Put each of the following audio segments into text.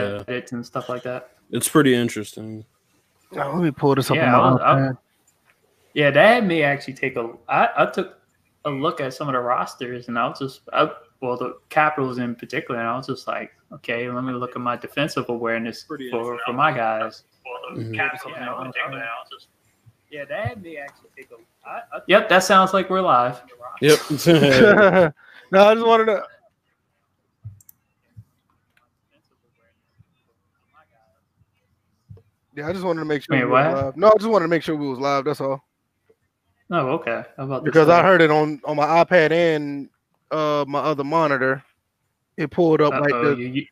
edits and stuff like that. It's pretty interesting. Oh, let me pull this up Yeah, on I my was- I- iPad. Yeah, that had me actually take a. I, I took a look at some of the rosters, and I was just, I, well, the Capitals in particular, and I was just like, okay, let me look at my defensive awareness for, for my guys. Mhm. Yeah, yeah, that had me actually take a. I, I, yep, that sounds like we're live. Yep. no, I just wanted to. Yeah, I just wanted to make sure Wait, we what? live. No, I just wanted to make sure we was live. That's all. Oh, okay. How about this Because I one? heard it on on my iPad and uh my other monitor. It pulled up like Uh-oh, the. you- you-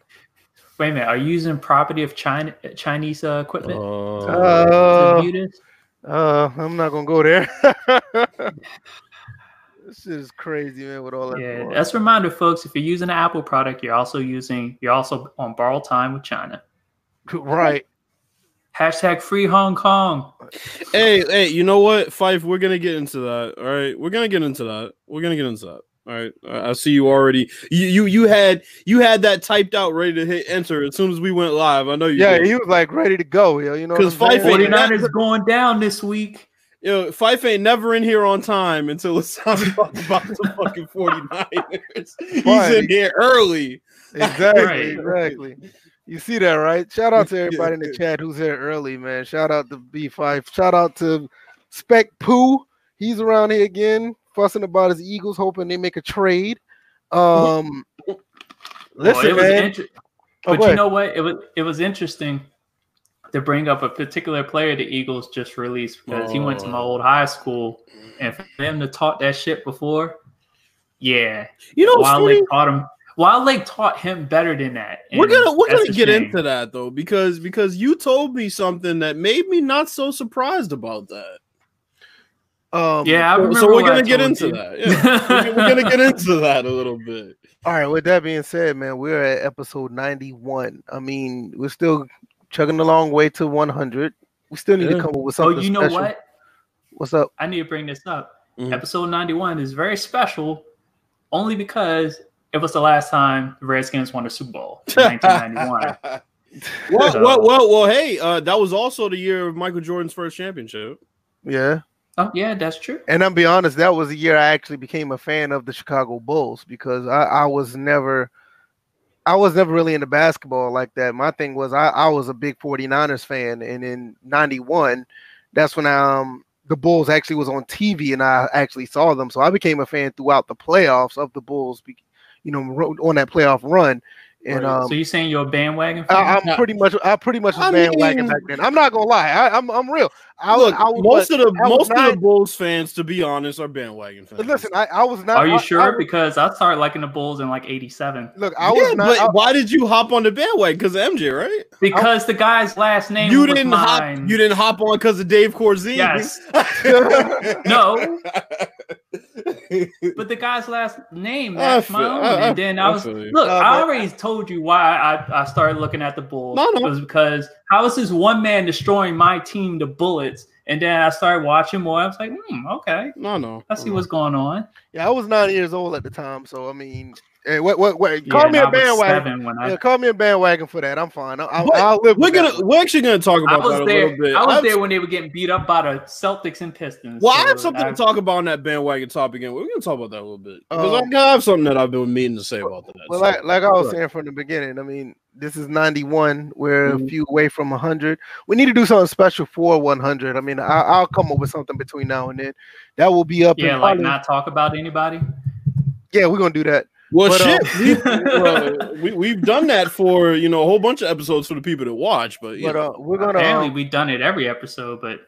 wait a minute. Are you using property of China Chinese uh, equipment? Uh, Uh, to view this? uh, I'm not gonna go there. this is crazy, man. With all that. Yeah, that's a reminder, folks. If you're using an Apple product, you're also using you're also on borrowed time with China. right. Hashtag free Hong Kong. hey, hey, you know what, Fife? We're gonna get into that. All right, we're gonna get into that. We're gonna get into that. All right, I I see you already. You you you had you had that typed out, ready to hit enter as soon as we went live. I know you. Yeah, did. he was like ready to go. Yo, you know, because Fife ain't 49ers going down this week. Yo, Fife ain't never in here on time until it's time to talk about the fucking 49ers. He's in here early. Exactly, Right. exactly. You see that, right? Shout out to everybody in the chat who's here early, man. Shout out to B5. Shout out to Spec Poo. He's around here again, fussing about his Eagles, hoping they make a trade. Um, Well, listen, it was man. inter- Oh, but go you know what? It was it was interesting to bring up a particular player the Eagles just released because he went to my Oh. old high school, and for them to talk that shit before, yeah, You know, what's Wild funny? Taught him. Wild Lake taught him better than that. we're gonna we're gonna get shame. into that though because because you told me something that made me not so surprised about that. Um, Yeah, I So- remember. so we're what gonna get into you. that. Yeah. we're, we're gonna get into that a little bit. All right. With that being said, man, we're at episode 91. I mean, we're still chugging a long way to 100. We still need Yeah. to come up with something. Oh, something. you know special. what? What's up? I need to bring this up. Mhm. Episode 91 is very special only because it was the last time the Redskins won a Super Bowl in 1991. well, So- well, well, well, hey, uh, that was also the year of Michael Jordan's first championship. Yeah. oh, yeah, that's true. And I'm be honest, that was the year I actually became a fan of the Chicago Bulls because I, I was never I was never really into basketball like that. My thing was I, I was a big 49ers fan and in 91 that's when um the Bulls actually was on TV and I actually saw them. So I became a fan throughout the playoffs of the Bulls, be- you know, ro- on that playoff run. And Right. um, so you're saying you're a bandwagon fan? I, I'm pretty much I pretty much was I bandwagon mean- back then. I'm not gonna lie, I, I'm I'm real. I was, Look, I was most of the I was most of the Bulls fans, to be honest, are bandwagon fans. Listen, I, I was not. Are you I- sure? I- because I started liking the Bulls in like 87. look, I yeah, was not. but I- why did you hop on the bandwagon? Because MJ, right? Because the guy's last name You was didn't mine. hop. You didn't hop on because of Dave Corzine. Yes. No. But the guy's last name I matched my own. I- I- and then I I was look, Uh, I but- already told you why I, I started looking at the Bulls. No, no. It was because how is this one man destroying my team, the Bullets? And then I started watching more. I was like, hmm, okay. no, no. I see what's going on. yeah, I was nine years old at the time, so I mean, hey, what, what, what? Yeah, Call and me a bandwagon. when I, Yeah, call me a bandwagon for that. I'm fine. I'll, I'll, I'll live. We're with gonna. We're actually gonna talk about was that a little bit. I was I've- there when they were getting beat up by the Celtics and Pistons. Well, I have something I- to talk about on that bandwagon topic, and we're gonna talk about that a little bit because Um, I have something that I've been meaning to say about that. Well, So- like, like I was saying from the beginning, I mean, this is 91. We're Mhm. a few away from 100. We need to do something special for 100. I mean, I, I'll come up with something between now and then. That will be up. in Yeah, like probably- not talk about anybody. Yeah, we're gonna do that. well, but, shit, um, we've, we, we've done that for you know a whole bunch of episodes for the people to watch, but, you But know, uh, we're gonna. Apparently, um, we've done it every episode, but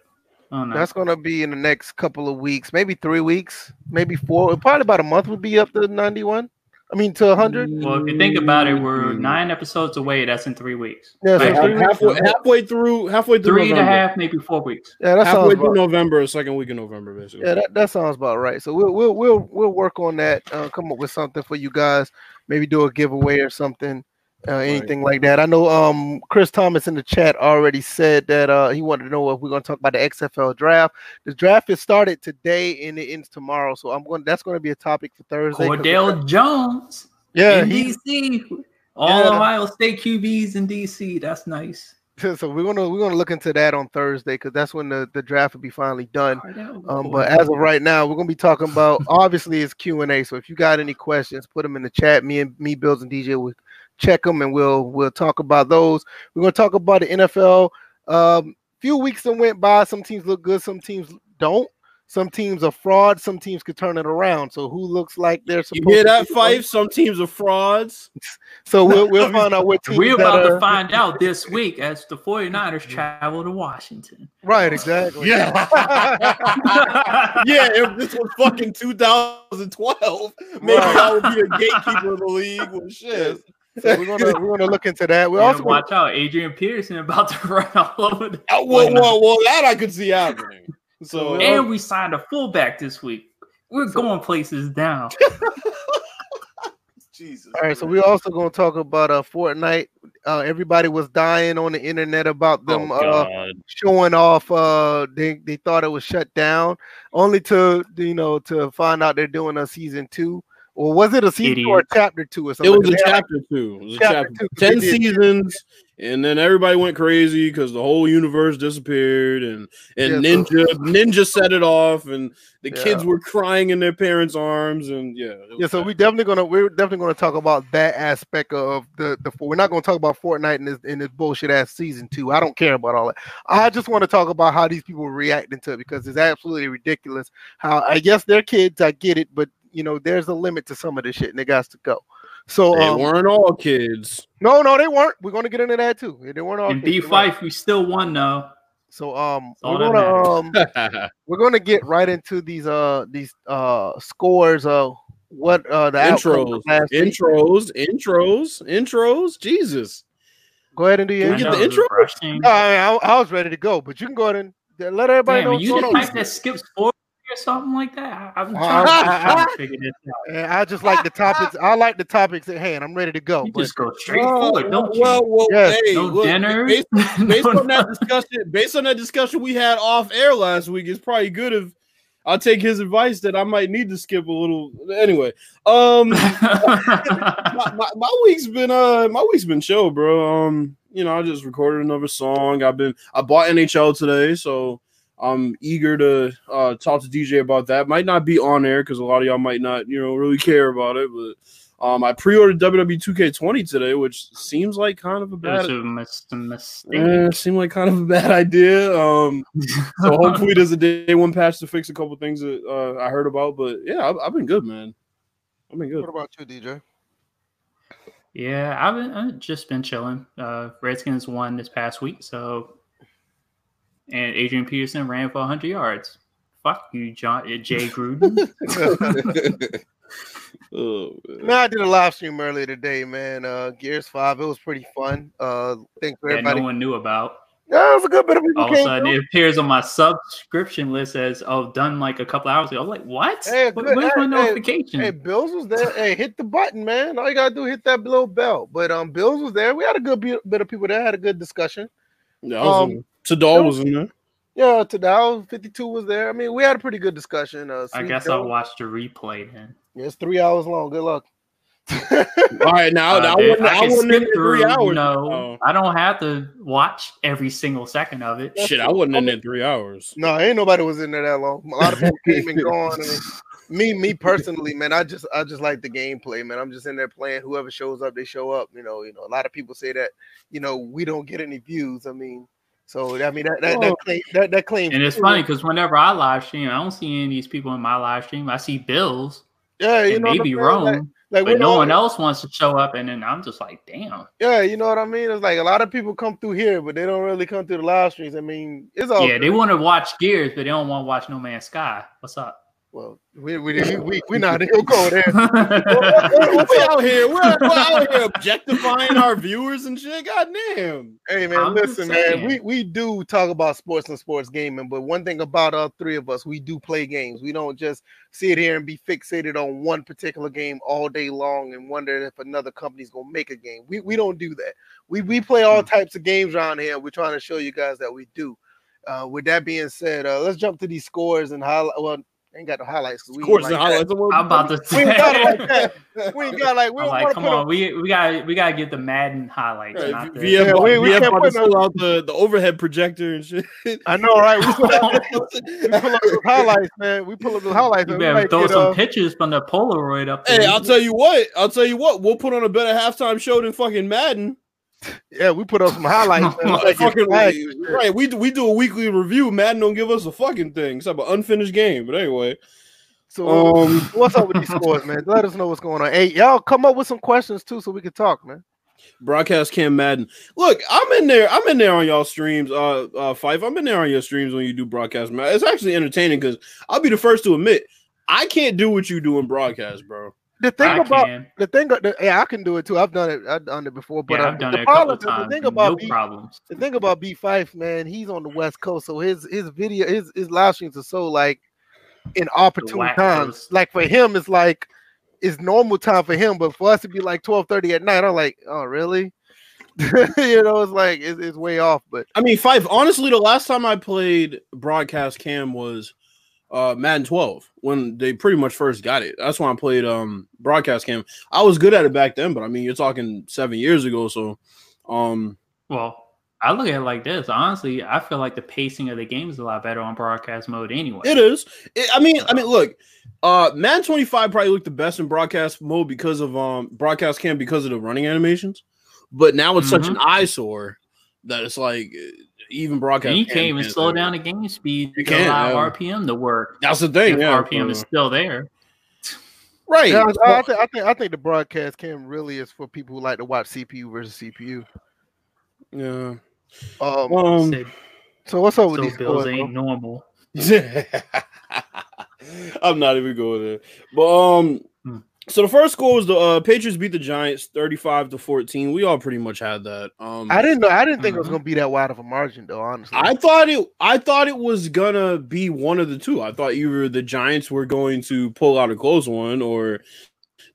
I don't. That's gonna be in the next couple of weeks, maybe three weeks, maybe four. Probably about a month would be up to 91. I mean, to 100. well, if you think about it, we're Mm. nine episodes away. That's in three weeks. Yeah, so Right? halfway, halfway through, halfway through Three and a half, maybe four weeks. Yeah, that halfway sounds through about, November, second week in November, basically. yeah, that, that sounds about right. So we'll we'll we'll we'll work on that. Uh, come up with something for you guys. Maybe do a giveaway or something. Uh, anything like that. I know um Chris Thomas in the chat already said that uh he wanted to know if we're gonna talk about the XFL draft. The draft is started today and it ends tomorrow. So I'm going that's gonna be a topic for Thursday. Cardale Jones, Yeah, he, NBC, All Yeah. Ohio State QBs in DC. That's nice. So we're gonna we're gonna look into that on Thursday because that's when the, the draft will be finally done. Um, Um, but as of right now, we're gonna be talking about obviously it's Q and A. So if you got any questions, put them in the chat. Me and me, Bills and DJ will check them and we'll we'll talk about those. We're gonna talk about the NFL. Um, a few weeks that went by. Some teams look good, some teams don't. Some teams are fraud. Some teams could turn it around. So who looks like they're supposed You supposed hear to that, be- Fife? Some teams are frauds. So we'll we'll find out what teams We're that about are- to find out this week as the 49ers travel to Washington. right exactly. Yeah. yeah, if this was fucking 2012, maybe Right. I would be the gatekeeper of the league. Well, shit. So we're gonna we're gonna look into that. We're And also gonna, watch out, Adrian Peterson about to run all over the well, well, well, that I could see happening. So, And we signed a fullback this week. We're going places down. Jesus. All right, so we're also going to talk about uh Fortnite. Uh, everybody was dying on the internet about them oh, uh, showing off. Uh, they they thought it was shut down, only to you know to find out they're doing a season two. Or was it a season two or a chapter two or It something? was a like, chapter two. It was a Chapter chapter two, Ten seasons, and then everybody went crazy because the whole universe disappeared, and and Yeah, so- Ninja Ninja set it off, and the Yeah. kids were crying in their parents' arms, and yeah, Yeah, so we definitely gonna we're definitely gonna talk about that aspect of the the. We're not gonna talk about Fortnite in this in this bullshit ass season two. I don't care about all that. I just want to talk about how these people are reacting to it because it's absolutely ridiculous. How I guess they're kids, I get it, but you know there's a limit to some of this shit, and they got to go. So they um, weren't all kids. no, no, they weren't. We're gonna get into that too. They weren't all In kids, D you're. Fife, we still won though. So um, we're gonna um, we're gonna get right into these uh these uh scores of what uh the outcomes intros, of last week. intros, intros, intros. Jesus, Go ahead and do Can your we get the know, it was intro? rushing. No, I, mean, I, I was ready to go, but you can go ahead and let everybody Damn, know. you what's didn't type that skips forward or something like that. I, I'm trying, I- I'm trying to figure this out. And I just like the topics. I like the topics at hand. I'm ready to go. You But just go straight well, forward, don't you? well, well, Yes. hey, no look, dinner. Based, based No on that discussion, based on that discussion we had off air last week, it's probably good if I'll take his advice that I might need to skip a little. Anyway, um, my, my, my week's been uh my week's been chill, bro. Um, you know, I just recorded another song. I've been I bought NHL today, so I'm eager to uh talk to DJ about that. Might not be on air because a lot of y'all might not, you know, really care about it, but um I pre-ordered WWE 2K20 today, which seems like kind of a bad was a mis- a mistake. eh, seemed like kind of a bad idea. Um so hopefully there's a day one patch to fix a couple things that uh, I heard about, but yeah, I've, I've been good, man. I've been good. what about you, DJ? Yeah, I've, been, I've just been chilling. Uh, Redskins won this past week, so and Adrian Peterson ran for 100 yards. Fuck you, John uh, Jay Gruden. oh, man. Man, I did a live stream earlier today, man. Uh, Gears Five. It was pretty fun. Uh, thanks for that everybody. no one knew about. yeah, it was a good bit of people All of a sudden, through. it appears on my subscription list as "oh, done like a couple hours ago." I'm like, "What? Hey, What- good- Where's my hey, hey, notification?" Hey, Bills was there. Hey, hit the button, man. All you gotta do hit that little bell. But um, Bills was there. We had a good bit bit of people there. Had a good discussion. Yeah, I was Um, in, Sadal was in there. Yeah, Tadal 52 was there. I mean, we had a pretty good discussion. Uh, I guess I'll watch the replay then. Yeah, it's three hours long. Good luck. All right, now, Uh, now if I wouldn't, I I can wouldn't in skip three through, hours. you know, Oh, I don't have to watch every single second of it. shit, I wasn't in there three hours. No, ain't nobody was in there that long. A lot of people came and gone. I mean, me, me personally, man, I just, I just like the gameplay, man. I'm just in there playing. Whoever shows up, they show up. You know, you know. A lot of people say that, you know, we don't get any views. I mean, so I mean that that that Oh. claim that, that claim. And it's funny because whenever I live stream, I don't see any of these people in my live stream. I see Bills yeah, you and know, maybe I'm? Like, like but no one else wants to show up. And then I'm just like, damn. Yeah, you know what I mean. It's like a lot of people come through here, but they don't really come through the live streams. I mean, it's all yeah, good. they want to watch Gears, but they don't want to watch No Man's Sky. What's up? Well, we we we we, we not gonna go there. we out here, we're, we're out here objectifying our viewers and shit. God damn. Hey man, I'm listen, man. We we do talk about sports and sports gaming, but one thing about all three of us, we do play games. We don't just sit here and be fixated on one particular game all day long and wonder if another company's gonna make a game. We we don't do that. We we play all types of games around here. We're trying to show you guys that we do. Uh, with that being said, uh, let's jump to these scores and highlight. Well, Ain't got no highlights. 'cause We Of course, ain't the highlights. I'm about to We ain't got it like that. We ain't got like we I'm like, come on, on. we we got we gotta get the Madden highlights. Right, not the- VF, Yeah, we- we VF can't put no- pull out the, the overhead projector and shit. I know, right? We pull, out, we pull up those highlights, man. We pull up the highlights. You better throw get, some uh, pictures from the Polaroid up there. Hey, I'll tell you what. I'll tell you what. We'll put on a better halftime show than fucking Madden. Yeah, we put up some highlights. Fucking right. We do, we do a weekly review. Madden don't give us a fucking thing except an unfinished game. But anyway, So um, what's up with these scores, man? Let us know what's going on. Hey, y'all come up with some questions too, so we can talk, man. broadcast Cam Madden. Look, I'm in there. I'm in there on y'all streams. Uh, uh, Fife. I'm in there on your streams when you do broadcast. Madden. It's actually entertaining because I'll be the first to admit I can't do what you do in broadcast, bro. The thing I about can. the thing, the, yeah, I can do it too. I've done it. I've done it before. But yeah, uh, I've done the it a couple problem, times. the thing no about B, problems. the thing about B Fife, man, he's on the West Coast, so his his video, his his live streams are so like in opportune times. coast. Like for him, it's like it's normal time for him, but for us to be like twelve thirty at night, I'm like, oh really? you know, it's like it's, it's way off. But I mean, Fife. Honestly, the last time I played broadcast Cam was uh Madden 12 when they pretty much first got it. That's when I played um broadcast Cam. I was good at it back then, but I mean, you're talking seven years ago, so um. Well, I look at it like this. Honestly, I feel like the pacing of the game is a lot better on broadcast mode anyway. It is. It- I mean, I mean, look, uh, Madden 25 probably looked the best in broadcast mode because of um broadcast cam because of the running animations, but now it's such an eyesore that it's like even broadcast. And you can't even slow down the game speed You to can't, allow yeah. RPM to work. That's the thing. If Yeah, RPM is uh, still there. right. yeah, I, I, think, I think I think the broadcast cam really is for people who like to watch CPU versus CPU. yeah. Um, Um, so what's up with So these bills scores? bro? ain't normal. I'm not even going there. But um. So the first score was the uh, Patriots beat the Giants 35 to 14. We all pretty much had that. Um I didn't know. I didn't think it was Mhm. gonna be that wide of a margin, though. Honestly, I thought it I thought it was gonna be one of the two. I thought either the Giants were going to pull out a close one or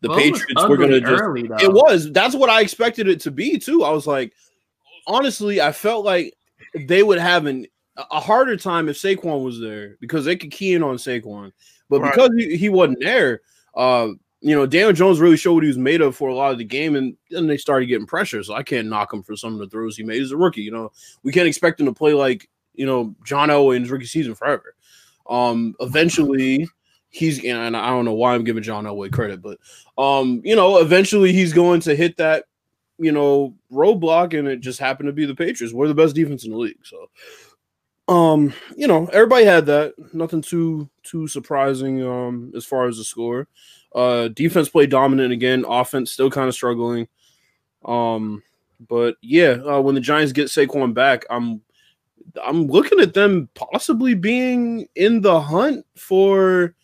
the Well, Patriots were gonna just early, though. it was that's what I expected it to be too. I was like, honestly, I felt like they would have an, a harder time if Saquon was there because they could key in on Saquon. But Right. because he, he wasn't there, uh, you know, Daniel Jones really showed what he was made of for a lot of the game, and then they started getting pressure. So I can't knock him for some of the throws he made. He's a rookie, you know. We can't expect him to play like you know John his rookie season forever. Um, eventually, he's and I don't know why I'm giving John Elway credit, but um, you know, eventually he's going to hit that you know roadblock, and it just happened to be the Patriots. We're the best defense in the league, so um, you know, everybody had that. Nothing too too surprising um as far as the score. Uh, defense played dominant again. Offense still kind of struggling. Um, but yeah, uh, when the Giants get Saquon back, I'm I'm looking at them possibly being in the hunt for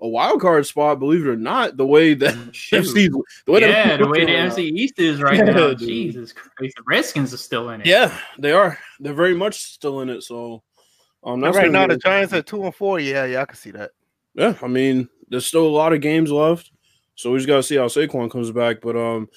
a wild card spot. Believe it or not, the way that Shoot. FC, the way yeah, the way the right. NFC East is right Yeah, now. dude. Jesus Christ. The Redskins are still in it. Yeah, they are. They're very much still in it. So, um, that's right now the Giants at two and four. Yeah, yeah, I can see that. Yeah, I mean, there's still a lot of games left, so we just gotta see how Saquon comes back. But um,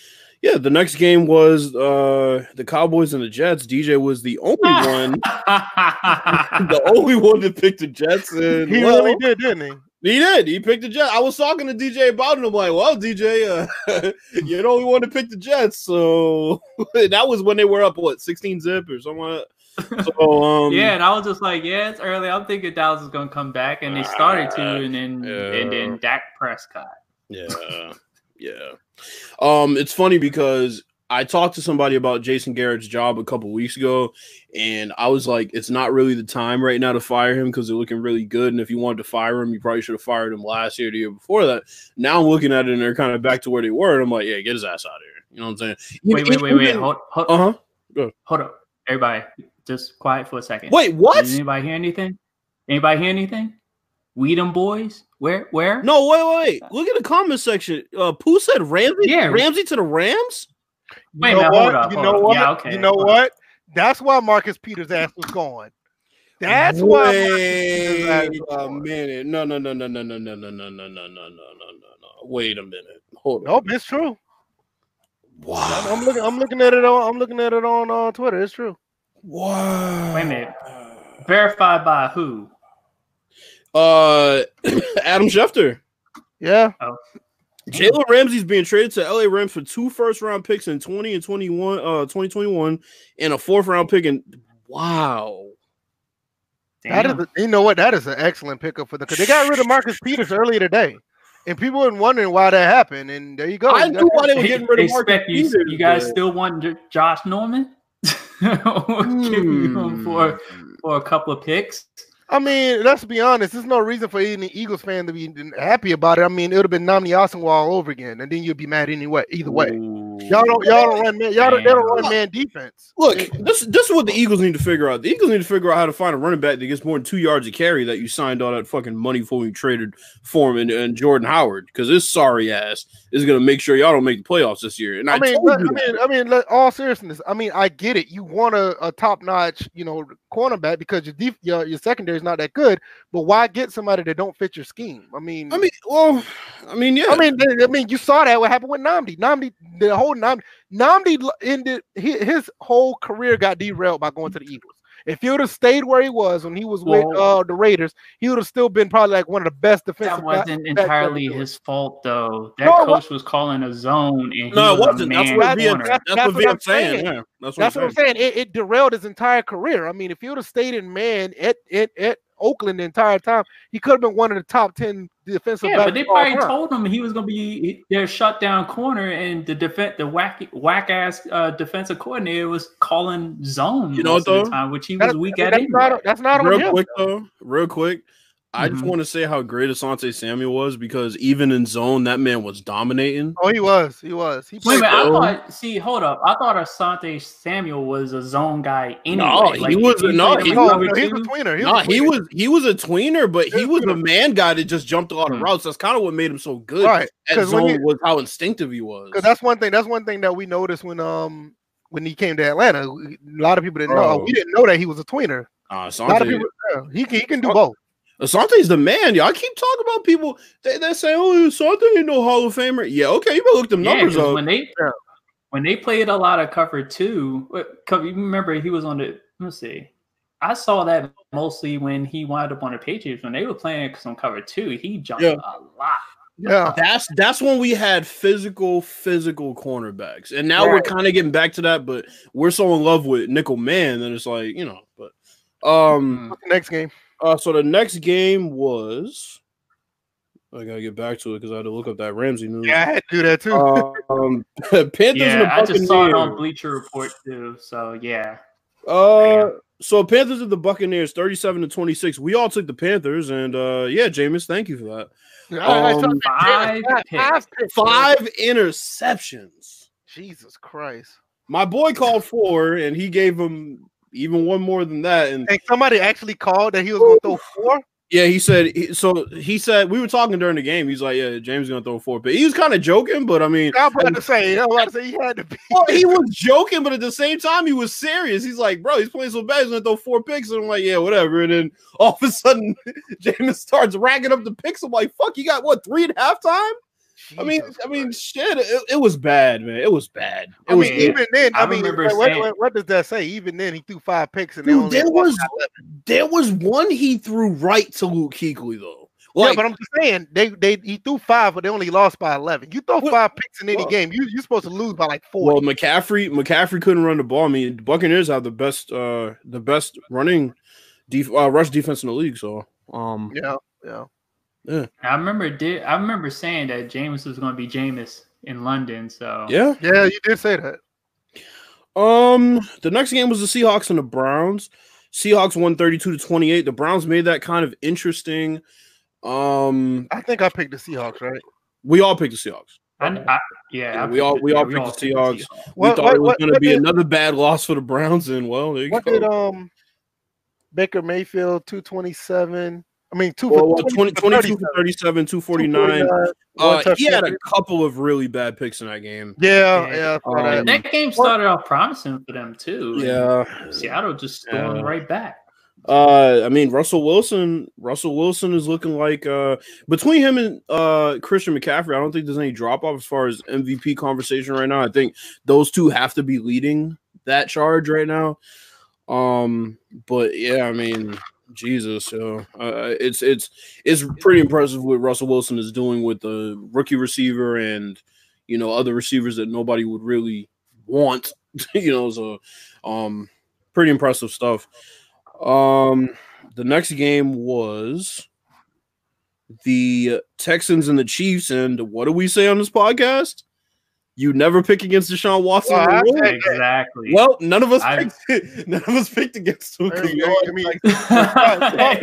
yeah, the next game was uh the Cowboys and the Jets. DJ was the only one, the only one that picked the Jets, and He well, really did, didn't he? he did. He picked the Jets. I was talking to DJ about it. I'm like, well, DJ, uh, you're the only one to pick the Jets. So that was when they were up what 16 zip or something. Like that. So um, yeah, and I was just like, yeah, it's early. I'm thinking Dallas is gonna come back, and they started to, and then Yeah. and then Dak Prescott. Yeah, yeah. Um, it's funny because I talked to somebody about Jason Garrett's job a couple weeks ago, and I was like, it's not really the time right now to fire him because they're looking really good. And if you wanted to fire him, you probably should have fired him last year, the year before that. Now I'm looking at it, and they're kind of back to where they were, and I'm like, yeah, get his ass out of here. You know what I'm saying? Wait, wait, wait, wait. Hold, hold, Uh huh. hold up, everybody. Just quiet for a second. Wait, what? Did anybody hear anything? Anybody hear anything? We boys? Where? Where? No, wait, wait, wait. Look at the comment section. Uh, Pooh said Ramsey. Yeah. Ramsey to the Rams. Wait a know minute, what? hold up, You know up. what? Yeah, okay, You know hold what? That's why Marcus Peters' ass was gone. That's why. Marcus Peters' ass Wait was a minute. No, no, no, no, no, no, no, no, no, no, no, no, no, no, no. Wait a minute. Hold on. Nope, it's true. Wow. I'm looking. I'm looking at it on. I'm looking at it on uh, Twitter. It's true. Wow. Wait a minute. Verified by who? Uh, Adam Schefter. Yeah. Oh. Jalen Ramsey's being traded to LA Rams for two first round picks in 20 and 21, uh, 2021, and a fourth round pick. And wow. That is, a, you know what? That is an excellent pickup for them because they got rid of Marcus Peters earlier today, and people were wondering why that happened. And there you go. I You knew why they were getting rid of Marcus you, Peters, you guys but- still want J- Josh Norman? Him for Hmm. for a couple of picks. I mean, let's be honest. There's no reason for any Eagles fan to be happy about it. I mean, it would have been Nnamdi Asomugha all over again, and then you'd be mad anyway. Either way, y'all don't y'all don't run man. Y'all don't, they don't run man defense. Look, this this is what the Eagles need to figure out. The Eagles need to figure out how to find a running back that gets more than two yards a carry that you signed all that fucking money for when you traded for him and, and Jordan Howard because this sorry ass is gonna make sure y'all don't make the playoffs this year. And I, I mean, told let- you I that. mean, I mean, let, all seriousness. I mean, I get it. You want a, a top notch, you know, cornerback because your def- your your secondary is not that good. But why get somebody that don't fit your scheme? I mean, I mean, well, I mean, yeah. I mean, I mean, you saw that what happened with Nnamdi. Nnamdi, the whole Nnamdi, Nnamdi ended his, his whole career got derailed by going to the Eagles. If he would have stayed where he was when he was with uh, the Raiders, he would have still been probably like one of the best defensive. That wasn't backs ever entirely do his fault, though. That No, coach was calling a zone, and he no, it was a wasn't. That's man what Via- VM, that's, That's what what I'm saying. saying. Yeah, that's what That's I'm what I'm saying. It, it derailed his entire career. I mean, if he would have stayed in man at, at, at Oakland the entire time, he could have been one of the top ten defensive. Yeah, but they probably time. told him he was going to be their shutdown corner, and the defense, the whack whack ass uh, defensive coordinator was calling zone You know most what, of the though? time, which he That- was weak I mean, at that's, anyway. not, that's not on real him. quick though, real quick. I just Mhm. want to say how great Asante Samuel was because even in zone, that man was dominating. Oh, he was. He was. He Wait a played minute, I zone. thought. See, hold up. I thought Asante Samuel was a zone guy anyway. No, he was- if you no, played he No, at was- no, cover he was a two- tweener. He Nah, was a he tweener. was he was a tweener, but he Yeah, was a man guy that just jumped a lot of routes. That's kind of what made him so good right. at 'Cause when zone you- was how instinctive he was. Because that's one thing. That's one thing that we noticed when um when he came to Atlanta. A lot of people didn't know. We didn't know that he was a tweener. Uh, A lot of Asante, people. Yeah, he can he can do Oh, both. Asante's the man. Y'all keep talking about people. They they say, "Oh, Asante ain't no Hall of Famer." Yeah, okay, you better look them Yeah, numbers 'cause up. when they when they played a lot of cover two, what- you remember he was on the. Let's see. I saw that mostly when he wound up on the Patriots when they were playing some cover two. He jumped Yeah. a lot. Yeah. That's that's when we had physical, physical cornerbacks, and now we're kind of getting back to that. But we're so in love with nickel man that it's like you know. But um, next game? Uh, so the next game was. I gotta get back to it because I had to look up that Ramsey news. Yeah, I had to do that too. Um, Panthers and the Yeah, I just saw it on Bleacher Report too. So yeah, Uh, so Panthers and the Buccaneers, thirty-seven to twenty-six. We all took the Panthers, and uh, yeah, Jameis, thank you for that. I- I um. Five interceptions. Jesus Christ! My boy called four, and he gave him even one more than that. And And somebody actually called that he was going to throw four. yeah, he said. So he said we were talking during the game. He's like, "Yeah, Jameis is gonna throw four, But he was kind of joking. But I mean, I'm about to say. I'm about to say he had to be. well, he was joking, but at the same time, he was serious. He's like, "Bro, he's playing so bad, he's gonna throw four picks." And I'm like, "Yeah, whatever." And then all of a sudden, Jameis starts racking up the picks. I'm like, "Fuck, you got what three at halftime?" I mean, Jesus I mean, shit, it, it was bad, man. It was bad. It I was. mean, even then, I, I mean, remember what, what- what does that say? Even then, he threw five picks and Dude, there was by 11. there was one he threw right to Luke Kuechly though. yeah, but I'm just saying they they he threw five, but they only lost by eleven. You throw Well- five picks in any well- game, you you're supposed to lose by like four. well, McCaffrey McCaffrey couldn't run the ball. I mean, the Buccaneers have the best uh the best running def- uh, rush defense in the league. So um yeah, yeah. I remember did I remember saying that Jameis was going to be Jameis in London. So yeah. Yeah, you did say that. Um, the next game was the Seahawks and the Browns. Seahawks won 32 to 28. The Browns made that kind of interesting. Um, I think I picked the Seahawks, right? we all picked the Seahawks. I, I, yeah, I we all- picked we yeah, all picked the Seahawks. We What- thought what- it was going to be did- another bad loss for the Browns, and well, there you What go. did um Baker Mayfield two twenty seven? I mean two well, for well, 20, 22 for 37, 249. Uh, he had a couple of really bad picks in that game. yeah, Yeah. yeah. Um, that. That game started off promising for them too. Yeah. Seattle just stormed Yeah. right back. Uh, I mean, Russell Wilson. Russell Wilson is looking like uh between him and uh Christian McCaffrey. I don't think there's any drop off as far as MVP conversation right now. I think those two have to be leading that charge right now. Um, but yeah, I mean, Jesus, yo. Uh, it's it's it's pretty impressive what Russell Wilson is doing with the rookie receiver and you know other receivers that nobody would really want. you know, so um, pretty impressive stuff. Um, the next game was the Texans and the Chiefs, and what do we say on this podcast? You never pick against Deshaun Watson. Well, I in a row? said- Exactly. Well, none of us I- picked. None of us picked against him. 'cause Hey, we I all- mean,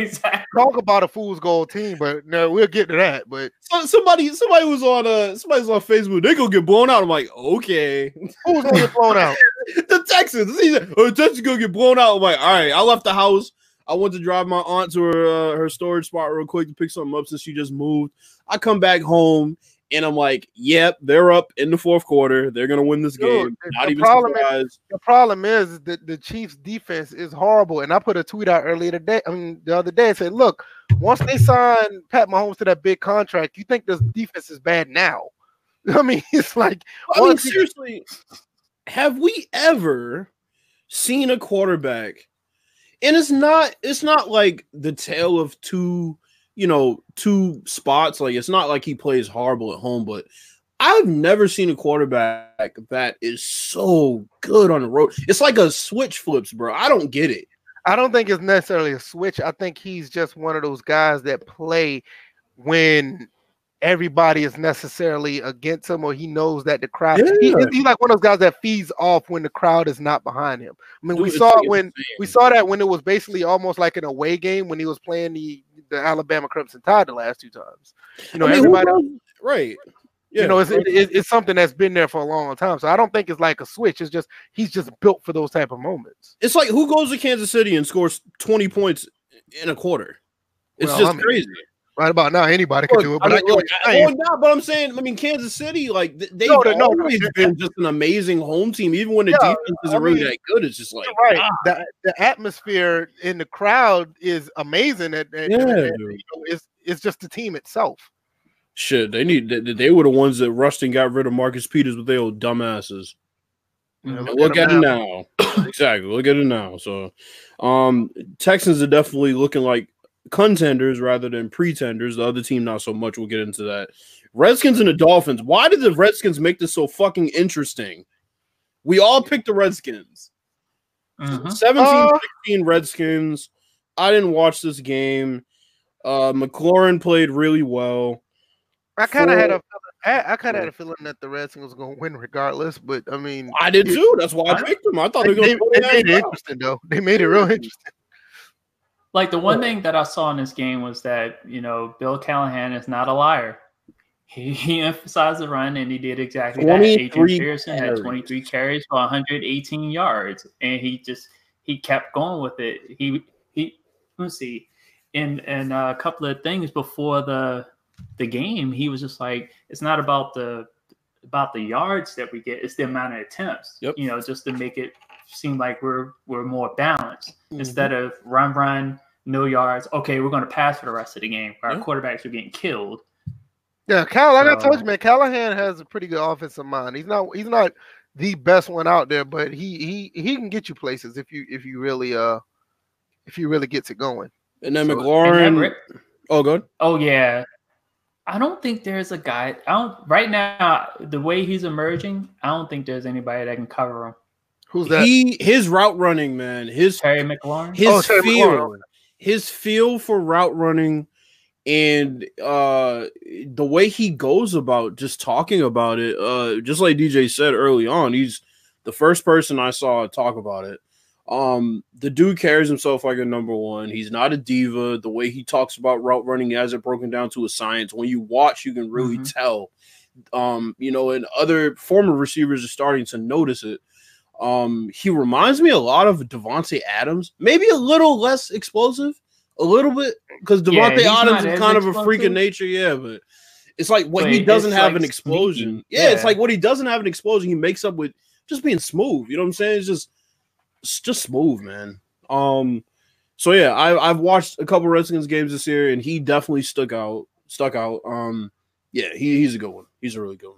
exactly. talk about a fool's gold team, but no, we'll get to that. But So- somebody, somebody was on uh, somebody's on Facebook. They gonna get blown out. I'm like, okay. who's gonna get blown out? the Texans. He said, oh, Texans gonna get blown out. I'm like, all right. I left the house. I went to drive my aunt to her uh, her storage spot real quick to pick something up since she just moved. I come back home and I'm like, yep, they're up in the fourth quarter. They're gonna win this Dude, game. Not the even problem is- The problem is that the Chiefs' defense is horrible, and I put a tweet out earlier today. I mean, the other day, I said, "Look, once they sign Pat Mahomes to that big contract, you think this defense is bad now?" I mean, it's like I mean, seriously, have we ever seen a quarterback? And it's not it's not like the tale of two, you know, two spots. Like it's not like he plays horrible at home, but I've never seen a quarterback that is so good on the road. It's like a switch flips, bro. I don't get it. I don't think it's necessarily a switch. I think he's just one of those guys that play when everybody is necessarily against him, or he knows that the crowd. He, he's like one of those guys that feeds off when the crowd is not behind him. I mean, we Dude, it's saw it when we saw that when it was basically almost like an away game when he was playing the the Alabama Crimson Tide the last two times. You know, I mean, everybody. right. Yeah, You know, it's, it, it's something that's been there for a long time. So I don't think it's like a switch. It's just he's just built for those type of moments. it's like who goes to Kansas City and scores 20 points in a quarter? It's Well, just I mean, crazy. Right about now, anybody can do it. But I, mean, what look, I- well, no, but I'm saying, I mean, Kansas City, like they've No, no, always no. been just an amazing home team. Even when the Yeah, defense isn't I really mean, that good, it's just like, right. ah, The, the atmosphere in the crowd is amazing. And, and- Yeah, dude. you know, it's it's just the team itself. shit. They need. They, they were the ones that rushed and got rid of Marcus Peters with their old dumbasses. Know, And look at it now. exactly. Look at it now. So, um, Texans are definitely looking like contenders rather than pretenders. The other team, not so much. We'll get into that. Redskins and the Dolphins. Why did the Redskins make this so fucking interesting? We all picked the Redskins. Mhm. 17 Uh, 16 Redskins. I didn't watch this game. Uh, McLaurin played really well. I kind of had a, For- I, I kind of had a feeling that the Redskins was going to win regardless. But I mean, I did it- too. That's why I I- picked them. I thought they, they were they, going they to made it interesting though. They made it real interesting. Like the one thing that I saw in this game was that you know Bill Callahan is not a liar. He, he emphasized the run and he did exactly that. 23 Adrian Peterson carries. had 23 carries for 118 yards, and he just he kept going with it. He he let's see, and and a couple of things before the the game, he was just like, it's not about the about the yards that we get; it's the amount of attempts. Yep. You know, just to make it seem like we're we're more balanced Mm-hmm. instead of run run no yards. Okay, we're going to pass for the rest of the game. Our Yeah. quarterbacks are getting killed. Yeah, Cal. Like I told you, man, Callahan has a pretty good offensive mind. He's not he's not the best one out there, but he he he can get you places if you if you really uh if he really gets it going. And then So- And that McLaurin. Rick- Oh, good. Oh yeah. I don't think there's a guy. I don't right now. The way he's emerging, I don't think there's anybody that can cover him. Who's that? He his route running, man. His Terry McLaurin. his Oh, Terry feel, McLaurin. His feel for route running, and uh the way he goes about just talking about it. Uh, just like DJ said early on, he's the first person I saw talk about it. Um, the dude carries himself like a number one. He's not a diva. The way he talks about route running has it broken down to a science. When you watch, you can really Mhm. tell. Um, you know, and other former receivers are starting to notice it. Um, he reminds me a lot of Davante Adams, maybe a little less explosive, a little bit because Davante he's Adams is kind of a freak of nature, yeah, but it's like when But he doesn't have like an explosion. sneaky. Yeah, it's like what he doesn't have an explosion, he makes up with just being smooth. You know what I'm saying? It's just it's just smooth, man. Um, so yeah, I I've watched a couple Redskins games this year, and he definitely stuck out. Stuck out. Um, yeah, he, he's a good one. He's a really good one.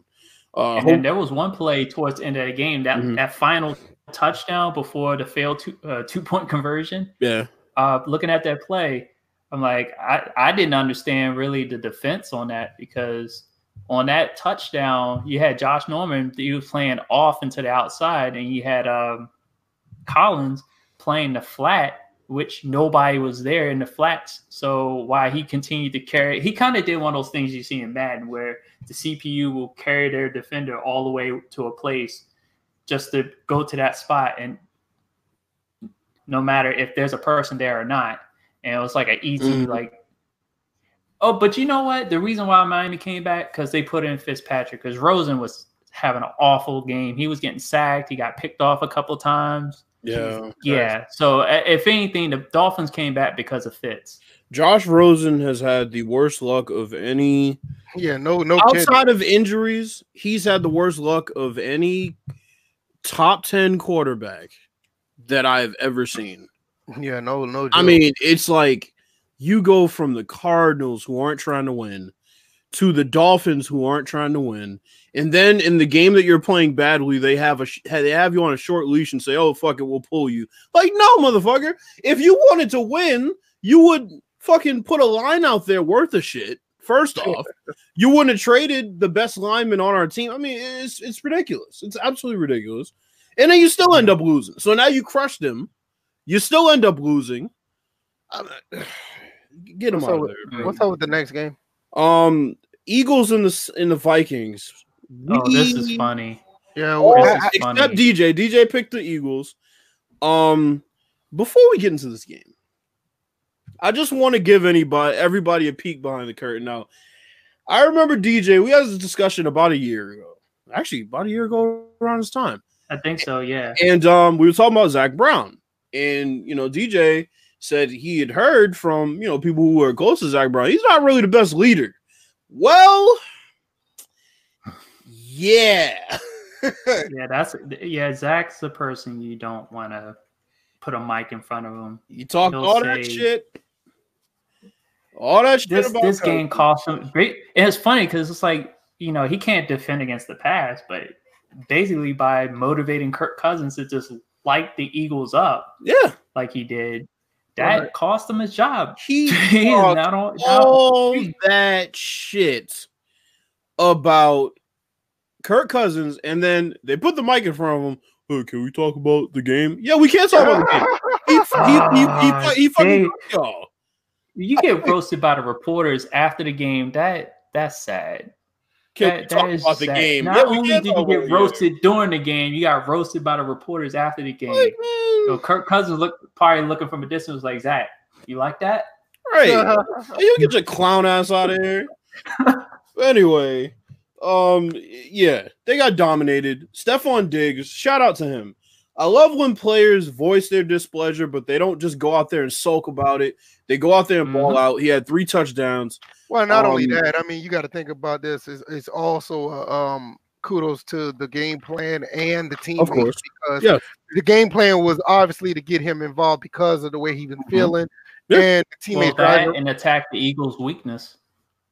Uh, and then there was one play towards the end of the game that Mhm. that final touchdown before the failed two uh, two point conversion. yeah, uh, looking at that play, I'm like, I, I didn't understand really the defense on that because on that touchdown, you had Josh Norman, he was playing off into the outside, and you had um, Collins playing the flat, which nobody was there in the flats. So why he continued to carry, he kind of did one of those things you see in Madden where the CPU will carry their defender all the way to a place just to go to that spot, and no matter if there's a person there or not. And it was like an easy mm-hmm. like Oh, but you know what? The reason why Miami came back because they put in Fitzpatrick because Rosen was having an awful game. He was getting sacked. He got picked off a couple times. Yeah, yeah. So if anything, the Dolphins came back because of Fitz. Josh Rosen has had the worst luck of any. Yeah, no, no. Outside kid. of injuries, he's had the worst luck of any top ten quarterback that I've ever seen. Yeah, no, no. Joke. I mean, it's like you go from the Cardinals who aren't trying to win to the Dolphins who aren't trying to win. And then in the game that you're playing badly, they have a they have you on a short leash and say, "Oh fuck it, we'll pull you." Like, no, motherfucker. If you wanted to win, you would fucking put a line out there worth a shit. First off, you wouldn't have traded the best lineman on our team. I mean, it's it's ridiculous. It's absolutely ridiculous. And then you still end up losing. So now you crushed them. You still end up losing. Get him what's out of there. What's up with the next game? Um, Eagles in the in the Vikings. Oh, this is funny. Yeah, well, I, except funny. DJ. DJ picked the Eagles. Um, before we get into this game, I just want to give anybody, everybody, a peek behind the curtain. Now, I remember DJ. We had this discussion about a year ago. Actually, about a year ago around this time. I think so. Yeah. And um, we were talking about Zach Brown, and you know, DJ said he had heard from you know people who were close to Zach Brown. He's not really the best leader. Well, yeah. yeah, that's yeah. Zach's the person you don't want to put a mic in front of him. You talk He'll all say, that shit. All that shit this, this game cost him great. And it's funny because it's like you know he can't defend against the pass, but basically by motivating Kirk Cousins to just light the Eagles up, yeah, like he did, that right. cost him his job. He not on, all that shit about Kirk Cousins, and then they put the mic in front of him. Hey, can we talk about the game? Yeah, we can't talk about the game. He, he, he, he, he ah, fucking y'all. You get roasted by the reporters after the game. That that's sad. Can that, talk about sad. the game? Not yeah, only did you get roasted during the game, you got roasted by the reporters after the game. Like, so Kirk Cousins look probably looking from a distance was like, Zach, you like that? Right. you get your clown ass out of here. anyway, um, yeah, they got dominated. Stefon Diggs, shout out to him. I love when players voice their displeasure, but they don't just go out there and sulk about it. They go out there and ball mm-hmm. out. He had three touchdowns. Well, not um, only that, I mean, you got to think about this. It's, it's also uh, um, kudos to the game plan and the team. Of course, because yeah. the game plan was obviously to get him involved because of the way he was mm-hmm. feeling, yeah. and the teammates well, and attack the Eagles' weakness.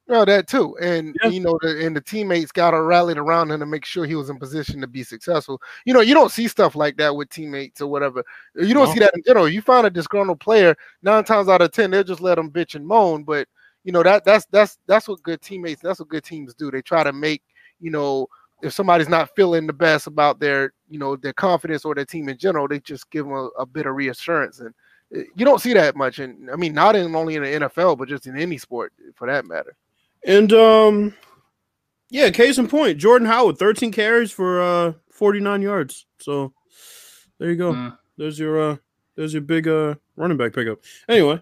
No, that too, and you know, the, and the teammates got to rallied around him to make sure he was in position to be successful. You know, you don't see stuff like that with teammates or whatever. You don't no. see that in general. You find a disgruntled player, nine times out of ten, they'll just let them bitch and moan. But you know that that's that's that's what good teammates, that's what good teams do. They try to make you know if somebody's not feeling the best about their you know their confidence or their team in general, they just give them a, a bit of reassurance and eh, you don't see that much and i mean not in only in the nfl but just in any sport for that matter and um, yeah, case in point, Jordan Howard, 13 carries for uh 49 yards. So there you go. Mm. There's your uh there's your big uh running back pickup. Anyway.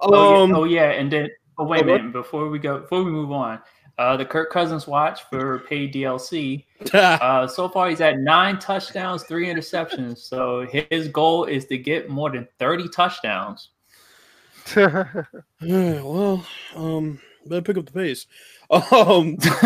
Oh, um, yeah. oh yeah, and then oh wait a minute, before we go before we move on. Uh, the Kirk Cousins watch for paid DLC. uh, so far, he's at nine touchdowns, three interceptions. So his goal is to get more than 30 touchdowns. yeah, well, um, better pick up the pace. Um, pick up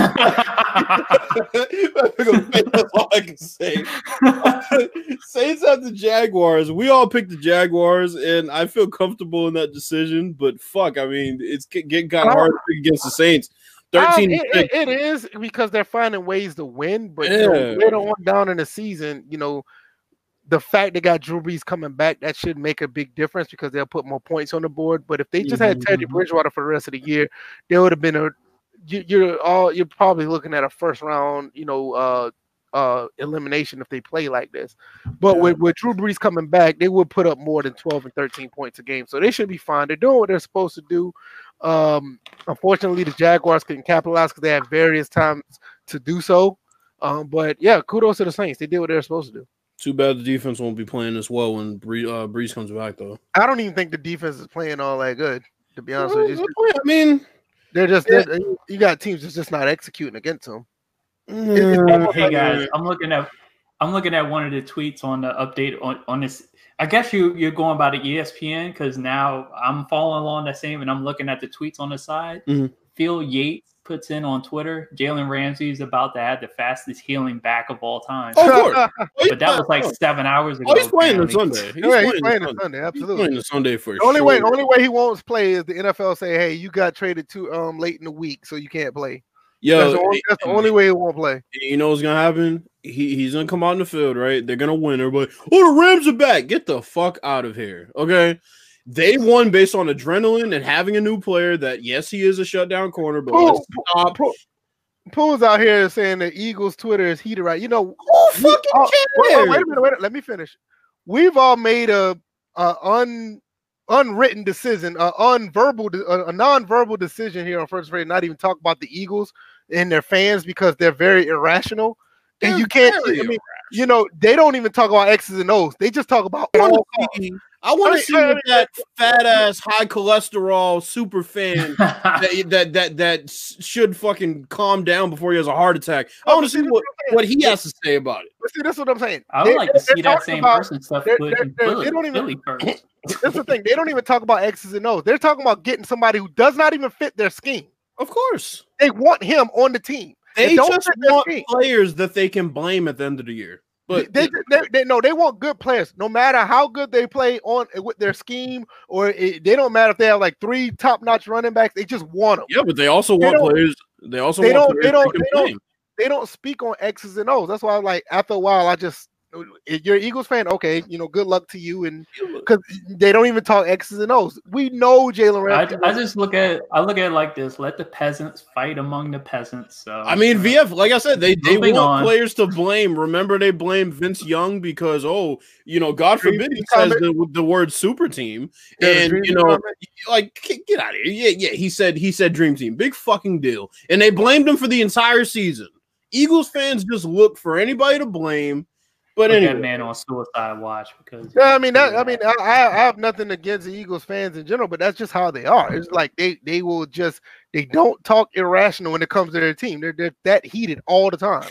the pace, that's all I can say. Saints at the Jaguars. We all picked the Jaguars, and I feel comfortable in that decision. But fuck, I mean, it's getting kind of hard to pick against the Saints. Uh, 13 it, it, it is because they're finding ways to win, but yeah. you know, later on down in the season, you know, the fact they got Drew Brees coming back, that should make a big difference because they'll put more points on the board. But if they just had Teddy Mhm. Bridgewater for the rest of the year, there would have been a you, you're all you're probably looking at a first round, you know, uh uh elimination if they play like this. But Yeah. with, with Drew Brees coming back, they would put up more than 12 and 13 points a game. So they should be fine. They're doing what they're supposed to do. Um unfortunately the Jaguars couldn't capitalize because they had various times to do so. Um, but yeah, kudos to the Saints. They did what they were supposed to do. Too bad the defense won't be playing as well when Bree, uh, Brees comes back, though. I don't even think the defense is playing all that good, to be honest with you. I mean, They're just they're, you got teams that's just not executing against them. mm, Hey guys, I'm looking at I'm looking at one of the tweets on the update on, on this. I guess you you're going by the ESPN because now I'm following along the same and I'm looking at the tweets on the side. Mhm. Phil Yates puts in on Twitter, Jalen Ramsey is about to have the fastest healing back of all time. Oh, of course. but that was like seven hours ago. Oh, he's playing on. Sunday. He's Yeah, he's playing, playing on on Sunday. Sunday, He's absolutely. playing on Sunday for The only sure. way, only way he won't play is the NFL say, "Hey, you got traded too um late in the week, so you can't play." Yo, that's the only, that's the only way he won't play. you know what's gonna happen? He he's gonna come out in the field, right? They're gonna win. Everybody, oh, the Rams are back. Get the fuck out of here, okay? They won based on adrenaline and having a new player. That yes, he is a shutdown corner, but let's stop. Pool's out here saying the Eagles' Twitter is heated right. You know, Who fucking oh, wait, cares? wait, wait a minute, wait a minute, let me finish. We've all made a, a un unwritten decision, a unverbal, a, a non-verbal decision here on first grade, not even talk about the Eagles and their fans because they're very irrational. And They're you can't, I mean, you know, they don't even talk about X's and O's. They just talk about all. I want to see what that fat ass, high cholesterol super fan that, that that that should fucking calm down before he has a heart attack. I want to see what what he has to say about it. But see, that's what I'm saying. I would They- like to see that same about- person stuff they're- they're- they're- they don't even- Philly first. That's the thing. They don't even talk about X's and O's. They're talking about getting somebody who does not even fit their scheme. Of course, They want him on the team. they don't just want scheme. players that they can blame at the end of the year. But they, they, they, no, they want good players. No matter how good they play on eh, with their scheme, or it, they don't matter if they have like three top-notch running backs. They just want them. yeah, but they also They want players. They also they want don't- they don't- they don't- They don't speak on X's and O's. That's why, like after a while, I just if you're an Eagles fan, okay, you know, good luck to you, and because they don't even talk X's and O's. We know Jalen I, Ramsey. I just look at I look at it like this: let the peasants fight among the peasants. So I mean, VF, like I said, they, they Moving want on. players to blame. Remember, they blame Vince Young because, oh, you know, God Dream forbid he says the, the word super team. Yeah, and, you know, comment. like, get, get out of here. Yeah, yeah. He said, he said dream team. Big fucking deal. And they blamed him for the entire season. Eagles fans just look for anybody to blame. But put anyway, that man on suicide watch because Yeah, I mean that. I mean, I, I I have nothing against the Eagles fans in general, but that's just how they are. It's like they they will just they don't talk irrational when it comes to their team. They're, they're that heated all the time.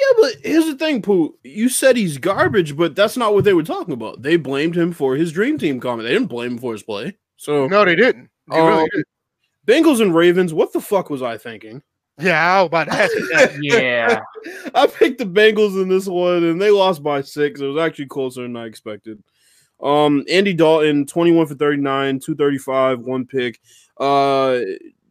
yeah, but here's the thing, Pooh. You said he's garbage, but that's not what they were talking about. They blamed him for his dream team comment. They didn't blame him for his play. So No, they didn't. They really Um, didn't. Bengals and Ravens, what the fuck was I thinking? Yeah, I was about to ask that. yeah, I picked the Bengals in this one, and they lost by six. It was actually closer than I expected. Um, Andy Dalton, 21 for 39, 235, one pick. Uh,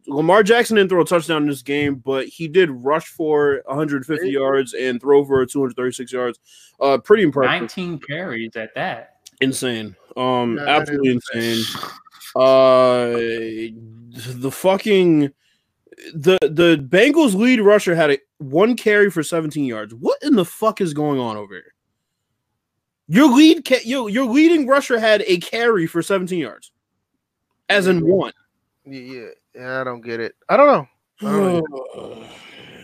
Lamar Jackson didn't throw a touchdown in this game, but he did rush for 150 yards and throw for 236 yards. Uh, pretty impressive. 19 carries at that. Insane. Um, Yeah, that absolutely insane. Uh, the fucking the the Bengals lead rusher had a one carry for 17 yards. What in the fuck is going on over here? Your lead ca- your, your leading rusher had a carry for 17 yards. As in one. Yeah, yeah, yeah, I don't get it. I don't know. I don't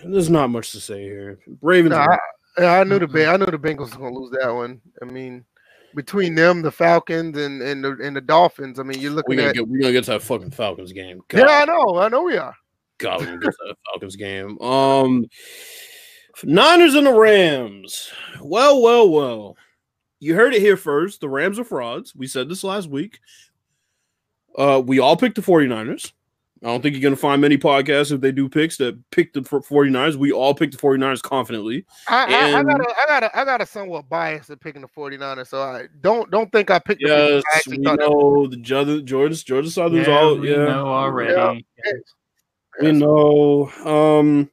There's not much to say here. Ravens. No, I, I knew the I knew the Bengals was gonna lose that one. I mean, between them, the Falcons, and and the and the Dolphins. I mean, you're we're looking gonna at. get we're gonna get to that fucking Falcons game. God. Yeah, I know. I know we are. God, we're gonna get to that Falcons game. Um, Niners and the Rams. Well, well, well. You heard it here first. The Rams are frauds. We said this last week. Uh, we all picked the 49ers. I don't think you're going to find many podcasts if they do picks that pick the 49ers. We all picked the 49ers confidently. I, I, I got a, I got a, I got a somewhat bias in picking the 49ers, so I don't don't think I picked the 49ers. Yes, we know the Georgia, Georgia, Georgia Southern's Yeah, all. we Yeah, know already. We know. Um,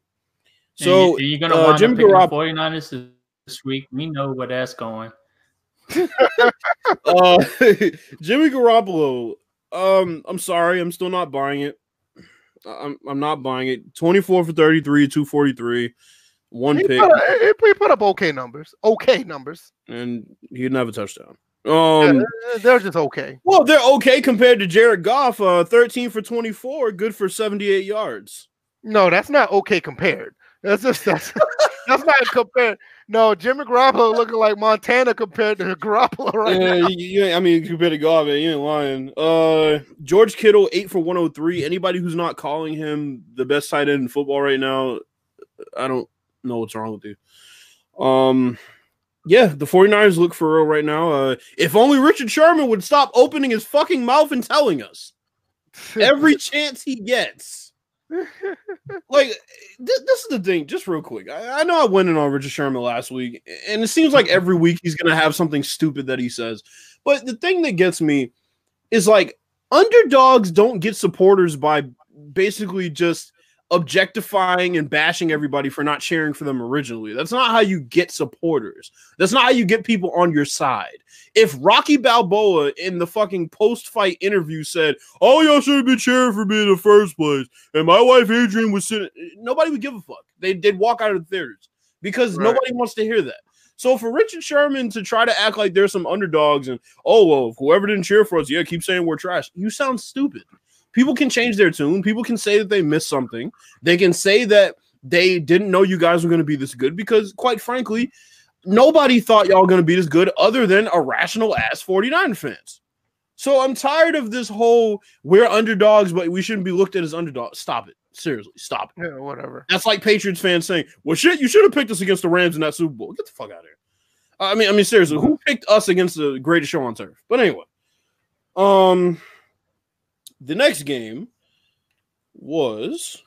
so you're gonna uh, wind Jimmy up picking Garopp- the 49ers this week. We know where that's going. uh, Jimmy Garoppolo. Um, I'm sorry, I'm still not buying it. I'm I'm not buying it. 24 for 33, 243, one He pick, put, up, he- he put up okay numbers. Okay numbers. and he didn't have a touchdown. Um, Yeah, they're just okay. well, they're okay compared to Jared Goff. Uh, 13 for 24, good for 78 yards. No, that's not okay compared. That's just that's that's not compared. No, Jimmy Garoppolo looking like Montana compared to Garoppolo right yeah, now. you- I mean, compared to Goff, you ain't lying. Uh, George Kittle, eight for 103. Anybody who's not calling him the best tight end in football right now, I don't know what's wrong with you. Um, yeah, the 49ers look for real right now. Uh, if only Richard Sherman would stop opening his fucking mouth and telling us every chance he gets. Like, th- this is the thing, just real quick. I, I know I went in on Richard Sherman last week, and it seems like every week he's going to have something stupid that he says. But the thing that gets me is like, underdogs don't get supporters by basically just objectifying and bashing everybody for not cheering for them originally. That's not how you get supporters. That's not how you get people on your side. If Rocky Balboa in the fucking post fight interview said, Oh, y'all should have been cheering for me in the first place, and my wife Adrian was sitting, nobody would give a fuck. They, they'd walk out of the theaters because Right. nobody wants to hear that. So for Richard Sherman to try to act like there's some underdogs and oh well, whoever didn't cheer for us, yeah, keep saying we're trash. You sound stupid. People can change their tune. People can say that they missed something. They can say that they didn't know you guys were going to be this good because, quite frankly, nobody thought y'all going to be this good other than irrational ass 49 fans. So I'm tired of this whole we're underdogs, but we shouldn't be looked at as underdogs. Stop it. Seriously, stop it. Yeah, whatever. That's like Patriots fans saying, "Well, shit, you should have picked us against the Rams in that Super Bowl." Get the fuck out of here. I mean, I mean, seriously, who picked us against the greatest show on turf? But anyway, um, the next game was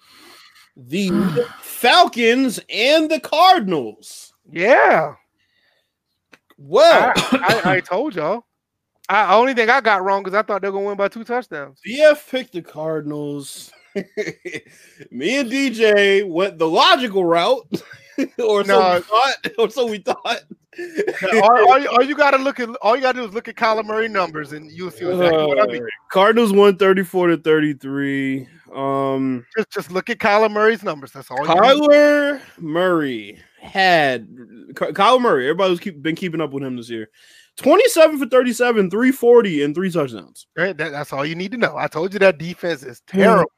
the Falcons and the Cardinals. Yeah. Well, I, I, I told y'all. I only thing I got wrong because I thought they were gonna win by two touchdowns. VF picked the Cardinals. Me and DJ went the logical route, or so we thought. Or so we thought. All, all, you, all you gotta look at all you gotta do is look at Kyler Murray numbers and you'll see exactly what I mean. Uh, Cardinals won 34 to 33. Um Just just look at Kyler Murray's numbers. That's all. Kyler Murray had Ky- Kyler Murray, everybody's keep, been keeping up with him this year. 27 for 37, 340, and three touchdowns. Right, that- that's all you need to know. I told you that defense is terrible.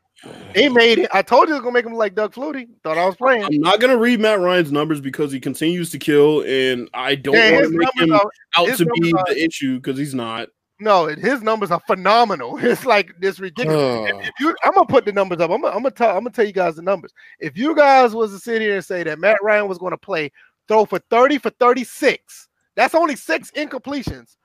They made it. I told you it was gonna make him like Doug Flutie. Thought I was playing. I'm not gonna read Matt Ryan's numbers because he continues to kill, and I don't Yeah, want to make him are, out to be are- the issue because he's not. no, his numbers are phenomenal. It's like it's ridiculous. Uh, if you, I'm gonna put the numbers up. I'm gonna, I'm gonna tell I'm gonna tell you guys the numbers. If you guys was to sit here and say that Matt Ryan was gonna play throw for 30 for 36, that's only six incompletions,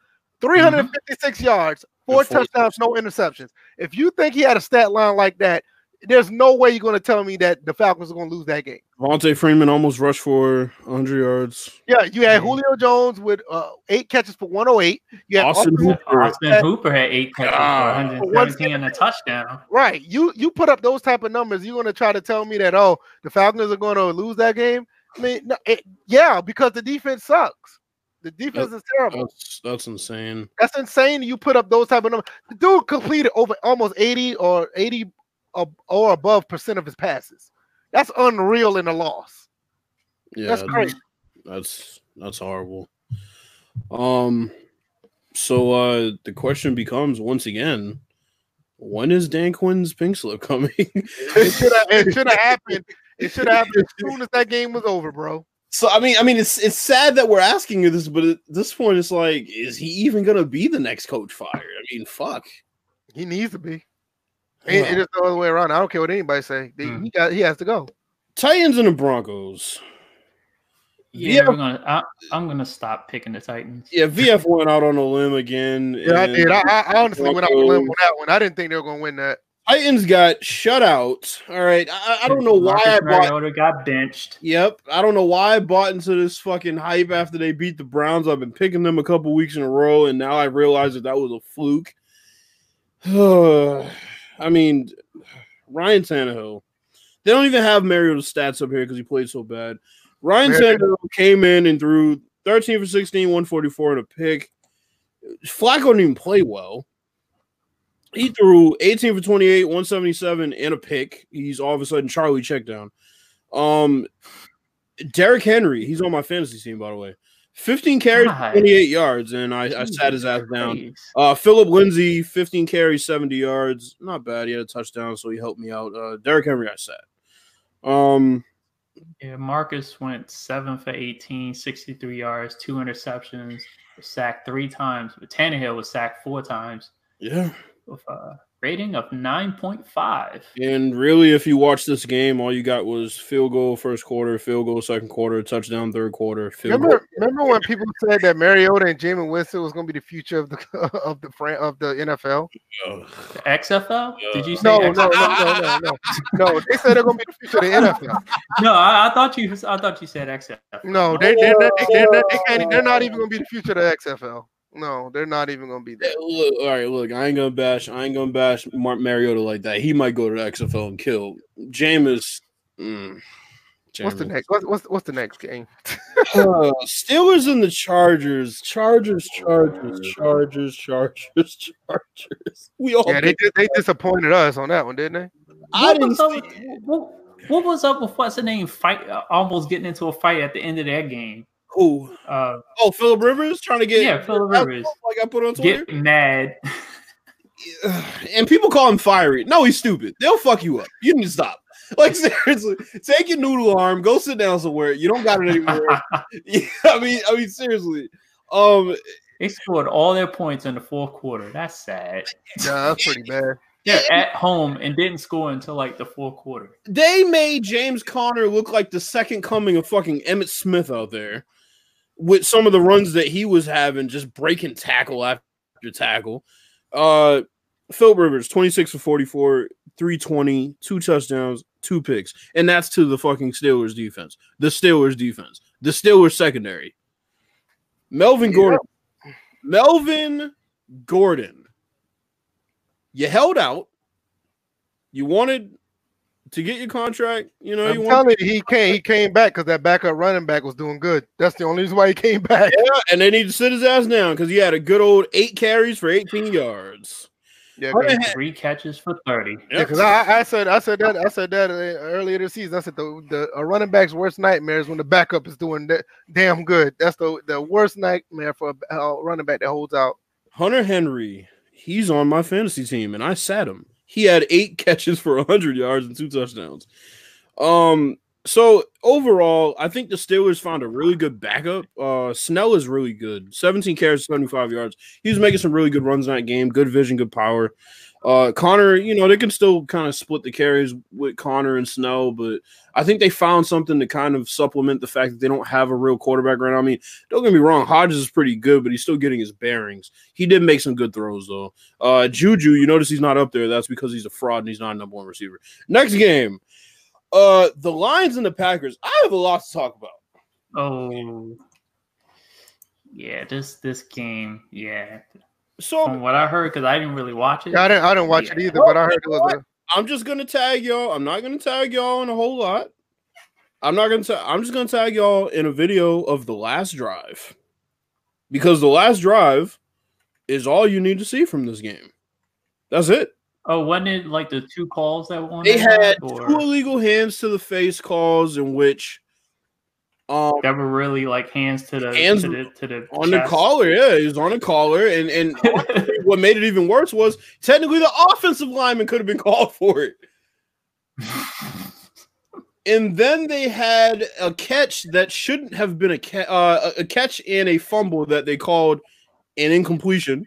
356 yards, four four touchdowns, no interceptions. If you think he had a stat line like that, there's no way you're gonna tell me that the Falcons are gonna lose that game. Vontae Freeman almost rushed for 100 yards. Yeah, you had. Julio Jones with uh, eight catches for 108. You had Austin Austin- Hooper. Austin that- Hooper had eight catches Ah. for 117 and a touchdown. Right. You you put up those type of numbers, you're gonna try to tell me that oh the Falcons are gonna lose that game. I mean, no, it, yeah, because the defense sucks. The defense is terrible. That's that's insane. That's insane. You put up those type of numbers. The dude completed over almost 80 or 80 or, above percent of his passes. That's unreal in a loss. Yeah, That's crazy. That's that's horrible. Um, so uh the question becomes once again, when is Dan Quinn's pink slip coming? It should have it should have happened. It should have happened as soon as that game was over, bro. So I mean, I mean, it's it's sad that we're asking you this, but at this point, it's like, is he even gonna be the next coach fired? I mean, fuck. He needs to be. It, it is the other way around. I don't care what anybody say. They- Hmm. He got he has to go. Titans and the Broncos. Yeah, VF we're gonna. I, I'm gonna stop picking the Titans. Yeah, VF went out on a limb again. Yeah, I did. I, I I honestly went out on a limb Broncos- on that one. I didn't think they were gonna win that. Titans got shut out. All right, I, I don't know why Marcus I bought. Mariota got benched. Yep, I don't know why I bought into this fucking hype after they beat the Browns. I've been picking them a couple weeks in a row, and now I realize that that was a fluke. I mean, Ryan Tannehill. They don't even have Mariota's stats up here because he played so bad. Ryan Mariota- Tannehill came in and threw 13 for 16, 144 and a pick. Flacco didn't even play well. He threw 18 for 28, 177 and a pick. He's all of a sudden Charlie check down. Um, Derrick Henry, he's on my fantasy team, by the way. 15 carries, God. 28 yards, and I, I sat his ass down. Uh, Philip Lindsay, 15 carries, 70 yards. Not bad. He had a touchdown, so he helped me out. Uh, Derrick Henry, I sat. Um, Yeah, Marcus went seven for 18, 63 yards, two interceptions, sacked three times. But Tannehill was sacked four times yeah. With uh, a rating of 9.5. And really, if you watch this game, all you got was field goal first quarter, field goal second quarter, touchdown third quarter. Field goal. Remember, remember when people said that Mariota and Jameis Winston was going to be the future of the of the fran- of the NFL? Ugh. The XFL? Did you say No, no, XFL? no, no, no, no. No, they said they're going to be the future of the NFL. No, I, I thought you. I thought you said XFL. No, they they're not, they, they're not, can't, they're not even going to be the future of the XFL. No, they're not even going to be there. Look, all right, look, I ain't gonna bash, I ain't gonna bash Mark Mariota like that. He might go to the XFL and kill Jameis. Mm, What's the next? What's what's, what's the next game? Uh, Steelers and the Chargers, Chargers, Chargers, Chargers, Chargers, Chargers. We all. Yeah, they did- they disappointed us on that one, didn't they? I What didn't was up see. with- what, what was up with what's the name? Fight uh, almost getting into a fight at the end of that game. Who? Uh, Oh, Philip Rivers trying to get yeah, Philip Rivers like I put on Twitter. get mad. and people call him fiery. No, he's stupid. They'll fuck you up. You need to stop. Like seriously, take your noodle arm, go sit down somewhere. You don't got it anymore. Yeah, I mean, I mean, seriously. Um, they scored all their points in the fourth quarter. That's sad. Yeah, that's pretty bad. They're at home and didn't score until like the fourth quarter. they made James Conner look like the second coming of fucking Emmitt Smith out there with some of the runs that he was having, just breaking tackle after tackle. Uh, Phil Rivers, 26 for 44, 320, two touchdowns, two picks. And that's to the fucking Steelers defense. The Steelers defense. The Steelers secondary. Melvin Yeah. Gordon. Melvin Gordon. You held out. You wanted to get your contract. You know, I'm you wanted telling you, he came. He came back because that backup running back was doing good. That's the only reason why he came back. Yeah, and they need to sit his ass down because he had a good old eight carries for 18 yards. Yeah, Three catches for 30. Yep. I, I said I said that I said that uh, earlier this season. I said the the a running back's worst nightmare is when the backup is doing that damn good. That's the the worst nightmare for a uh, running back that holds out. Hunter Henry, he's on my fantasy team, and I sat him. He had eight catches for 100 yards and two touchdowns. Um, so overall, I think the Steelers found a really good backup. Uh, Snell is really good. 17 carries, 75 yards. He was making some really good runs in that game. Good vision, good power. Uh, Conner, you know, they can still kind of split the carries with Conner and Snell, but I think they found something to kind of supplement the fact that they don't have a real quarterback right now. I mean, don't get me wrong, Hodges is pretty good, but he's still getting his bearings. He did make some good throws though. Uh, Juju, you notice he's not up there. That's because he's a fraud and he's not a number one receiver. Next game, uh, the Lions and the Packers. I have a lot to talk about. Oh, yeah. This this game, yeah. So From what I heard, because I didn't really watch it. I didn't I didn't watch it either, but I heard it was a I'm just gonna tag y'all. I'm not gonna tag y'all in a whole lot. I'm not gonna. Ta- I'm just gonna tag y'all in a video of the last drive, because the last drive is all you need to see from this game. That's it. Oh, wasn't it like the two calls that were They had or two illegal hands to the face calls in which, um, that were really like hands to the Hands to the to the on the collar, yeah, he was on the collar, and and what made it even worse was technically the offensive lineman could have been called for it. And then they had a catch that shouldn't have been a ca- uh, a a catch and a fumble that they called an incompletion.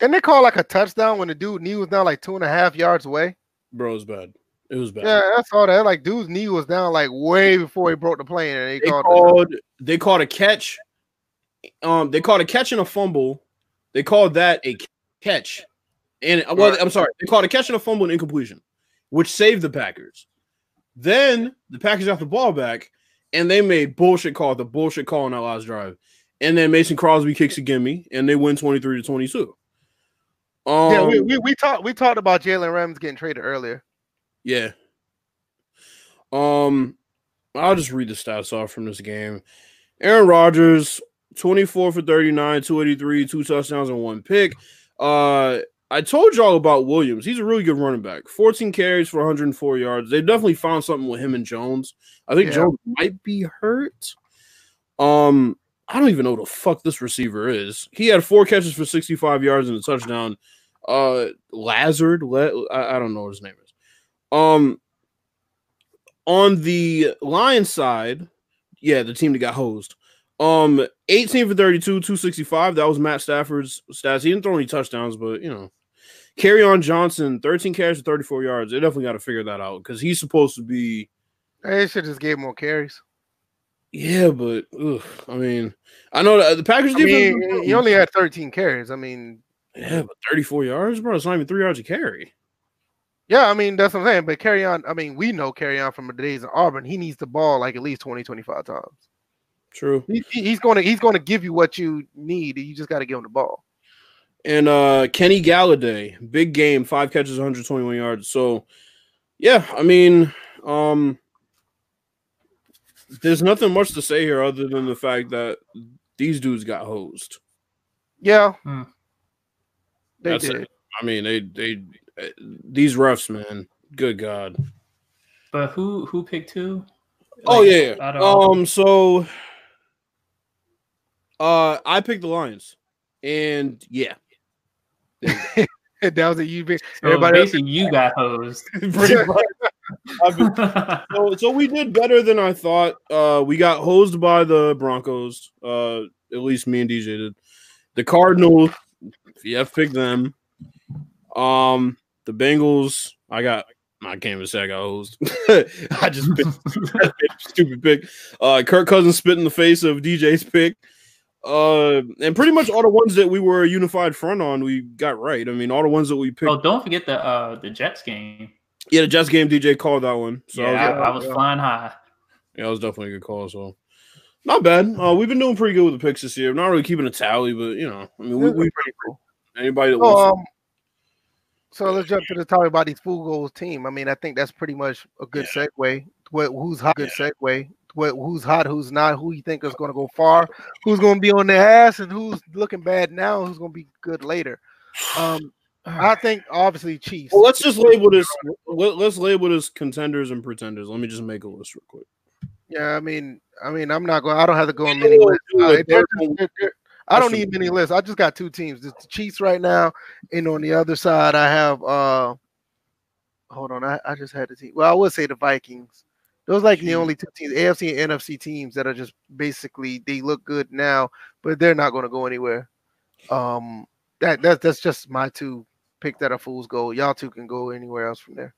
And they call like a touchdown when the dude knee was down like two and a half yards away. Bro, it was bad. It was bad. Yeah, that's all that. Like dude's knee was down like way before he broke the plane, and they, they called. called they called a catch. Um, they called a catch and a fumble. They called that a catch, and uh, well, Right. I'm sorry, they called a catch and a fumble and incompletion, which saved the Packers. Then the Packers got the ball back, and they made bullshit call the bullshit call on that last drive, and then Mason Crosby kicks a gimme, and they win 23 to 22. Um, yeah, we, we, we talked we talked about Jalen Rams getting traded earlier. Yeah. Um, I'll just read the stats off from this game. Aaron Rodgers, 24 for 39, 283, two touchdowns and one pick. Uh I told y'all about Williams. He's a really good running back. 14 carries for 104 yards. They definitely found something with him and Jones. I think Yeah. Jones might be hurt. Um, I don't even know who the fuck this receiver is. He had four catches for 65 yards and a touchdown. Uh, Lazard, Le- I, I don't know what his name is. Um, on the Lions side, yeah, the team that got hosed. Um, 18 for 32, 265. That was Matt Stafford's stats. He didn't throw any touchdowns, but you know, Kerryon Johnson, 13 carries for 34 yards. They definitely got to figure that out because he's supposed to be. They should just give more carries. Yeah, but ugh, I mean, I know that the Packers I defense. mean, he only had 13 carries. I mean, yeah, but 34 yards, bro. It's not even three yards a carry. yeah, I mean, that's what I'm saying. But Kerryon. I mean, we know Kerryon from the days in Auburn. He needs the ball like at least 20, 25 times. True. He, he- he's going to he's going to give you what you need. You just got to give him the ball. And uh Kenny Golladay, big game, five catches, 121 yards. So, yeah, I mean, um, there's nothing much to say here other than the fact that these dudes got hosed. Yeah, Hmm. They That's did. it. I mean, they they uh, these refs, man. Good God. But who who picked who? Oh Like, yeah. Um. So, uh, I picked the Lions, and yeah, that was a you. big- so Everybody else, basically you got hosed. pretty much. I've been- so, so we did better than I thought. Uh, we got hosed by the Broncos. Uh, at least me and DJ did. The Cardinals, yeah, pick them. Um, the Bengals, I got. I can't even say I got hosed. I just picked stupid pick. Uh, Kirk Cousins spit in the face of DJ's pick. Uh, and pretty much all the ones that we were a unified front on, we got right. I mean, all the ones that we picked. oh, don't forget the uh the Jets game. Yeah, the Jets game, DJ called that one. So yeah, I was, I, I was flying high. yeah, it was definitely a good call. So not bad. Uh, we've been doing pretty good with the picks this year. Not really keeping a tally, but you know, I mean, we, we pretty cool. Anybody that wants. um, so let's jump to the topic about these food goals team. I mean, I think that's pretty much a good segue. What who's hot? Good segue. What who's hot? Who's not? Who you think is going to go far? Who's going to be on their ass? And who's looking bad now? Who's going to be good later? Um, I think obviously Chiefs. well, let's just label this. Let, let's label this contenders and pretenders. Let me just make a list real quick. Yeah, I mean, I mean, I'm not going. I don't have to go on many lists. Uh, they're they're- they're- I don't need many lists. I just got two teams. It's the Chiefs right now, and on the other side, I have. uh Hold on, I, I just had the team. Well, I would say the Vikings. Those like the only two teams, AFC and NFC teams that are just basically they look good now, but they're not going to go anywhere. Um, that that's that's just my two pick that are fools go. Y'all two can go anywhere else from there.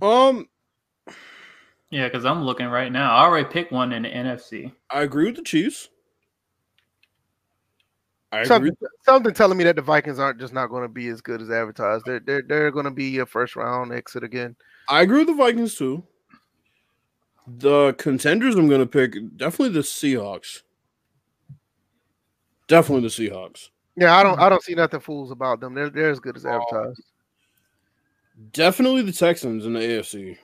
Um, Yeah, because I'm looking right now. I already picked one in the NFC. I agree with the Chiefs. I agree. Something, something telling me that the Vikings aren't just not going to be as good as advertised. They're they're they're going to be a first round exit again. I agree with the Vikings too. The contenders I'm gonna pick definitely the Seahawks. Definitely the Seahawks. Yeah, I don't I don't see nothing fools about them. They're they're as good as advertised. Definitely the Texans in the AFC.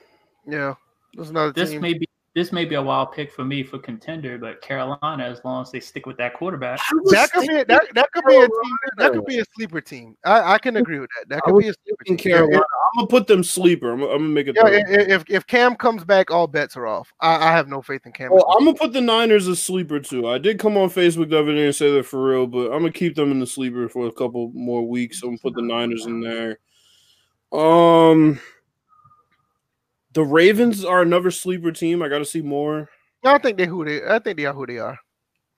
Yeah, there's another This team. may be this may be a wild pick for me for contender, but Carolina, as long as they stick with that quarterback. that could be that, that could be a team. That could be a sleeper team. I, I can agree with that. That could be a sleeper team. Carolina. I'm gonna put them sleeper. I'm, I'm gonna make it. Yeah, third. i- i- if if Cam comes back, all bets are off. I, I have no faith in Cam. Well, I'm gonna put the Niners as sleeper too. I did come on Facebook the other day and say that for real, but I'm gonna keep them in the sleeper for a couple more weeks. I'm gonna put the Niners in there. Um, the Ravens are another sleeper team. I got to see more. I don't think they who they. I think they are who they are.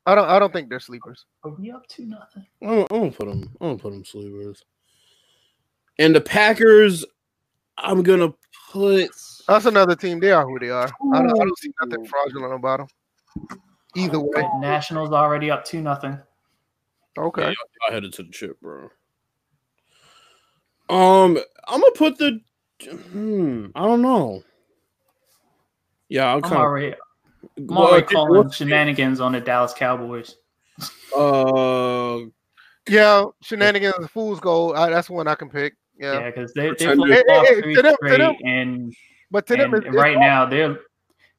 I don't. I don't think they're sleepers. Are we up to nothing? I'm, I'm gonna put them. I'm gonna put them sleepers. And the Packers, I'm gonna put. That's another team. They are who they are. I don't, I don't see nothing fraudulent about them. Either way. But Nationals already up to nothing. Okay. I headed to the chip, bro. Um, I'm gonna put the. Hmm, I don't know. Yeah, I'll I'm kind of. already I'm already calling shenanigans on the Dallas Cowboys. Uh, Yeah, shenanigans and fools gold. I, that's one I can pick. Yeah. Yeah, because they they Pretender. flipped Hey, off hey, hey, three to them- to them, and, But to them, and right now they're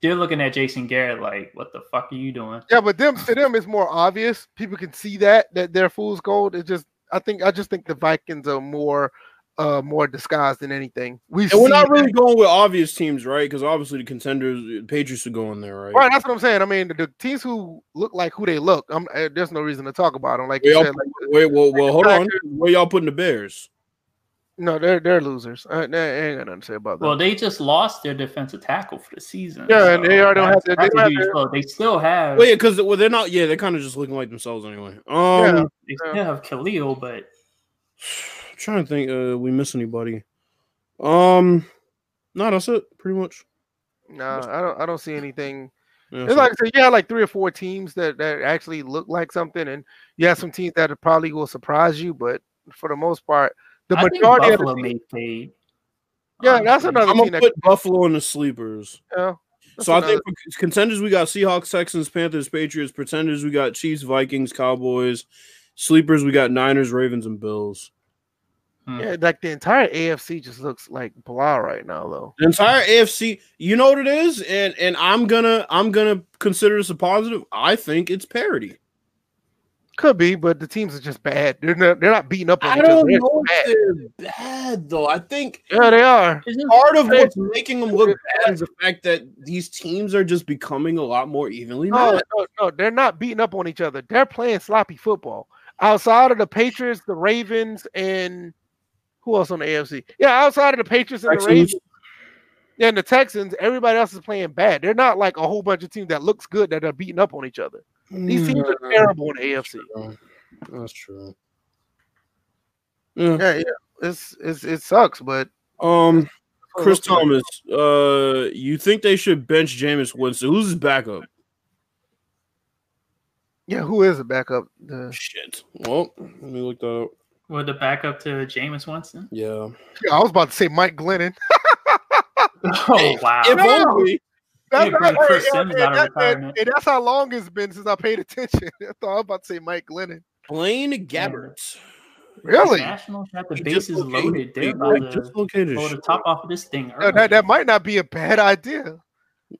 they're looking at Jason Garrett like, "What the fuck are you doing?" Yeah, but them to them it's more obvious. People can see that that they're fool's gold. It's just I think I just think the Vikings are more uh more disguised than anything. We And we're not really going with obvious teams, right? Because obviously the contenders, the Patriots are going there, right? right. That's what I'm saying. I mean, the, the teams who look like who they look, I'm, uh, there's no reason to talk about them. Like Wait, you y'all, said, like, wait, well, well, hold on. Where y'all putting the Bears? no, they're they're losers. Uh, they ain't got nothing to say about them. Well, they just lost their defensive tackle for the season. Yeah, and they already don't have that's- their- they that's don't a have their- blow. They still have. Well, yeah, because well, they're not. Yeah, they're kind of just looking like themselves anyway. Um, Yeah. They still have Khalil, but trying to think. Uh, we miss anybody? Um, no, that's it. Pretty much. no, I don't I don't see anything. Yeah, It's so- like I said, you have like three or four teams that, that actually look like something, and you have some teams that probably will surprise you, but for the most part, the I majority of the teams, may fade. Yeah, that's another I'm gonna that put Buffalo in the sleepers. yeah, that's So I think contenders we got Seahawks, Texans, Panthers, Patriots. Pretenders we got Chiefs, Vikings, Cowboys. Sleepers we got Niners, Ravens, and Bills. Hmm. yeah, like the entire AFC just looks like blah right now, though. The entire AFC, you know what it is, and and I'm gonna I'm gonna consider this a positive. I think it's parity. Could be, but the teams are just bad. They're not they're not beating up on I each other. don't They're know bad. they're bad though. I think Yeah, they are. Part of what's making them look bad is the fact that these teams are just becoming a lot more evenly No, matched. no, no, they're not beating up on each other. They're playing sloppy football. Outside of the Patriots, the Ravens, and who else on the AFC? Yeah, outside of the Patriots and the Texans. Ravens, yeah, and the Texans, everybody else is playing bad. They're not like a whole bunch of teams that looks good that are beating up on each other. These teams are Mm, terrible in the AFC. That's true. Yeah. Yeah, yeah, it's it's it sucks, but Um, Chris Thomas, uh, you think they should bench Jameis Winston? Who's his backup? Yeah, who is the backup? The, Shit. Well, let me look that up. With the backup to Jameis Winston. Yeah. yeah, I was about to say Mike Glennon. Oh wow! If No. only. Yeah, bring Chris hey, Simms hey, out of that- hey, that's how long it's been since I paid attention. I thought I was about to say Mike Glennon. Blaine Gabbert. Really? Nationals have the He bases loaded. They're he, about like, to dislocated blow the top off of this thing. That, that might not be a bad idea.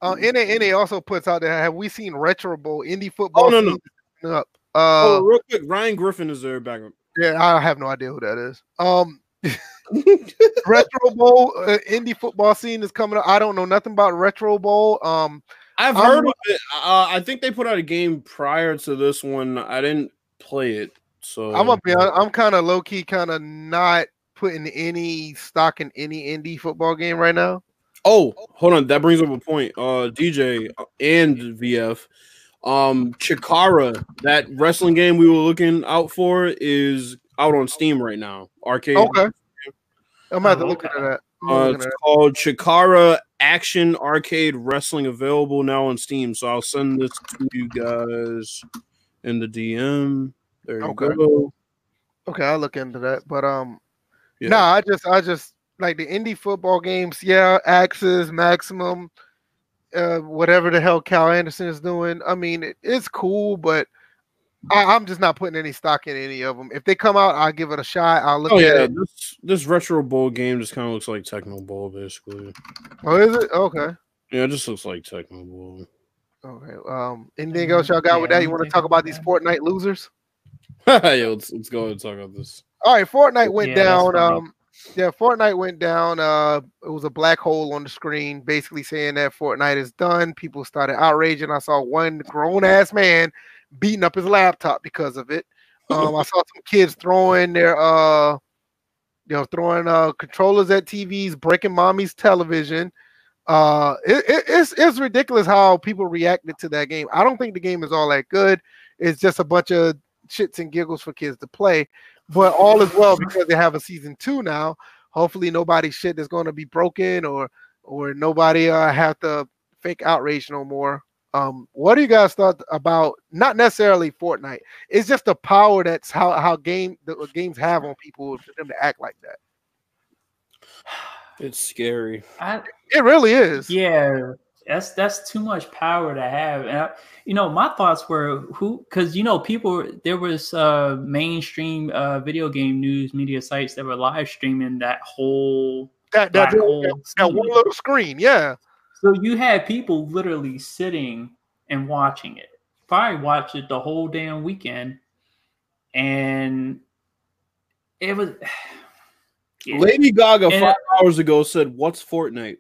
Uh, NA, NA also puts out there. Have we seen retro bowl indie football? Oh, no, no. season Up. Oh, Uh, real quick, Ryan Griffin is their backup. Yeah, I have no idea who that is. Um, retro bowl uh, indie football scene is coming up. I don't know nothing about retro bowl. Um, I've I'm- heard of it. Uh, I think they put out a game prior to this one. I didn't play it, so I'm gonna be. I'm kind of low key, kind of not putting any stock in any indie football game right now. Oh, hold on. That brings up a point. Uh, DJ and VF, um, Chikara, that wrestling game we were looking out for is out on Steam right now. Arcade. Okay, I'm have to look at that. Uh, it's called Chikara Action Arcade Wrestling, available now on Steam. So I'll send this to you guys in the DM. There you Okay. go. Okay, I'll look into that. But um, Yeah. nah, I just, I just like the indie football games. Yeah, Axis, Maximum, uh, whatever the hell Cal Anderson is doing. I mean, it, it's cool, but I, I'm just not putting any stock in any of them. If they come out, I'll give it a shot. I'll look Oh at yeah, it. this this retro bowl game just kind of looks like Tecmo Bowl, basically. Oh, is it okay? Yeah, it just looks like Tecmo Bowl. Okay. Um, anything else y'all got with that? You want to talk about these? Fortnite losers? yeah, let's let's go ahead and talk about this. All right, Fortnite went Yeah, down. Um, yeah, Fortnite went down. Uh, it was a black hole on the screen, basically saying that Fortnite is done. People started outraging. I saw one grown ass man beating up his laptop because of it. Um, I saw some kids throwing their uh, you know, throwing uh controllers at TVs, breaking mommy's television. Uh, it, it, it's it's ridiculous how people reacted to that game. I don't think the game is all that good. It's just a bunch of shits and giggles for kids to play but all is well because they have a season two now. Hopefully, nobody shit is going to be broken or or nobody uh, have to fake outrage no more. Um, what do you guys thought about not necessarily Fortnite? It's just the power that's how how game the games have on people for them to act like that. It's scary. I, It really is. yeah, that's that's too much power to have. And I, you know, my thoughts were who because you know people there was uh mainstream uh video game news media sites that were live streaming that whole that that, black hole. that, that one little screen. Yeah, So you had people literally sitting and watching it. Probably watched it the whole damn weekend, and it was. Lady Gaga And- five hours ago said, "What's Fortnite?"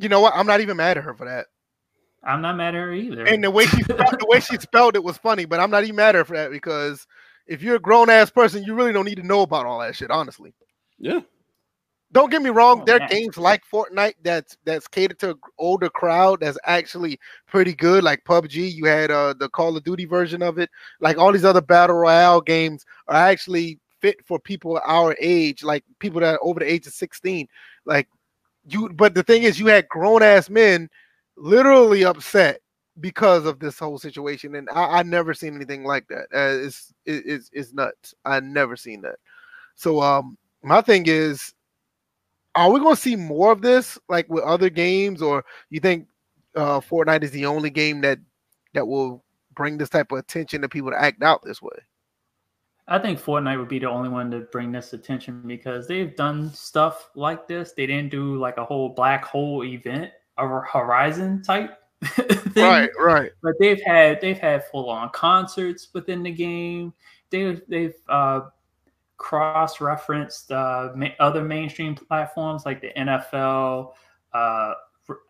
You know what? I'm not even mad at her for that. I'm not mad at her either. And the way she spelled, the way she spelled it was funny, but I'm not even mad at her for that because if you're a grown ass person, you really don't need to know about all that shit. Honestly, Yeah, don't get me wrong. Oh, there are games like Fortnite that's that's catered to an older crowd that's actually pretty good. Like PUBG, you had uh, the Call of Duty version of it. Like all these other battle royale games are actually fit for people our age, like people that are over the age of 16. Like you, but the thing is, you had grown ass men literally upset because of this whole situation, and I, I never seen anything like that. Uh, it's it, it's it's nuts. I never seen that. So um, my thing is, are we going to see more of this, like with other games, or you think uh, Fortnite is the only game that that will bring this type of attention to people to act out this way? I think Fortnite would be the only one to bring this attention because they've done stuff like this. They didn't do like a whole black hole event or Horizon type thing. Right, right. But they've had they've had full on concerts within the game. They've they've uh, cross referenced uh, ma- other mainstream platforms like the NFL. Uh,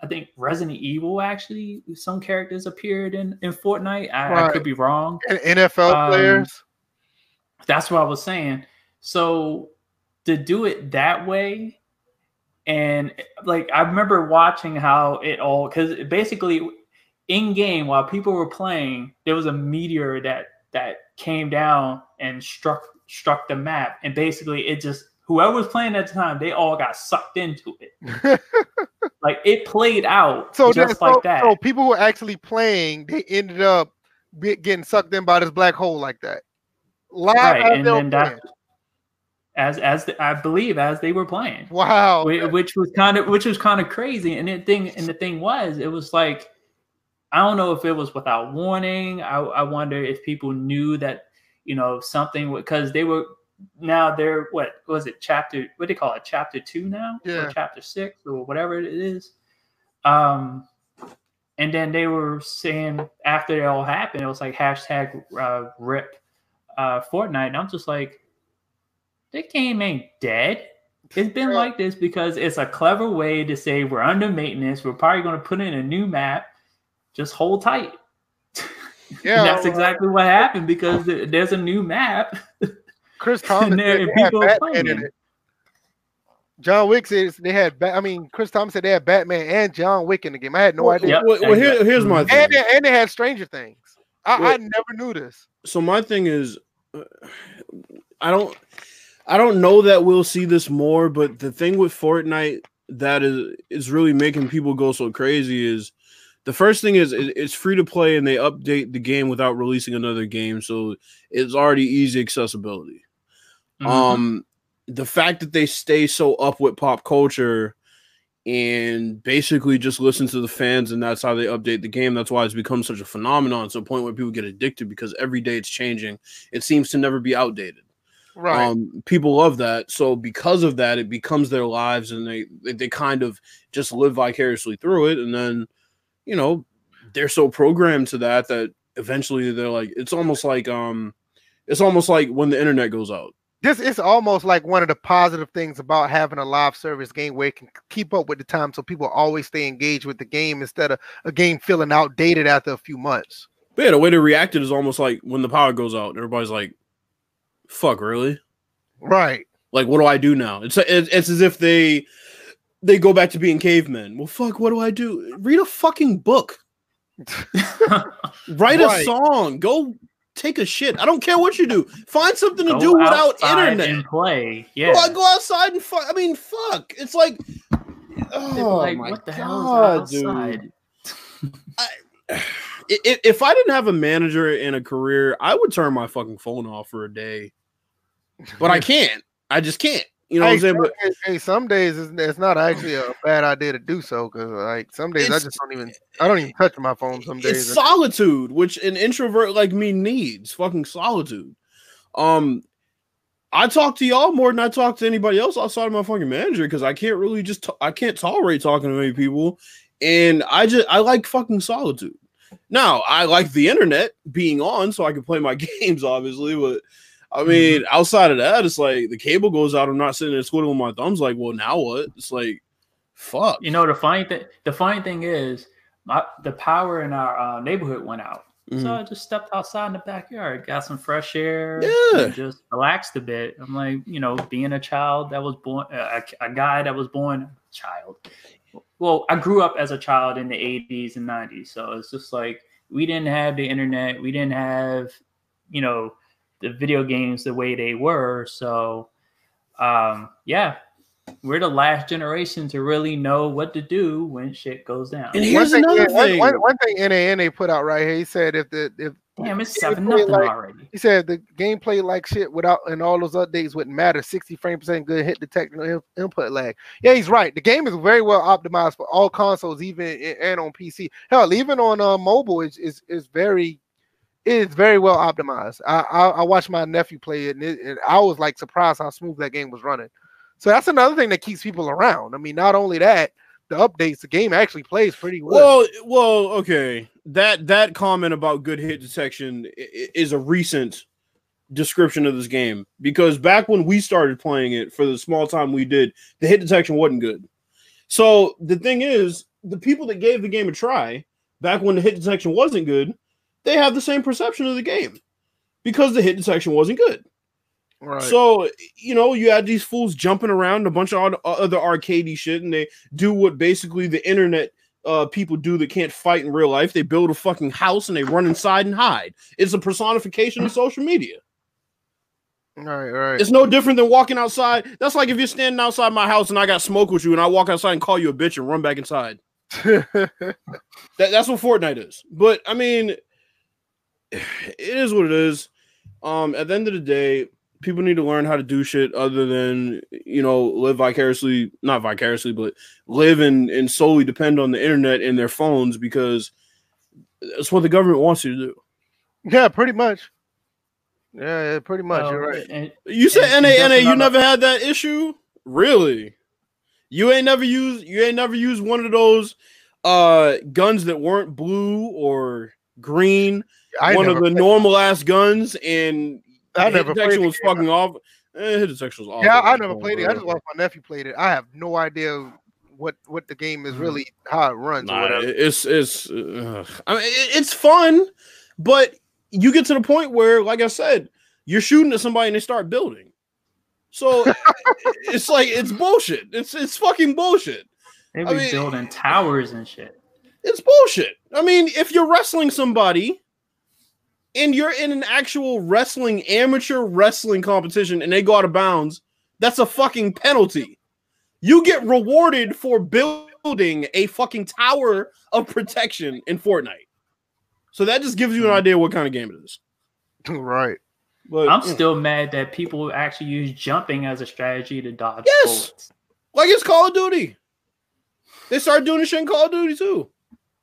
I think Resident Evil actually some characters appeared in in Fortnite. I, I could be wrong And NFL Um, players. That's what I was saying. So to do it that way, and like I remember watching how it all because basically in game while people were playing, there was a meteor that that came down and struck struck the map, and basically it just whoever was playing at the time, they all got sucked into it. like it played out so just that, like so, that. so people who were actually playing, they ended up getting sucked in by this black hole like that. Live right, as and then that as as the, I believe as they were playing. Wow. Whi- which was kind of which was kind of crazy and the thing and the thing was it was like i don't know if it was without warning i, I wonder if people knew that you know something because they were now they're what was it chapter what do they call it chapter two now Yeah. or chapter six or whatever it is um and then they were saying after it all happened it was like hashtag uh, rip uh fortnite and i'm just like the game ain't dead it's been Yeah. like this because it's a clever way to say we're under maintenance. We're probably going to put in a new map. Just hold tight. Yeah, and that's well, exactly what happened because there's a new map. Chris Thomas there- and people are playing. it. John Wick says they had. Ba- I mean, Chris Thomas said they had Batman and John Wick in the game. I had no well, idea. Yep, well, well, here, here's my thing. And they, and they had Stranger Things. I, I never knew this. so my thing is i don't i don't know that we'll see this more but the thing with fortnite that is is really making people go so crazy is the first thing is it's free to play and they update the game without releasing another game so it's already easy accessibility Mhm. um the fact that they stay so up with pop culture and basically just listen to the fans and that's how they update the game. That's why it's become such a phenomenon to a point where people get addicted because every day it's changing. It seems to never be outdated. Right. um people love that. So because of that it becomes their lives and they they, they kind of just live vicariously through it. And then you know they're so programmed to that that eventually they're like it's almost like um it's almost like when the internet goes out this is almost like one of the positive things about having a live service game where it can keep up with the time so people always stay engaged with the game instead of a game feeling outdated after a few months. But yeah, the way they reacted is almost like when the power goes out, everybody's like, "Fuck, really? Right. Like, what do I do now?" It's it's, it's as if they they go back to being cavemen. Well, fuck, what do I do? Read a fucking book. Write Right. a song. Go take a shit. I don't care what you do. Find something to Go do without outside internet. and play. Go, Yeah. go outside and fuck. I mean, fuck. It's like, oh like, my what the god, hell is dude. outside? I- if, if I didn't have a manager and a career, I would turn my fucking phone off for a day. But I can't. I just can't. You know what hey, I'm saying? some, But hey, hey, some days it's, it's not actually a bad idea to do so because like some days I just don't even I don't even touch my phone some days it's solitude, which an introvert like me needs. Fucking solitude. Um, I talk to y'all more than I talk to anybody else outside of my fucking manager because I can't really just t- I can't tolerate talking to many people, and I just I like fucking solitude. Now I like the internet being on so I can play my games, obviously, but I mean mm-hmm. outside of that, it's like the cable goes out. I'm not sitting there twiddling my thumbs like, well, now what? It's like, fuck. You know the funny thing. The funny thing is, my the power in our uh, neighborhood went out Mm-hmm. So I just stepped outside in the backyard, got some fresh air, yeah, just relaxed a bit. I'm like, you know, being a child that was born, a, a guy that was born child. Well, I grew up as a child in the 80s and 90s, so it's just like we didn't have the internet, we didn't have, you know, the video games the way they were. So, um, yeah, we're the last generation to really know what to do when shit goes down. And here's one another thing, thing. One, one thing NANA put out right here. He said if the if damn it's seven nothing like, already. He said the gameplay like shit without and all those updates wouldn't matter. Sixty frame percent good hit detecting input lag. Yeah, he's right. The game is very well optimized for all consoles, even and on PC. Hell, even on uh, mobile is is is very it's very well optimized. I, I, I watched my nephew play it and, it, and I was like surprised how smooth that game was running. So that's another thing that keeps people around. I mean, not only that, the updates, the game actually plays pretty well. Well, well, okay. That that comment about good hit detection is a recent description of this game because back when we started playing it for the small time we did, the hit detection wasn't good. So the thing is, the people that gave the game a try back when the hit detection wasn't good, they have the same perception of the game because the hit detection wasn't good. Right. So you know, you had these fools jumping around a bunch of other arcadey shit, and they do what basically the internet uh, people do that can't fight in real life. They build a fucking house and they run inside and hide. It's a personification of social media. Right, right. It's no different than walking outside. That's like if you're standing outside my house and I got smoke with you, and I walk outside and call you a bitch and run back inside. that, that's what Fortnite is. But I mean, it is what it is. Um, at the end of the day, people need to learn how to do shit other than you know live vicariously not vicariously but live and, and solely depend on the internet and their phones because that's what the government wants you to do. Yeah pretty much. Yeah pretty much. Well, you're right. and, you said na na you never had that issue? Really? You ain't never used you ain't never used one of those uh guns that weren't blue or green I one of the normal ass guns and I never detection was fucking off. Eh, hit detection was awful. Yeah, I never played it. I just watched my nephew played it. I have no idea what what the game is mm. really how it runs. Nah, it's it's. Uh, I mean, it's fun, but you get to the point where, like I said, you're shooting at somebody and they start building. So it's like it's bullshit. It's it's fucking bullshit. They be I mean, building towers and shit. It's bullshit. I mean, if you're wrestling somebody and you're in an actual wrestling amateur wrestling competition and they go out of bounds, that's a fucking penalty. You get rewarded for building a fucking tower of protection in Fortnite. So that just gives you an idea what kind of game it is. Right. But, I'm still mad that people actually use jumping as a strategy to dodge yes! bullets. Like it's Call of Duty. They started doing the shit in Call of Duty too.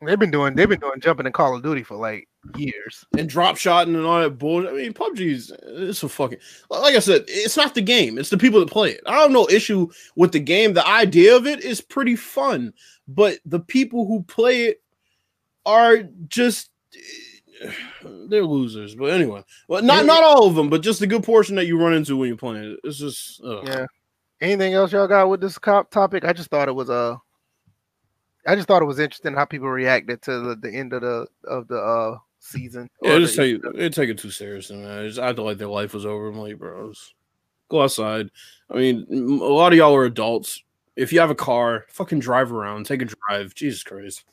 They've been doing they've been doing jumping in Call of Duty for like years and drop shotting and all that bullshit. I mean, PUBG's it's a fucking like I said, it's not the game, it's the people that play it. I have no issue with the game. The idea of it is pretty fun, but the people who play it are just they're losers. But anyway, well, not not all of them, but just the good portion that you run into when you're playing it. It's just ugh. yeah. Anything else y'all got with this cop topic? I just thought it was a uh, I just thought it was interesting how people reacted to the, the end of the of the uh season. Yeah, just take it take it too seriously, man. I just I felt like their life was over. I'm like, bros, go outside. I mean, a lot of y'all are adults. If you have a car, fucking drive around, take a drive. Jesus Christ.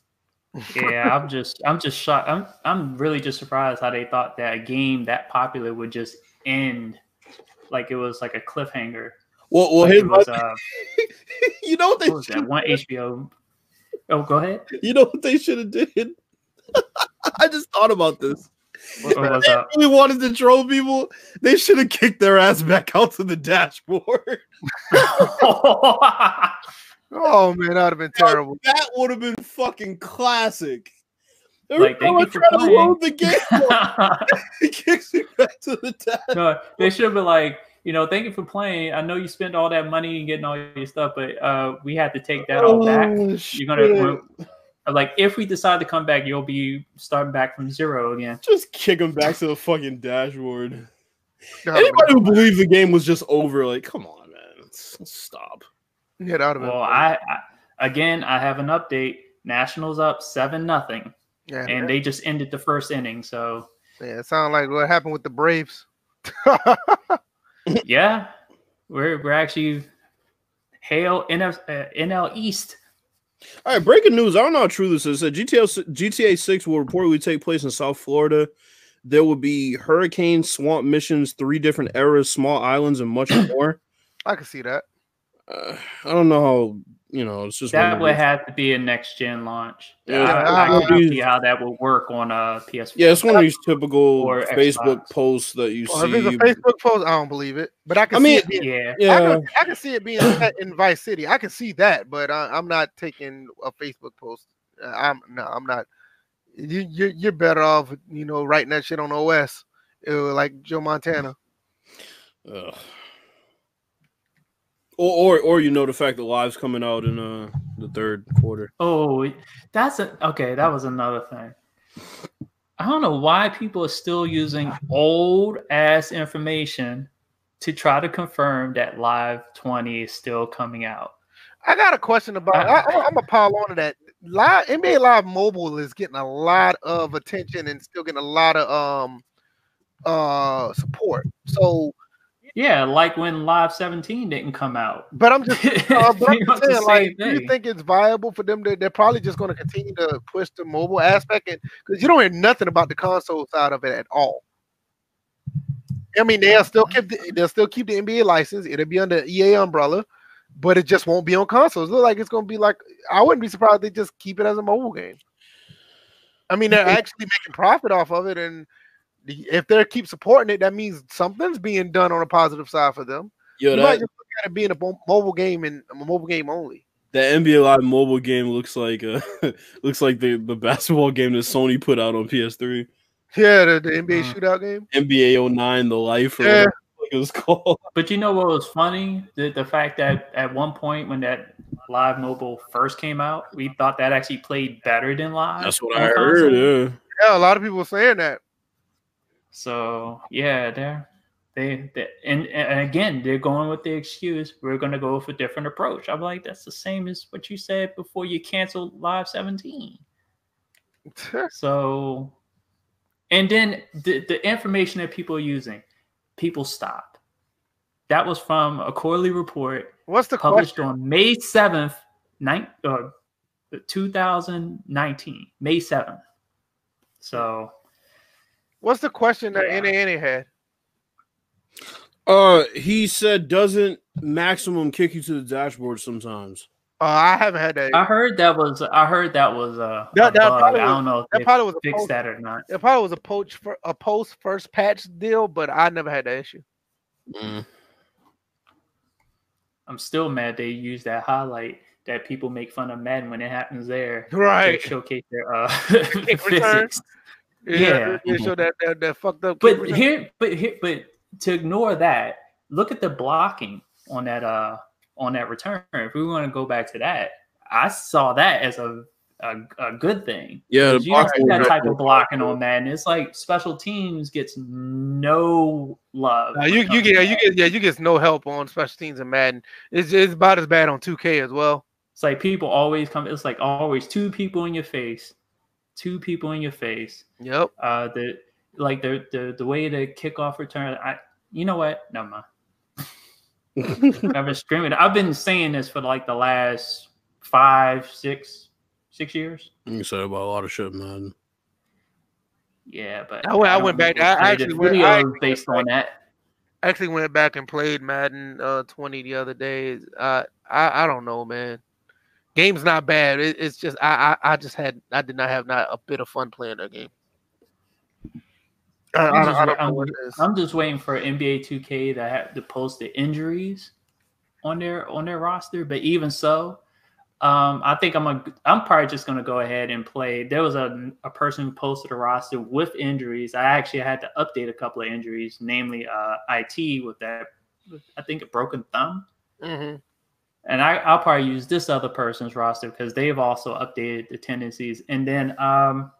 yeah, I'm just I'm just shocked. I'm I'm really just surprised how they thought that a game that popular would just end like it was like a cliffhanger. Well, well, like was, uh, you know what they what was that one HBO Oh, go ahead. You know what they should have did? I just thought about this. What, what they really wanted to troll people. They should have kicked their ass back out to the dashboard. oh man, that would have been terrible. That would have been fucking classic. Like they trying to load the game. he kicks me back to the dash. No, they should have been like, you know, thank you for playing. I know you spent all that money and getting all your stuff, but uh, we had to take that all back. Oh, You're gonna like if we decide to come back, you'll be starting back from zero again. just kick him back to the fucking dashboard. Get Anybody who believes the game was just over, like, come on, man, Let's- let's stop. Get out of it. Well, I, I again, I have an update. Nationals up seven nothing, yeah, and they just ended the first inning. So yeah, it sounds like what happened with the Braves. yeah, we're we're actually hail NF, uh, NL East. All right, breaking news. I don't know how true this is. GTA GTA Six will reportedly take place in South Florida. There will be hurricane, swamp missions, three different eras, small islands, and much more. I can see that. Uh, I don't know how you know. It's just That would those- have to be a next gen launch. Yeah, I, I it's- can't see how that would work on a PS4. Yeah, it's one of these typical Or Facebook Xbox. posts that you Well, if it's a see. Facebook post, I don't believe it. But I can I see mean, it being, yeah. I, can, I can see it being set in Vice City. I can see that, but I, I'm not taking a Facebook post. Uh, I'm no, I'm not. You, you're you're better off, you know, writing that shit on OS, uh, like Joe Montana. Ugh. Or, or or you know the fact that live's coming out in uh the third quarter. Oh, that's a okay. That was another thing. I don't know why people are still using old ass information to try to confirm that Live 20 is still coming out. I got a question about. I, I, I'm gonna pile on to that. Live NBA Live Mobile is getting a lot of attention and still getting a lot of um uh support. So, Yeah, like when Live 17 didn't come out. but I'm just Uh, but I'm just saying, like, do you think it's viable for them to? They're probably just going to continue to push the mobile aspect, and because you don't hear nothing about the console side of it at all. I mean, they'll still keep the, they'll still keep the NBA license. It'll be under EA umbrella, but it just won't be on consoles. Look like it's going to be like I wouldn't be surprised they just keep it as a mobile game. I mean, they're actually making profit off of it, and if they keep supporting it, that means something's being done on a positive side for them. Yo, you might that just look at it being a mobile game and a mobile game only. that NBA Live mobile game looks like uh looks like the the basketball game that Sony put out on PS3. Yeah, the, the NBA Uh. shootout game. NBA 09, the life Yeah. whatever it was called. But you know what was funny? The, the fact that at one point when that Live Mobile first came out, we thought that actually played better than Live. That's what I console. heard. Yeah. Yeah, a lot of people were saying that. So yeah, they're they, they and, and again they're going with the excuse we're going to go with a different approach. I'm like that's the same as what you said before you canceled Live 17. So, and then the the information that people are using, people stopped. That was from a quarterly report What's the published question? on May 7th, nine, uh, 2019, May 7th. So, What's the question that Yeah. NANA had? Uh, he said doesn't maximum kick you to the dashboard sometimes. Uh, I haven't had that. I heard that was I heard that was uh, a That- that bug. probably I don't know if that they probably was a fixed post, that or not. It probably was a poach for a post first patch deal, but I never had that issue. Mm. I'm still mad they use that highlight that people make fun of Madden when it happens there Right. to showcase their uh physics. Yeah, Yeah. they show that that, that fucked up. But here, but here, but to ignore that, look at the blocking on that uh on that return. If we want to go back to that, I saw that as a a, a good thing. Yeah, the 'Cause you see that type of blocking on Madden. It's like special teams gets no love. Nah, when you you get to you get yeah you get no help on special teams in Madden. It's it's about as bad on 2K as well. It's like people always come. It's like always two people in your face, two people in your face. Yep. Uh, the like the the the way the kickoff return. I you know what? Never mind. I've been screaming. I've been saying this for like the last five, six, six years. You said about a lot of shit, man. Yeah, but I went- I don't went back- I actually went- video I actually based went on that. Actually went back and played Madden uh 20 the other day. Uh, I I don't know, man. Game's not bad. It, it's just I, I I just had I did not have not a bit of fun playing that game. I, I, I'm just- I don't I'm- what it is. I'm just waiting for NBA 2K to have to post the injuries on their on their roster. But even so, um, I think I'm a, I'm probably just gonna go ahead and play. There was a a person who posted a roster with injuries. I actually had to update a couple of injuries, namely uh, IT with that I think a broken thumb. Mhm. And I, I'll probably use this other person's roster because they've also updated the tendencies. And then um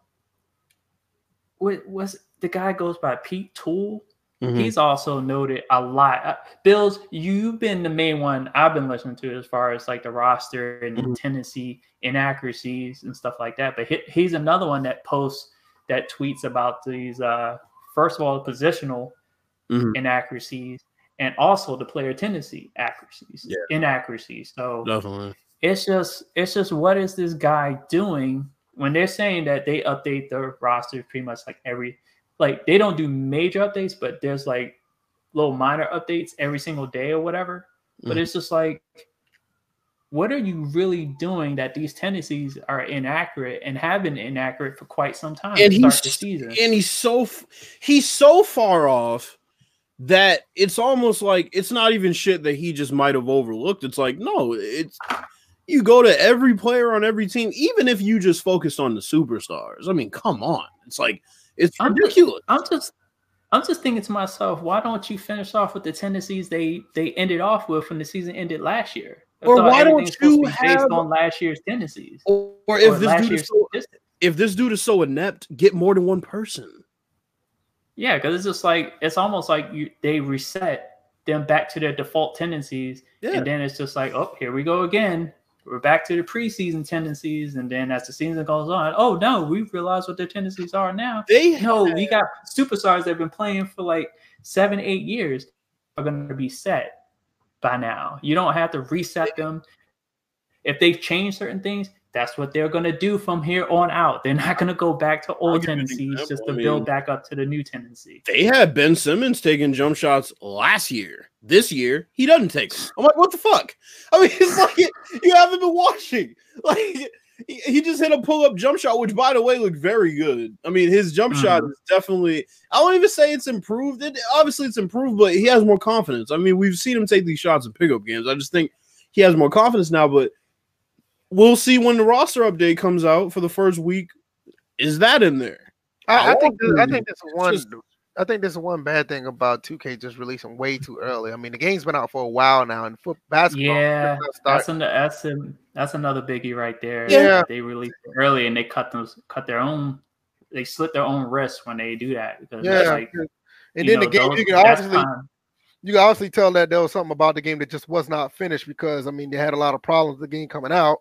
what was the guy goes by Pete Tool? Mhm. He's also noted a lot. Uh, Bills, you've been the main one I've been listening to as far as like the roster and Mhm. tendency inaccuracies and stuff like that. But he, he's another one that posts that tweets about these uh first of all positional Mhm. inaccuracies and also the player tendency accuracies Yeah. inaccuracies. So Definitely. it's just it's just what is this guy doing when they're saying that they update their roster pretty much like every like they don't do major updates but there's like little minor updates every single day or whatever but Mhm. it's just like what are you really doing that these tendencies are inaccurate and have been inaccurate for quite some time and to start he's the season and he's so he's so far off that it's almost like it's not even shit that he just might have overlooked. It's like no, it's you go to every player on every team, even if you just focused on the superstars. I mean, come on, it's like it's I'm just- I'm just I'm just thinking to myself, why don't you finish off with the tendencies they they ended off with when the season ended last year? I Or why don't everything's supposed to you be based have- on last year's tendencies Or, or or if this last dude is so, if this dude is so inept, get more than one person. Yeah, because it's just like it's almost like you they reset them back to their default tendencies, Yeah, and then it's just like, oh, here we go again. We're back to the preseason tendencies, and then as the season goes on, oh no, we've realized what their tendencies are now. they No, we got superstars that have been playing for like seven, eight years are going to be set by now. You don't have to reset them. If they've changed certain things, that's what they're going to do from here on out. They're not going to go back to old give you an tendencies just to I build back up to the new tendency. they had Ben Simmons taking jump shots last year. This year, he doesn't take them. I'm like, what the fuck? I mean, it's like you haven't been watching. Like he, he just hit a pull up jump shot, which by the way looked very good. I mean, his jump hmm. shot is definitely. I don't even say it's improved. It obviously it's improved, but he has more confidence. I mean, we've seen him take these shots in pickup games. I just think he has more confidence now. But we'll see when the roster update comes out for the first week. Is that in there? I, I I think want this, I think this is one. just- I think this is one bad thing about 2K just releasing way too early. I mean, the game's been out for a while now, and foot basketball. Yeah, just not that's an, that's an, that's another biggie right there. Yeah. they released it early and they cut those cut their own. They slit their own wrists when they do that because yeah, like, and you then the game those- you can obviously you can obviously tell that there was something about the game that just was not finished because I mean they had a lot of problems with the game coming out.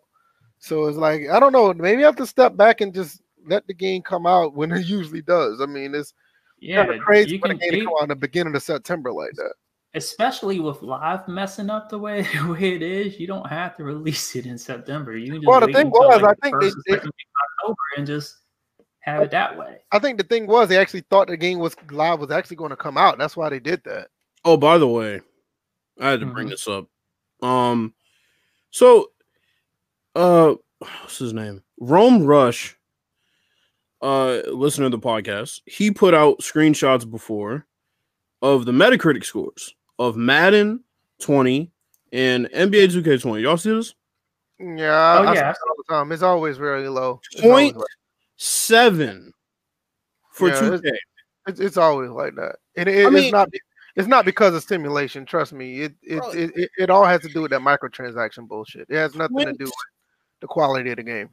So it's like I don't know, maybe I have to step back and just let the game come out when it usually does. I mean, it's Yeah, kind of crazy you for the can, game they- to come out in the beginning of September like that. especially with live messing up the way the way it is. You don't have to release it in September. You can just Well, the thing was, like, I the think they- they- second week of October and just have it that way. I think the thing was they actually thought the game was live was actually going to come out. That's why they did that. Oh, by the way, I had to bring Mhm. this up. Um, so, uh, what's his name? Rome Rush. Uh, listener to the podcast, he put out screenshots before of the Metacritic scores of Madden 20 and NBA 2K20. Y'all see this? Yeah, I, Oh, I yeah, see it all the time. It's always really low. It's Point like- seven for Yeah, 2K. It's, it's always like that, and it, I mean- it's not. It's not because of simulation. Trust me. It it, Bro. it it it all has to do with that microtransaction bullshit. It has nothing to do with the quality of the game.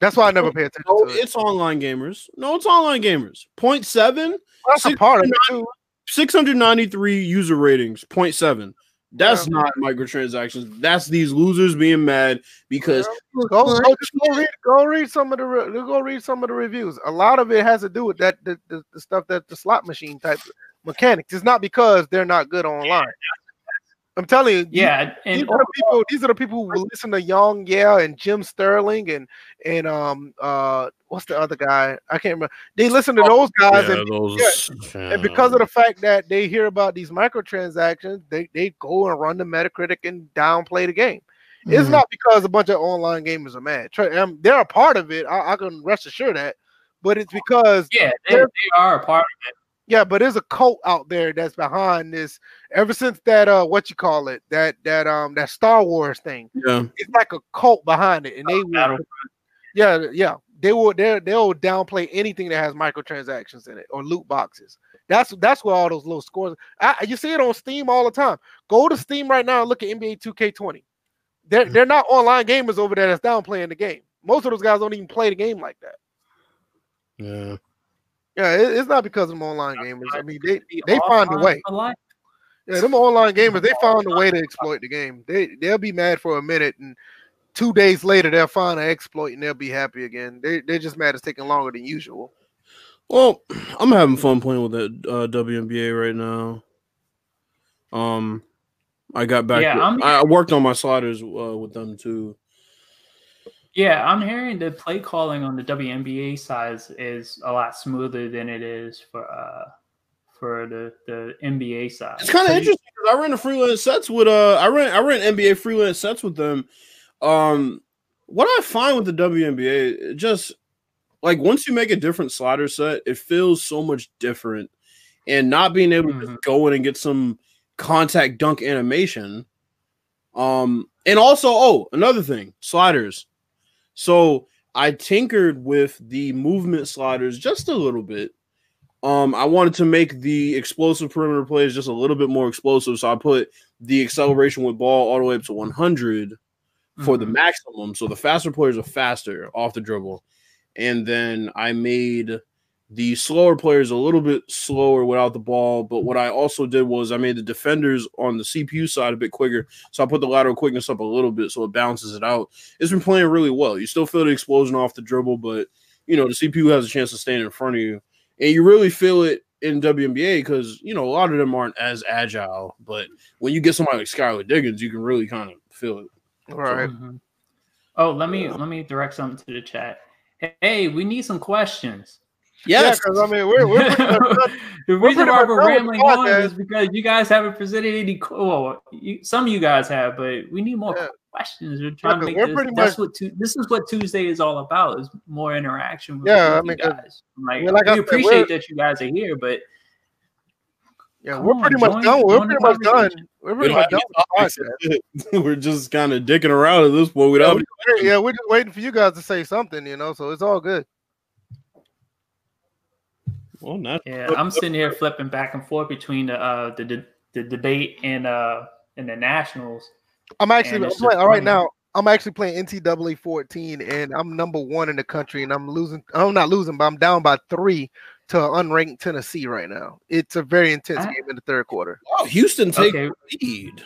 That's why I never pay attention No, to it. it's online gamers. No, it's online gamers. Point seven. That's a part of it too. 693 user ratings, 0.7. That's Yeah. not microtransactions. That's these losers being mad because Go, go, go read go read some of the re- go read some of the reviews. A lot of it has to do with that the, the, the stuff that the slot machine type mechanics. It's not because they're not good online. I'm telling you, you- Yeah, these are the people. These are the people who listen to YongYea and Jim Sterling and and um uh what's the other guy? I can't remember. They listen to those guys and, those, and because of the fact that they hear about these microtransactions, they they go and run the Metacritic and downplay the game. It's Mhm. not because a bunch of online gamers are mad. Um, they're a part of it. I, I can rest assured that. But it's because yeah, they, they are a part of it. Yeah, but there's a cult out there that's behind this. Ever since that uh what you call it that that um that Star Wars thing, yeah, it's like a cult behind it, and they will, yeah yeah they will they they'll downplay anything that has microtransactions in it or loot boxes. That's that's where all those little scores. I, you see it on Steam all the time. Go to Steam right now and look at NBA 2K20. They're Mm. they're not online gamers over there that's downplaying the game. Most of those guys don't even play the game like that. Yeah. Yeah, it, it's not because of them online gamers. I mean, they they find a way. Yeah, them online gamers, they found a way to exploit the game. They they'll be mad for a minute, and two days later they'll find an exploit and they'll be happy again. They they're just mad it's taking longer than usual. Well, I'm having fun playing with that uh, WNBA right now. Um, I got back. Yeah, to- I'm- I worked on my sliders uh, with them too. Yeah, I'm hearing the play calling on the WNBA side is, is a lot smoother than it is for uh for the the NBA side. It's kind of you- interesting because I ran the freelance sets with uh, I ran I ran NBA freelance sets with them. Um, what I find with the WNBA, it just like once you make a different slider set, it feels so much different, and not being able to Mhm. just go in and get some contact dunk animation. Um, and also, oh, another thing, sliders. So I tinkered with the movement sliders just a little bit. Um, I wanted to make the explosive perimeter plays just a little bit more explosive, so I put the acceleration with ball all the way up to 100 for the Mhm. maximum. So the faster players are faster off the dribble, and then I made the slower players a little bit slower without the ball. But what I also did was I made the defenders on the CPU side a bit quicker, so I put the lateral quickness up a little bit, so it balances it out. It's been playing really well. You still feel the explosion off the dribble, but you know the CPU has a chance to stand in front of you, and you really feel it in WNBA because you know a lot of them aren't as agile. But when you get somebody like Skylar Diggins, you can really kind of feel it. Right. Mhm. Oh, let me let me direct something to the chat. Hey, we need some questions. Yeah, because I mean we're we're pretty much the we're reason why we're rambling on podcast. is because you guys haven't presented any. qu- Well, you, some of you guys have, but we need more Yeah. questions. We're trying to make we're this. pretty That's what tu- this is what Tuesday is all about. Is more interaction. With, Yeah, I mean, you 'cause- guys. Like, well, like we said, appreciate we're- that you guys are here, but yeah, we're on, pretty much join- done. We're pretty much done. We're pretty much done with the We're just kind of dicking around at this point. We Yeah, don't. yeah, we're just waiting for you guys to say something, you know. So it's all good. Well, not. yeah, I'm sitting here flipping back and forth between the uh the the, the debate and uh and the nationals. I'm actually And I'm playing, all right now. I'm actually playing NCAA 14, and I'm number one in the country, and I'm losing. I'm not losing, but I'm down by three to unranked Tennessee right now. It's a very intense Ah. game in the third quarter. Oh, Houston take Okay, lead.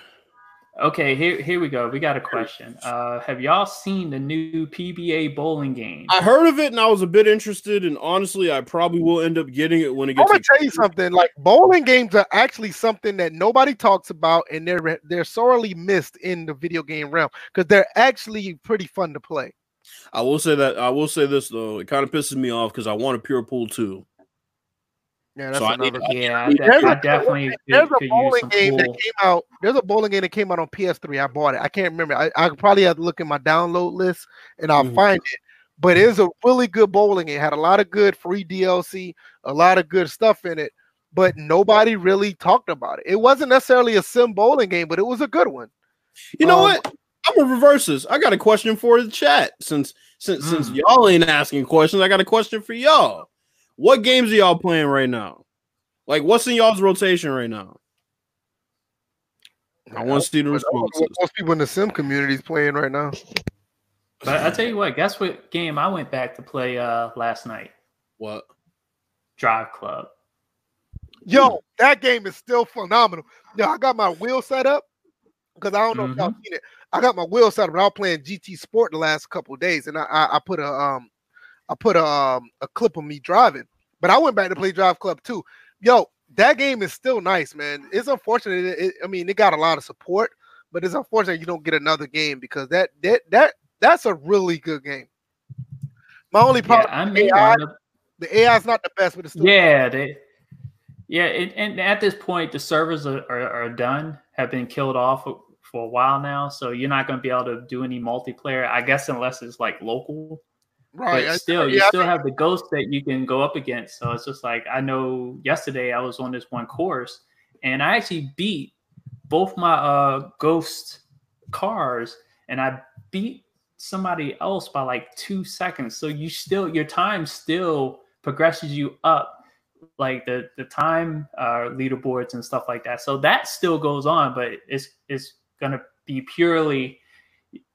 Okay. Here here we go. We got a question. Uh, have y'all seen the new PBA bowling game? I heard of it and I was a bit interested, and honestly, I probably will end up getting it when it gets. I'm gets. gonna tell you something. Like bowling games are actually something that nobody talks about, and they're they're sorely missed in the video game realm because they're actually pretty fun to play. I will say that I will say this though, it kind of pisses me off because I want a pure pool too. Yeah, that's So I need- another. yeah, I, de- There's I a- definitely could, There's a could use bowling some game that came out. There's a bowling game that came out on PS3. I bought it. I can't remember. I, I probably have to look in my download list and I'll Mhm. find it. But it was a really good bowling. Game. It had a lot of good free DLC, a lot of good stuff in it. But nobody really talked about it. It wasn't necessarily a sim bowling game, but it was a good one. You know Um, what? I'm gonna reverse this. I got a question for the chat. Since since since Mm. y'all ain't asking questions, I got a question for y'all. What games are y'all playing right now? Like, what's in y'all's rotation right now? I want to see the I responses. what most people in the sim community is playing right now. But I tell you what, guess what game I went back to play uh last night? What? Drive Club. Yo, that game is still phenomenal. Yo, I got my wheel set up because I don't know if y'all Mm-hmm. seen it. I got my wheel set up, but I was playing GT Sport the last couple of days, and I, I, I put a um I put a um a clip of me driving. But I went back to play Drive Club too. Yo, that game is still nice, man. It's unfortunate. It, it- I mean, it got a lot of support, but it's unfortunate you don't get another game because that that that that's a really good game. My only Yeah, problem, I may AI wind the AI is not the best, but it's still Yeah, they, yeah, and, and at this point, the servers are, are, are done, have been killed off for a while now. So you're not going to be able to do any multiplayer, I guess, unless it's like local. Right. But I- still, you yeah, still have the ghost that you can go up against. So it's just like I know yesterday I was on this one course, and I actually beat both my uh ghost cars, and I beat somebody else by like two seconds. So you still your time still progresses you up like the the time uh, leaderboards and stuff like that. So that still goes on, but it's it's gonna be purely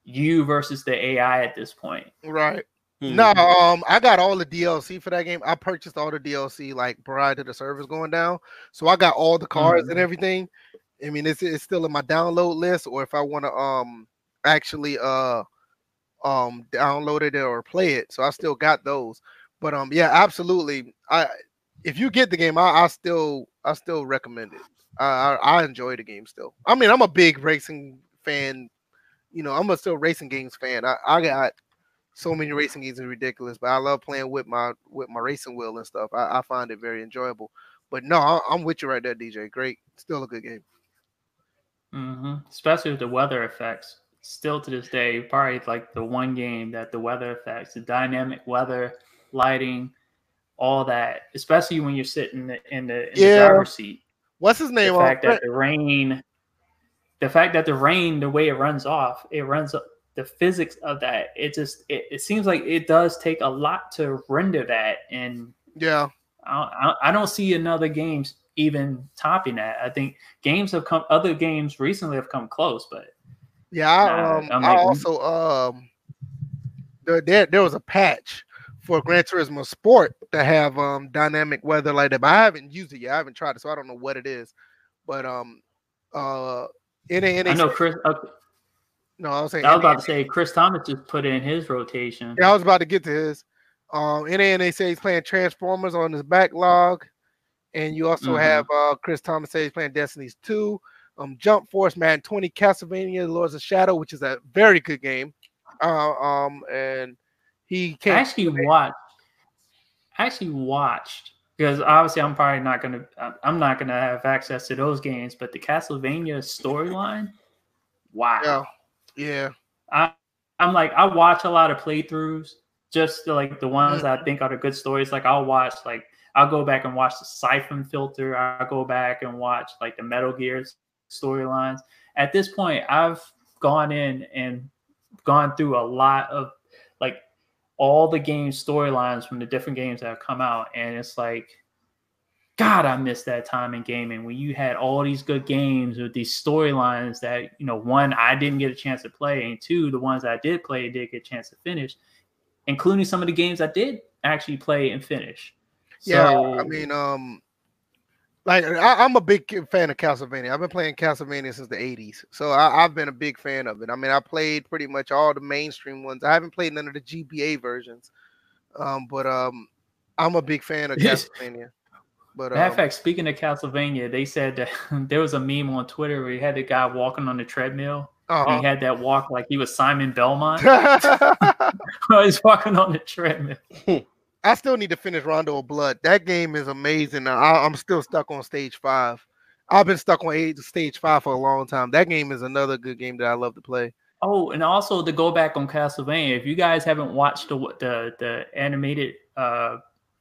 you versus the AI at this point. Right. Mm-hmm. No, um, I got all the DLC for that game. I purchased all the DLC like prior to the servers going down, so I got all the cards mm-hmm. and everything. I mean, it's it's still in my download list, or if I want to um actually uh um download it or play it, so I still got those. But um, yeah, absolutely. I if you get the game, I, I still I still recommend it. I, I, I enjoy the game still. I mean, I'm a big racing fan. You know, I'm a still racing games fan. I, I got so many racing games is ridiculous, but I love playing with my with my racing wheel and stuff. I, I find it very enjoyable. But no, I, am with you right there, DJ. Great, still a good game. Mm-hmm. Especially with the weather effects. Still to this day, probably like the one game that the weather effects, the dynamic weather, lighting, all that. Especially when you're sitting in the in the, in yeah. the driver's seat. What's his name? The fact that the rain, the fact that the rain, the way it runs off, it runs the physics of that it just it, it seems like it does take a lot to render that and yeah I, I don't see another games even topping that i think games have come other games recently have come close but yeah i, um, I also um there, there was a patch for Gran Turismo Sport to have um dynamic weather like that, but I haven't used it yet. I haven't tried it, so I don't know what it is. But um, uh, NA, I know Chris. Uh, no, I was saying. I was about to say Chris Thomas just put in his rotation. Yeah, I was about to get to his. Um, NA say he's playing Transformers on his backlog, and you also mm-hmm. have uh Chris Thomas say he's playing Destiny's Two. Um, Jump Force Man 20 Castlevania Lords of Shadow, which is a very good game. Uh, um, and he can't actually watched. Actually watched because obviously I'm probably not gonna. I'm not gonna have access to those games, but the Castlevania storyline. Wow. Yeah. Yeah. I I'm like I watch a lot of playthroughs, just like the ones that I mm-hmm. think are the good stories. Like I'll watch like I'll go back and watch the Siphon Filter. I'll go back and watch like the Metal Gears storylines. At this point, I've gone in and gone through a lot of like all the game storylines from the different games that have come out, and it's like God, I miss that time in gaming when you had all these good games with these storylines that, you know, one, I didn't get a chance to play, and two, the ones I did play did get a chance to finish, including some of the games I did actually play and finish. Yeah, so, I mean, um, like I, am a big fan of Castlevania. I've been playing Castlevania since the 80s, so I, have been a big fan of it. I mean, I played pretty much all the mainstream ones. I haven't played none of the GBA versions, um, but um, I'm a big fan of Castlevania. But matter of um, fact, speaking of Castlevania, they said that there was a meme on Twitter where he had the guy walking on the treadmill. Uh-huh. He had that walk like he was Simon Belmont. He's walking on the treadmill. I still need to finish Rondo of Blood. That game is amazing. I, am still stuck on stage five. I've been stuck on eight, stage five for a long time. That game is another good game that I love to play. Oh, and also to go back on Castlevania, if you guys haven't watched the the, the animated uh,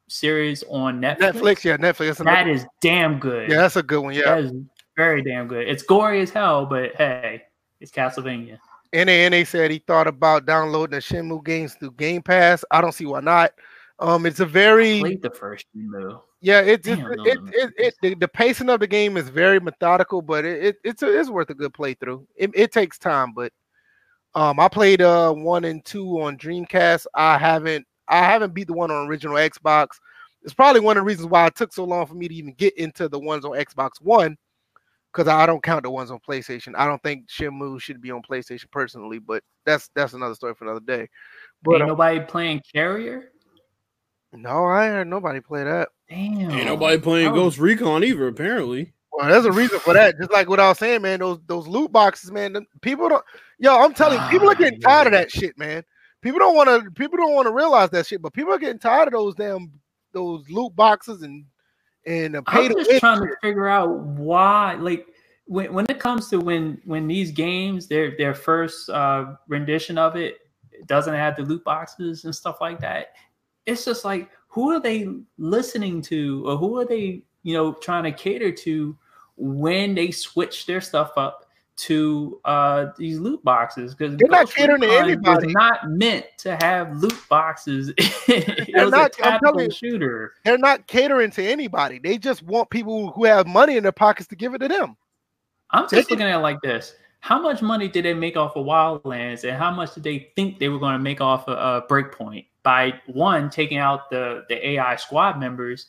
series on Netflix. Netflix, yeah, Netflix. That is damn good. Yeah, that's a good one. Yeah, that is very damn good. It's gory as hell, but hey, it's Castlevania. NA said he thought about downloading the Shenmue games through Game Pass. I don't see why not. Um, it's a very I played the first Shenmue. Yeah, it's it, it, it, it, the, the pacing of the game is very methodical, but it, it it's a, it's worth a good playthrough. It, it takes time, but um, I played uh one and two on Dreamcast. I haven't I haven't beat the one on original Xbox. It's probably one of the reasons why it took so long for me to even get into the ones on Xbox One, because I don't count the ones on PlayStation. I don't think Shenmue should be on PlayStation personally, but that's that's another story for another day. But Ain't uh, nobody playing Carrier. No, I heard nobody play that. Damn. Ain't nobody playing oh. Ghost Recon either, apparently. Well, there's a reason for that. Just like what I was saying, man. Those those loot boxes, man. People don't. Yo, I'm telling you, people are getting ah, tired of that shit, man people don't want to people don't want to realize that shit, but people are getting tired of those damn those loot boxes and and I'm just trying shit. to figure out why like when, when it comes to when when these games their their first uh rendition of it doesn't have the loot boxes and stuff like that it's just like who are they listening to or who are they you know trying to cater to when they switch their stuff up to uh these loot boxes because They're not catering to anybody. Not meant to have loot boxes. They're not- a I'm telling you. shooter. They're not catering to anybody. They just want people who have money in their pockets to give it to them. I'm They just can- looking at it like this. How much money did they make off of Wildlands, and how much did they think they were going to make off of uh, Breakpoint by one taking out the the AI squad members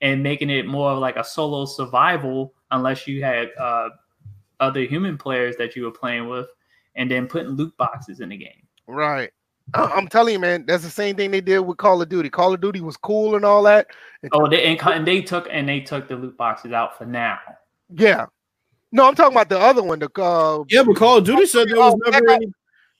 and making it more of like a solo survival, unless you had uh, other human players that you were playing with, and then putting loot boxes in the game. Right. I- I'm telling you, man, that's the same thing they did with Call of Duty. Call of Duty was cool and all that. Oh, they and, and they took and they took the loot boxes out for now. Yeah. No, I'm talking about the other one. The uh, Yeah, but Call of Duty said there was Oh, never any.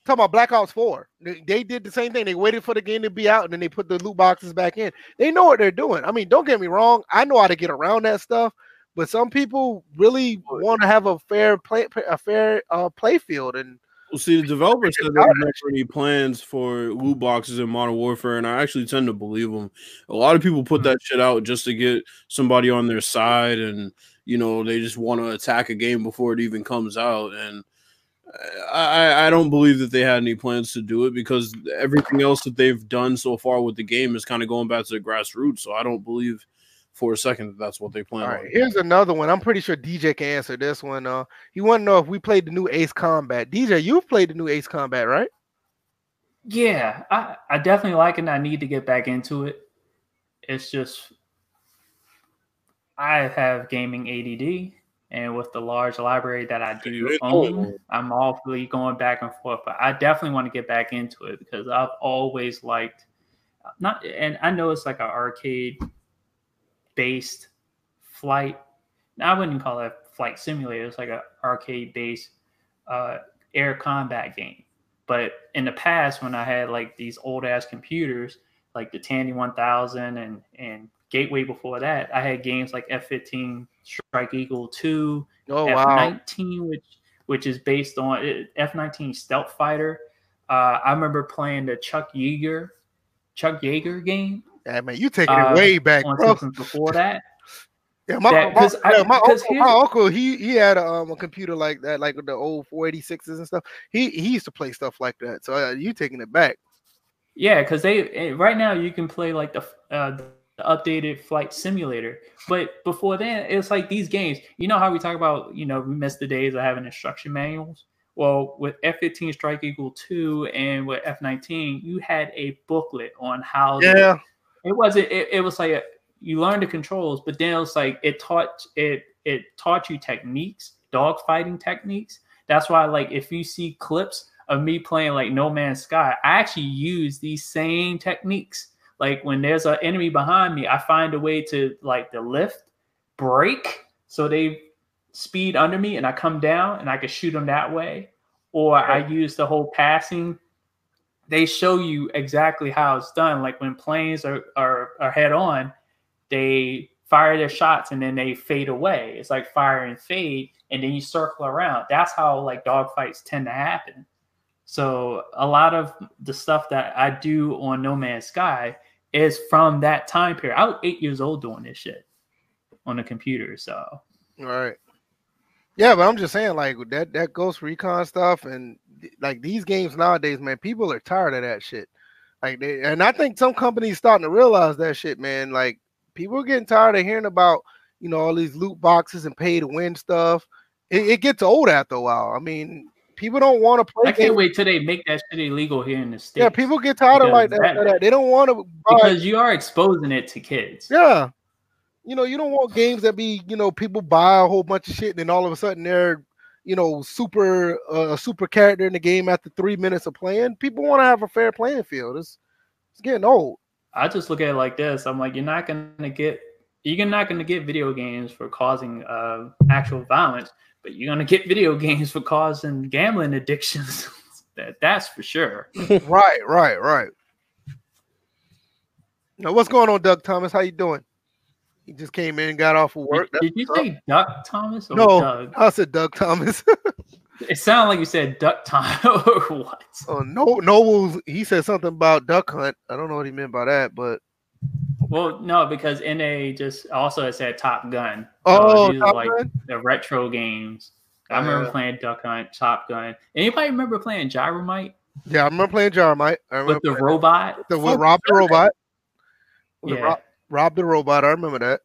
talking about Black Ops 4. They, they did the same thing. They waited for the game to be out and then they put the loot boxes back in. They know what they're doing. I mean, don't get me wrong. I know how to get around that stuff, but some people really want to have a fair play, a fair uh, play field. And Well, see, the developer said there was never any plans for loot boxes in Modern Warfare, and I actually tend to believe them. A lot of people put that shit out just to get somebody on their side, and you know they just want to attack a game before it even comes out. And I- I don't believe that they had any plans to do it because everything else that they've done so far with the game is kind of going back to the grassroots. So I don't believe for a second that that's what they plan all on. here's another one. I'm pretty sure DJ can answer this one. Uh, he want to know if we played the new Ace Combat. DJ, you've played the new Ace Combat, right? Yeah, I, I definitely like it. and I need to get back into it. It's just I have gaming ADD, and with the large library that I do own. I'm awfully going back and forth. But I definitely want to get back into it because I've always liked not, and I know it's like an arcade based flight. Now, I wouldn't call it a flight simulator. It's like an arcade based uh, air combat game. But in the past, when I had like these old ass computers, like the Tandy 1000 and and Gateway before that, I had games like F15 Strike Eagle 2, Oh. F19, which which is based on F19 Stealth Fighter. Uh, I remember playing the Chuck Yeager Chuck Yeager game Yeah, man, you taking uh, it way back, bro. before that. Yeah, my, that- my, I- yeah, my, uncle, my uncle, he he had a, um, a computer like that, like the old 486s and stuff. He he used to play stuff like that. So uh, you taking it back? Yeah, because they eh, right now you can play like the uh, the updated flight simulator, but before then it's like these games. You know how we talk about you know we miss the days of having instruction manuals. Well, with F-15 Strike Eagle two and with F-19, you had a booklet on how. to- Yeah, it wasn't. It, it was like a, you learned the controls, but then it was like it taught it it taught you techniques, dog fighting techniques. That's why, like, if you see clips of me playing like No Man's Sky, I actually use these same techniques. Like when there's an enemy behind me, I find a way to like the lift, break, so they speed under me, and I come down and I can shoot them that way. Or I use the whole passing they show you exactly how it's done. Like when planes are, are, are head on, they fire their shots and then they fade away. It's like fire and fade, and then you circle around. That's how like dogfights tend to happen. So a lot of the stuff that I do on No Man's Sky is from that time period. I was eight years old doing this shit on the computer. So all right. Yeah, but I'm just saying, like that that Ghost Recon stuff, and like these games nowadays, man, people are tired of that shit. Like, they, and I think some companies starting to realize that shit, man. Like, people are getting tired of hearing about you know all these loot boxes and pay to win stuff. It, it gets old after a while. I mean, people don't want to play. I can't games- wait till they make that shit illegal here in the states. Yeah, people get tired of like that, that-. They don't want to because you are exposing it to kids. Yeah. You know, you don't want games that be, you know, people buy a whole bunch of shit and then all of a sudden they're, you know, super uh, a super character in the game after three minutes of playing. People want to have a fair playing field. It's it's getting old. I just look at it like this. I'm like, you're not gonna get you're not gonna get video games for causing uh, actual violence, but you're gonna get video games for causing gambling addictions. that that's for sure. right, right, right. Now what's going on, Doug Thomas? How you doing? He just came in and got off of work. Did, did you That's say Duck Thomas or No. Doug? I said Doug Thomas. It sounded like you said Duck Thomas or what? oh no, Nobles. He said something about duck hunt. I don't know what he meant by that, but Well, no, because NA just also it said Top Gun. So oh, these Top like Gun? the retro games. I oh, remember Yeah. playing Duck Hunt, Top Gun. Anybody remember playing Gyromite Yeah, I remember playing Gyromite. I remember with the robot? the, with Rob the robot. With Yeah. Rob, Rob the robot. I remember that.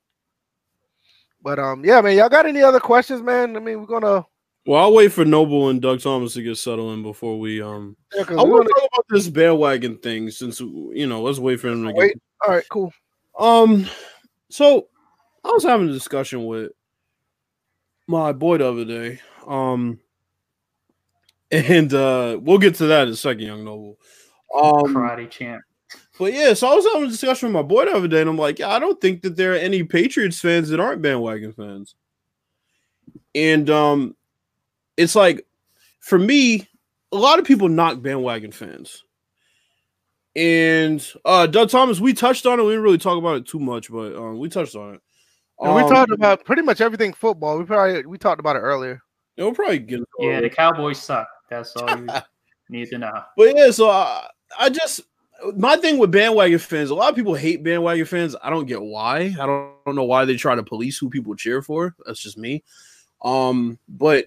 But um, yeah, man. Y'all got any other questions, man? I mean, we're gonna. Well, I'll wait for Noble and Doug Thomas to get settled in before we um. Yeah, 'cause I we're want gonna to talk about this bandwagon thing since you know. Let's wait for him to wait. get. All right, cool. Um, so I was having a discussion with my boy the other day. Um, and uh, we'll get to that in a second, young Noble. Um, Karate champ. But yeah, so I was having a discussion with my boy the other day, and I'm like, yeah, I don't think that there are any Patriots fans that aren't bandwagon fans. And um, it's like, for me, a lot of people knock bandwagon fans. And uh, Doug Thomas, we touched on it. We didn't really talk about it too much, but um, we touched on it. And we Um, talked about pretty much everything football. We probably we talked about it earlier. yeah, We'll probably get. into Yeah, the Cowboys suck. That's all you need to know. But yeah, so I, I just my thing with bandwagon fans, a lot of people hate bandwagon fans. I don't get why. I don't, don't know why they try to police who people cheer for. That's just me. Um, but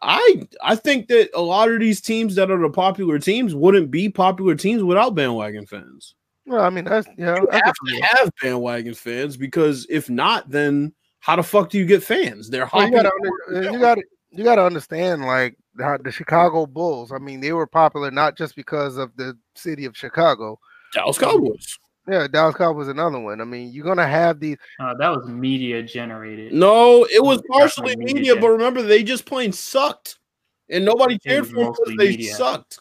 I I think that a lot of these teams that are the popular teams wouldn't be popular teams without bandwagon fans. Well, I mean, that's yeah. You I have to have bandwagon fans because if not, then how the fuck do you get fans? They're Well, you gotta you gotta you gotta understand like the, the Chicago Bulls. I mean, they were popular not just because of the city of Chicago. Dallas Cowboys. Yeah, Dallas Cowboys another one. I mean, you're gonna have these. Uh, that was media generated. No, it was partially media. media, but remember they just plain sucked, and nobody cared for them because they media. sucked.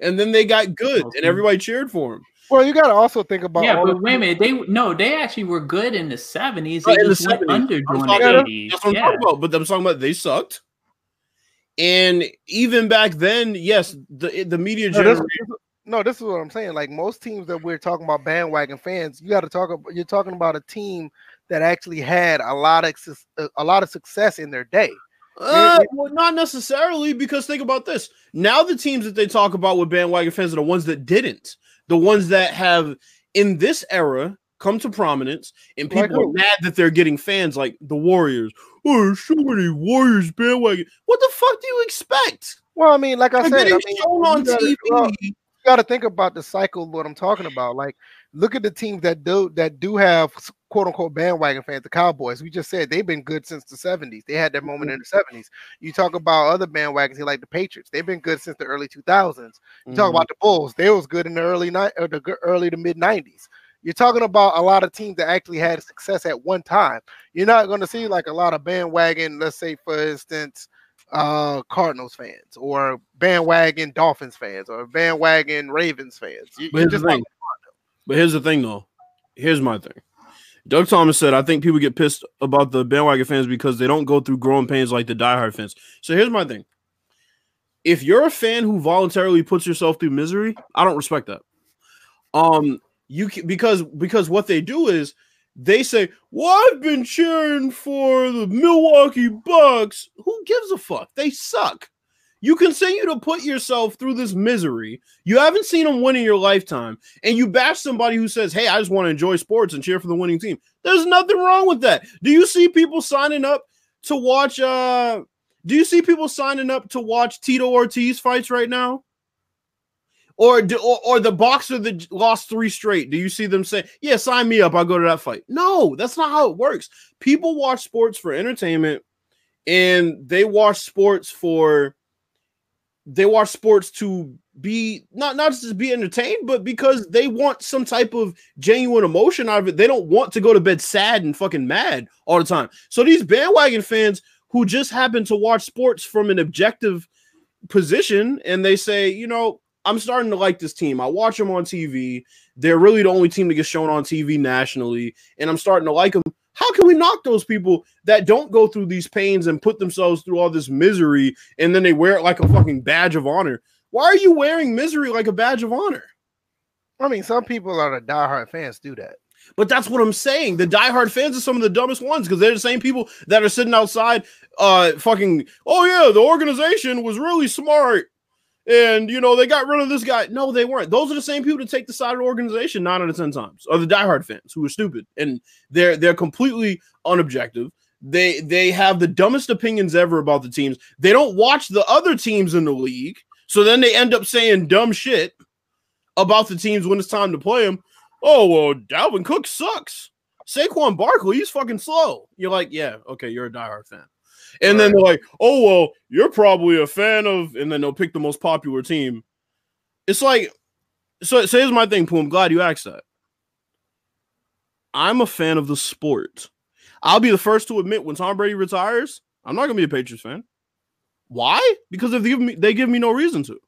And then they got good, Mostly. and everybody cheered for them. Well, you gotta also think about. Yeah, all but the- wait a minute. They no, they actually were good in the seventies. Right, They in the just went 70s. under I'm during talking- the eighties. That's what I'm Yeah, talking about. But I'm talking about they sucked. And even back then, yes, the the media No, this, generation. this- no, this is what I'm saying. Like most teams that we're talking about bandwagon fans, you got to talk about. You're talking about a team that actually had a lot of a lot of success in their day. Uh, well, not necessarily, because think about this. Now the teams that they talk about with bandwagon fans are the ones that didn't. The ones that have in this era come to prominence, and Like people are mad that they're getting fans like the Warriors. Oh, so many Warriors bandwagon. What the fuck do you expect? Well, I mean, like I They're said, I getting mean, shown on gotta- TV. well, got to think about the cycle. What I'm talking about, like, look at the teams that do that do have quote unquote bandwagon fans. The Cowboys. We just said they've been good since the 70s. They had their moment in the 70s. You talk about other bandwagons, like the Patriots. They've been good since the early 2000s. You Mm-hmm. talk about the Bulls. They was good in the early night or the early to mid 90s. You're talking about a lot of teams that actually had success at one time. You're not going to see like a lot of bandwagon. Let's say, for instance, uh Cardinals fans or bandwagon Dolphins fans or bandwagon Ravens fans. You, But here's just the thing. But here's the thing, though. Here's my thing. Doug Thomas said, I think people get pissed about the bandwagon fans because they don't go through growing pains like the diehard fans. So here's my thing. If you're a fan who voluntarily puts yourself through misery, I don't respect that. Um, you can, because because what they do is they say, "Well, I've been cheering for the Milwaukee Bucks." Gives a fuck? They suck. You continue to put yourself through this misery. You haven't seen them win in your lifetime, and you bash somebody who says, "Hey, I just want to enjoy sports and cheer for the winning team." There's nothing wrong with that. Do you see people signing up to watch? uh Do you see people signing up to watch Tito Ortiz fights right now? Or, do, or or the boxer that lost three straight? Do you see them say, "Yeah, sign me up. I'll go to that fight"? No, that's not how it works. People watch sports for entertainment, and they watch sports for they watch sports to be not not just be entertained, but because they want some type of genuine emotion out of it. They don't want to go to bed sad and fucking mad all the time. So these bandwagon fans who just happen to watch sports from an objective position and they say, you know, I'm starting to like this team. I watch them on TV. They're really the only team that gets shown on TV nationally, and I'm starting to like them. How can we knock those people that don't go through these pains and put themselves through all this misery and then they wear it like a fucking badge of honor? Why are you wearing misery like a badge of honor? I mean, some people are the diehard fans do that. But that's what I'm saying. The diehard fans are some of the dumbest ones because they're the same people that are sitting outside, uh, fucking. Oh yeah, the organization was really smart, and you know they got rid of this guy. No, they weren't. Those are the same people that take the side of the organization nine out of ten times. Are the diehard fans who are stupid and they're they're completely unobjective. They they have the dumbest opinions ever about the teams. They don't watch the other teams in the league, so then they end up saying dumb shit about the teams when it's time to play them. Oh well, Dalvin Cook sucks. Saquon Barkley, he's fucking slow. You're like, yeah, okay, you're a diehard fan. And then they're like, oh well, you're probably a fan of, and then they'll pick the most popular team. It's like, so, so here's my thing, Pooh. I'm glad you asked that. I'm a fan of the sport. I'll be the first to admit when Tom Brady retires, I'm not gonna be a Patriots fan. Why? Because if they give me they give me no reason to.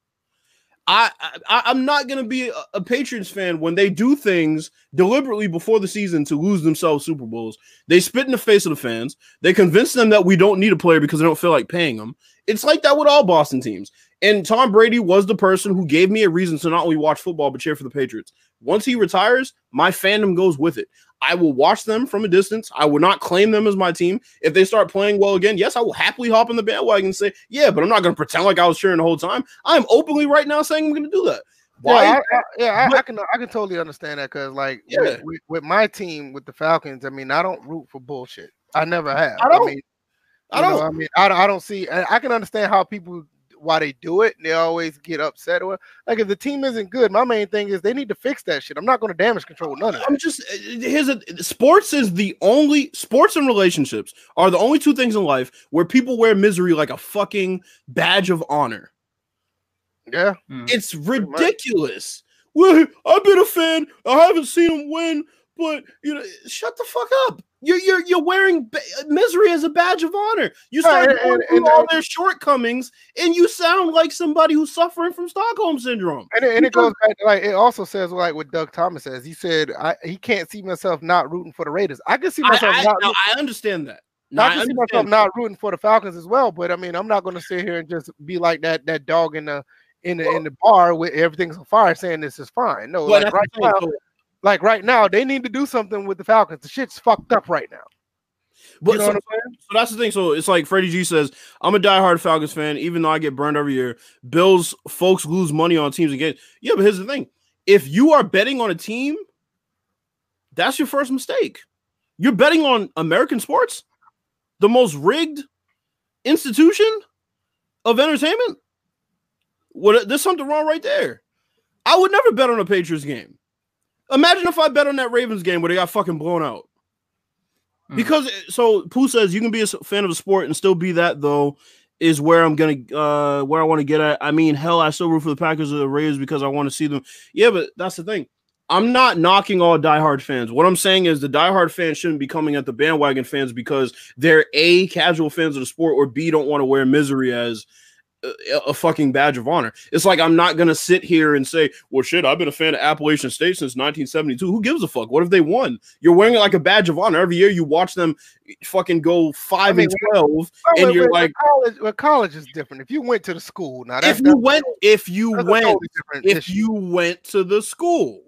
I, I I'm not gonna be a, a, Patriots fan when they do things deliberately before the season to lose themselves Super Bowls. They spit in the face of the fans. They convince them that we don't need a player because they don't feel like paying them. It's like that with all Boston teams. And Tom Brady was the person who gave me a reason to not only watch football but cheer for the Patriots. Once he retires, my fandom goes with it. I will watch them from a distance. I will not claim them as my team. If they start playing well again, yes, I will happily hop on the bandwagon and say, yeah, but I'm not going to pretend like I was cheering the whole time. I'm openly right now saying I'm going to do that. Why? Yeah, I, I, yeah, I, I, can I can totally understand that because like yeah. with, with, with, my team with the Falcons, I mean, I don't root for bullshit. I never have. I don't. I mean, I don't. Know, I mean, I, I don't see. I can understand how people why they do it. they always get upset. Or like if the team isn't good, my main thing is they need to fix that shit. I'm not going to damage control none of that. I'm just uh, here's a sports is the only sports and relationships are the only two things in life where people wear misery like a fucking badge of honor. Yeah, hmm. it's ridiculous. Well, I've been a fan. I haven't seen him win, but you know, shut the fuck up. You're you're you're wearing ba- misery as a badge of honor. You start right, going and, through and, all their shortcomings, and you sound like somebody who's suffering from Stockholm syndrome. And, and it goes back like it also says like what Doug Thomas says. He said I, he can't see myself not rooting for the Raiders. I can see myself I, I, not. No, I understand that. No, I can see myself not rooting for the Falcons as well. But I mean, I'm not going to sit here and just be like that that dog in the in the in the bar with everything's on fire, saying this is fine. No, like right now. Like right now, they need to do something with the Falcons. The shit's fucked up right now. But so, so, that's the thing. So it's like Freddie G says, I'm a diehard Falcons fan, even though I get burned every year. Bills folks lose money on teams again. Yeah, but here's the thing: if you are betting on a team, that's your first mistake. You're betting on American sports, the most rigged institution of entertainment. What there's something wrong right there. I would never bet on a Patriots game. Imagine if I bet on that Ravens game where they got fucking blown out. Hmm. Because so Pooh says you can be a fan of the sport and still be that though is where I'm gonna uh where I want to get at. I mean, hell, I still root for the Packers or the Rays because I want to see them. Yeah, but that's the thing. I'm not knocking all diehard fans. What I'm saying is the diehard fans shouldn't be coming at the bandwagon fans because they're a casual fans of the sport or b don't want to wear misery as a fucking badge of honor. It's like I'm not gonna sit here and say, "Well, shit, I've been a fan of Appalachian State since 1972." Who gives a fuck? What if they won? You're wearing it like a badge of honor every year. You watch them fucking go five I mean, and twelve, and you're like, college. Well, college is different. If you went to the school now, if you went, if you went, totally if issue. you went to the school,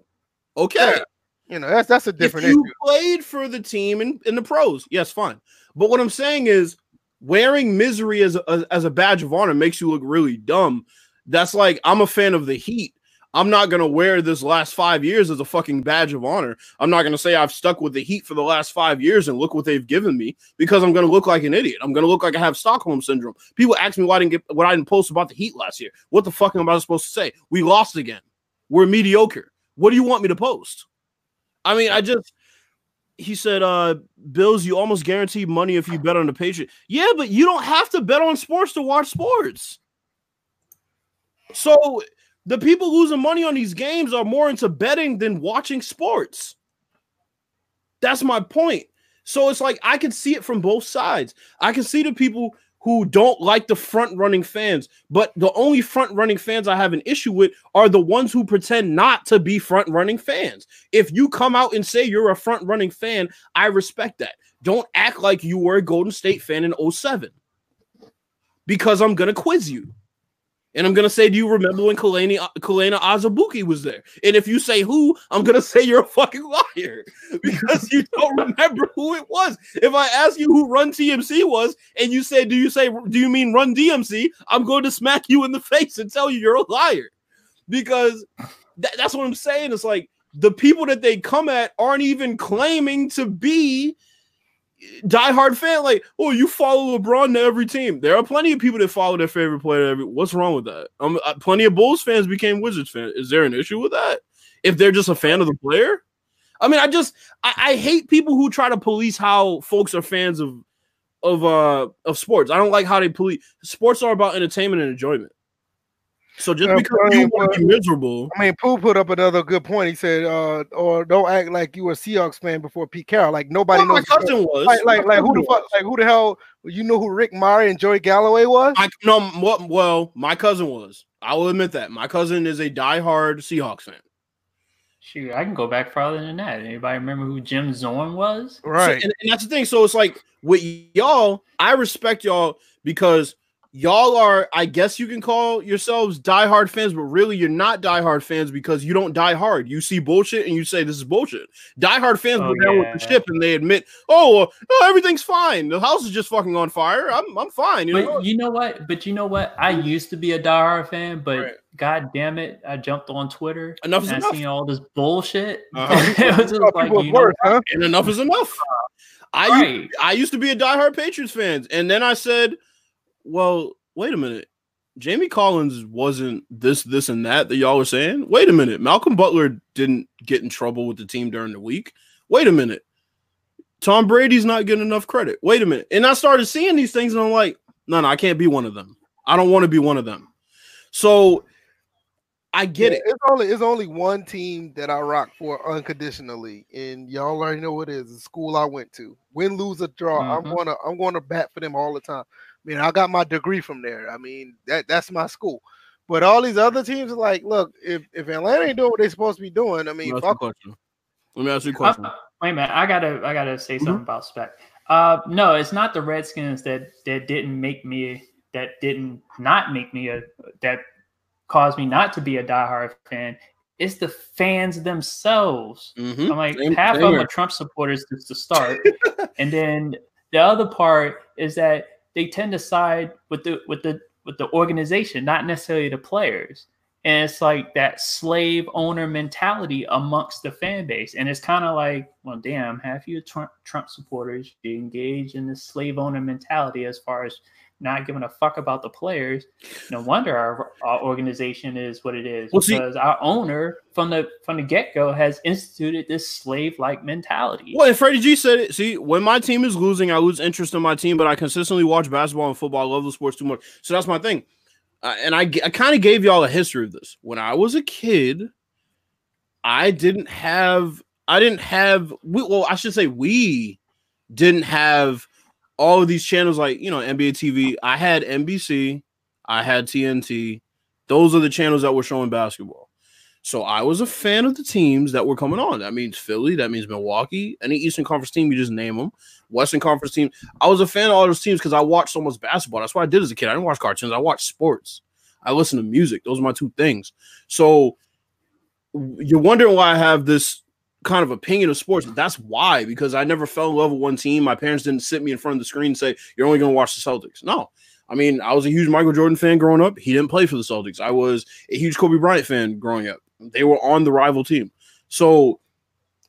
okay. Yeah. You know, that's that's a different if you issue. played for the team in, in the pros, yes, fine. But what I'm saying is wearing misery as a, as a badge of honor makes you look really dumb. That's like I'm a fan of the Heat. I'm not gonna wear this last five years as a fucking badge of honor. I'm not gonna say I've stuck with the Heat for the last five years and look what they've given me because I'm gonna look like an idiot. I'm gonna look like I have Stockholm syndrome. People ask me why I didn't get what I didn't post about the Heat last year. What the fuck am I supposed to say? We lost again. We're mediocre. What do you want me to post? I mean, I just he said, uh, Bills, you almost guarantee money if you bet on the Patriot. Yeah, but you don't have to bet on sports to watch sports. So the people losing money on these games are more into betting than watching sports. That's my point. So it's like I can see it from both sides. I can see the people who don't like the front running fans. But the only front running fans I have an issue with are the ones who pretend not to be front running fans. If you come out and say you're a front running fan, I respect that. Don't act like you were a Golden State fan in 07 because I'm going to quiz you. And I'm gonna say, do you remember when Kelenna, uh, Kelenna Azubuike was there? And if you say who, I'm gonna say you're a fucking liar because you don't remember who it was. If I ask you who Run TMC was, and you say, do you say, do you mean Run DMC? I'm going to smack you in the face and tell you you're a liar because th- that's what I'm saying. It's like the people that they come at aren't even claiming to be diehard fan, like, oh, you follow LeBron to every team. There are plenty of people that follow their favorite player. Every, what's wrong with that? Um, uh, plenty of Bulls fans became Wizards fans. Is there an issue with that? If they're just a fan of the player, I mean, I just I, I hate people who try to police how folks are fans of of uh of sports. I don't like how they police. Sports are about entertainment and enjoyment. So just Yeah, because you mean, want to be miserable, I mean, Pooh put up another good point. He said, uh, "Or don't act like you were a Seahawks fan before Pete Carroll. Like nobody well, my knows. cousin was Like, like, like who the fuck? was. Like who the hell? You know who Rick Mirer and Joey Galloway was? I, no, what? Well, my cousin was. I will admit that my cousin is a diehard Seahawks fan. Shoot, I can go back farther than that. Anybody remember who Jim Zorn was? So- right. and, and that's the thing. So it's like with y'all, I respect y'all because y'all are, I guess you can call yourselves diehard fans, but really you're not diehard fans because you don't die hard. You see bullshit and you say this is bullshit. Diehard fans Oh, go down with the ship and they admit, oh, oh, everything's fine. The house is just fucking on fire. I'm, I'm fine. You know. But you know what? But you know what? I used to be a diehard fan, but Right. god damn it, I jumped on Twitter Enough is and I enough. seen all this bullshit. Uh-huh. it was just Thought like people was know, huh? and enough is enough. I right. I used to be a diehard Patriots fan, and then I said, "Well, wait a minute. Jamie Collins wasn't this, this, and that that y'all were saying. Wait a minute. Malcolm Butler didn't get in trouble with the team during the week. Wait a minute. Tom Brady's not getting enough credit. Wait a minute. And I started seeing these things, and I'm like, no, no, I can't be one of them. I don't want to be one of them. So I get Yeah, it. It's only it's only one team that I rock for unconditionally, and y'all already know what it is. The school I went to. Win, lose, or draw. I'm Mhm. gonna I'm gonna bat for them all the time. I mean, I got my degree from there. I mean, that that's my school. But all these other teams are like, look, if if Atlanta ain't doing what they're supposed to be doing, I Let mean, me ask fuck. question. Let me ask you a Uh, question. wait a minute, I gotta I gotta say Mm-hmm. something about spec. Uh, no, it's not the Redskins that that didn't make me that didn't not make me a that caused me not to be a diehard fan. It's the fans themselves. Mhm. I'm like Same- half same of them are Trump supporters just to start, and then the other part is that they tend to side with the with the with the organization, not necessarily the players. And it's like that slave owner mentality amongst the fan base, and it's kind of like, well, damn, half you Trump, Trump supporters you engage in this slave owner mentality as far as not giving a fuck about the players. No wonder our, our organization is what it is Well, see- because our owner from the from the get go has instituted this slave like mentality. Well, and Freddie G said it. See, when my team is losing, I lose interest in my team, but I consistently watch basketball and football. I love the sports too much. So that's my thing. Uh, and I kind of gave y'all a history of this. When I was a kid, I didn't have, I didn't have, we, well, I should say we didn't have all of these channels like, you know, NBA TV. I had NBC, I had TNT. Those are the channels that were showing basketball. So I was a fan of the teams that were coming on. That means Philly, that means Milwaukee, any Eastern Conference team, you just name them. Western Conference team. I was a fan of all those teams because I watched so much basketball. That's what I did as a kid. I didn't watch cartoons. I watched sports. I listened to music. Those are my two things. So you're wondering why I have this kind of opinion of sports. That's why, because I never fell in love with one team. My parents didn't sit me in front of the screen and say, You're only going to watch the Celtics. No. I mean, I was a huge Michael Jordan fan growing up. He didn't play for the Celtics. I was a huge Kobe Bryant fan growing up. They were on the rival team. So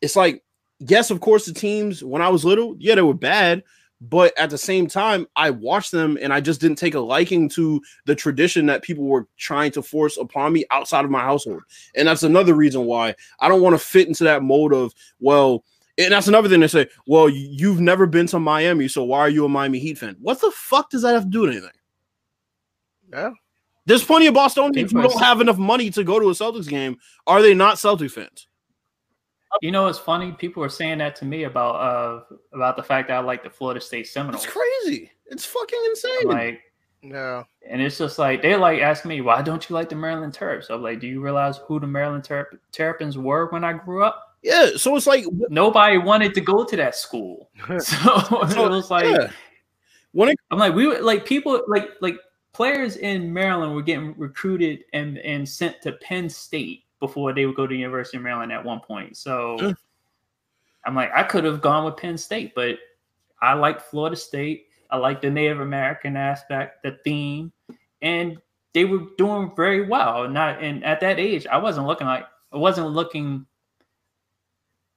it's like, yes, of course, the teams when I was little, yeah, they were bad. But at the same time, I watched them and I just didn't take a liking to the tradition that people were trying to force upon me outside of my household. And that's another reason why I don't want to fit into that mode of, well, and that's another thing they say, well, you've never been to Miami, so why are you a Miami Heat fan? What the fuck does that have to do with anything? Yeah. There's plenty of Bostonians who don't have enough money to go to a Celtics game. Are they not Celtics fans? You know, it's funny. People were saying that to me about uh about the fact that I like the Florida State Seminoles. It's crazy. It's fucking I'm insane. like, Yeah. and it's just like they're like ask me, why don't you like the Maryland Terps? I'm like, do you realize who the Maryland Terp- Terrapins were when I grew up? yeah, so it's like Nobody wanted to go to that school, so it was like yeah. When it I'm like we were like people like like players in Maryland were getting recruited and and sent to Penn State before they would go to the University of Maryland at one point. So Yeah. I'm like I could have gone with Penn State, but I like Florida State. I like the Native American aspect, the theme, and they were doing very well. Not and at that age, I wasn't looking like I wasn't looking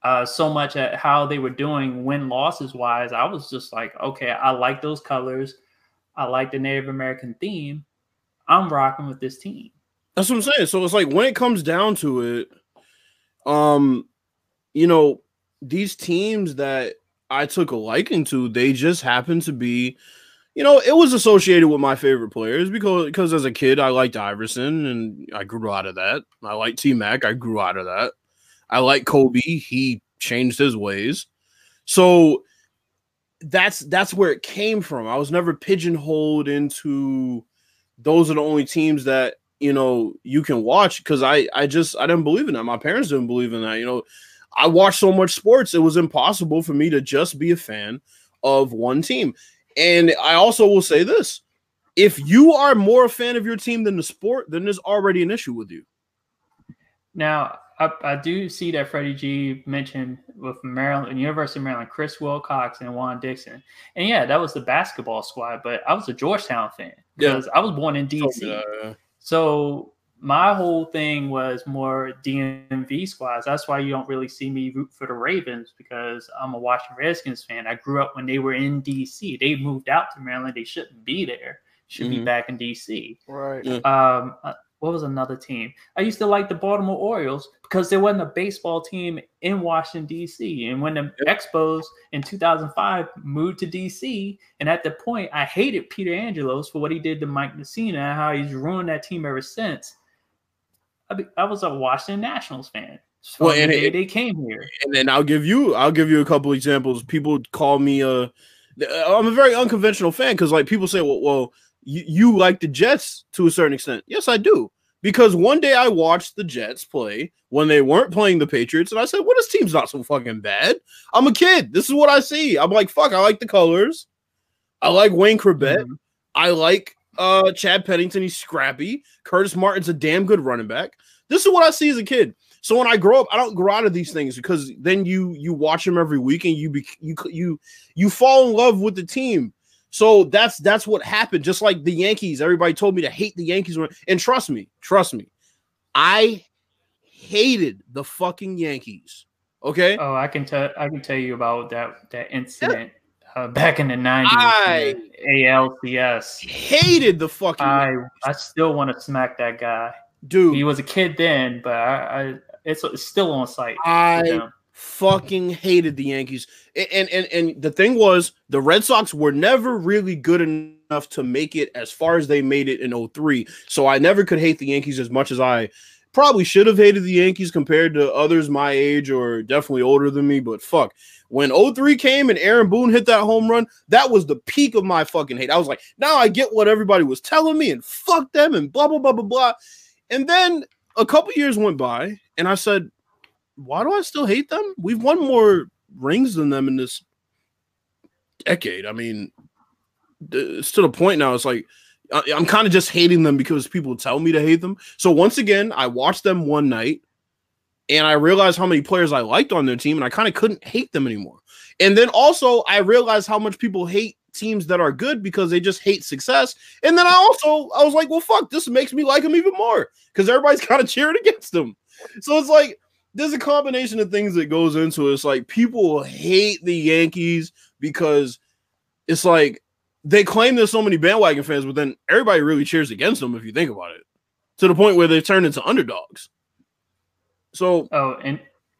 uh, so much at how they were doing win losses wise. I was just like, okay, I like those colors. I like the Native American theme. I'm rocking with this team. That's what I'm saying. So it's like when it comes down to it, um, you know, these teams that I took a liking to, they just happen to be, you know, it was associated with my favorite players because because as a kid I liked Iverson and I grew out of that. I like T Mac, I grew out of that. I like Kobe, he changed his ways. So that's that's where it came from. I was never pigeonholed into those are the only teams that you know you can watch because I I just I didn't believe in that. My parents didn't believe in that. You know, I watched so much sports, it was impossible for me to just be a fan of one team. And I also will say this if you are more a fan of your team than the sport, then there's already an issue with you. Now, I, I do see that Freddie G mentioned with Maryland, University of Maryland, Chris Wilcox and Juan Dixon. And yeah, that was the basketball squad, but I was a Georgetown fan because yeah. I was born in DC. Oh, so my whole thing was more DMV squads. That's why you don't really see me root for the Ravens because I'm a Washington Redskins fan. I grew up when they were in DC. They moved out to Maryland. They shouldn't be there. Should mm-hmm. be back in DC. Right. Um, uh, what was another team? I used to like the Baltimore Orioles because there wasn't a baseball team in Washington D.C. And when the. Expos in 2005 moved to D.C., and at the point I hated Peter Angelos for what he did to Mike Mussina and how he's ruined that team ever since. I, be, I was a Washington Nationals fan. well, and the it, they came here. And then I'll give you I'll give you a couple examples. People call me a I'm a very unconventional fan because like people say, well, well, you, you like the Jets to a certain extent. Yes, I do. Because one day I watched the Jets play when they weren't playing the Patriots, and I said, Well, this team's not so fucking bad. I'm a kid. This is what I see. I'm like, fuck, I like the colors. I like Wayne Chrebet. Mm-hmm. I like uh Chad Pennington. He's scrappy. Curtis Martin's a damn good running back. This is what I see as a kid. So when I grow up, I don't grow out of these things because then you you watch them every week and you be, you you you fall in love with the team. So that's that's what happened. Just like the Yankees, everybody told me to hate the Yankees, and trust me, trust me, I hated the fucking Yankees. Okay. Oh, I can tell. I can tell you about that that incident yeah. uh, back in the nineties. I ALCS hated the fucking. I Yankees. I still want to smack that guy, dude. He was a kid then, but I, I it's, it's still on site. I fucking hated the Yankees. And, and and the thing was, the Red Sox were never really good enough to make it as far as they made it in 03. So I never could hate the Yankees as much as I probably should have hated the Yankees compared to others my age or definitely older than me. But fuck, when 03 came and Aaron Boone hit that home run, that was the peak of my fucking hate. I was like, now I get what everybody was telling me and fuck them and blah, blah, blah, blah, blah. And then a couple years went by and I said, why do I still hate them? We've won more rings than them in this decade. I mean, it's to the point now. It's like I'm kind of just hating them because people tell me to hate them. So once again, I watched them one night and I realized how many players I liked on their team and I kind of couldn't hate them anymore. And then also I realized how much people hate teams that are good because they just hate success. And then I also I was like, well, fuck, this makes me like them even more because everybody's kind of cheering against them. So it's like there's a combination of things that goes into it. It's like people hate the Yankees because it's like they claim there's so many bandwagon fans, but then everybody really cheers against them if you think about it. To the point where they turn into underdogs. So Oh, and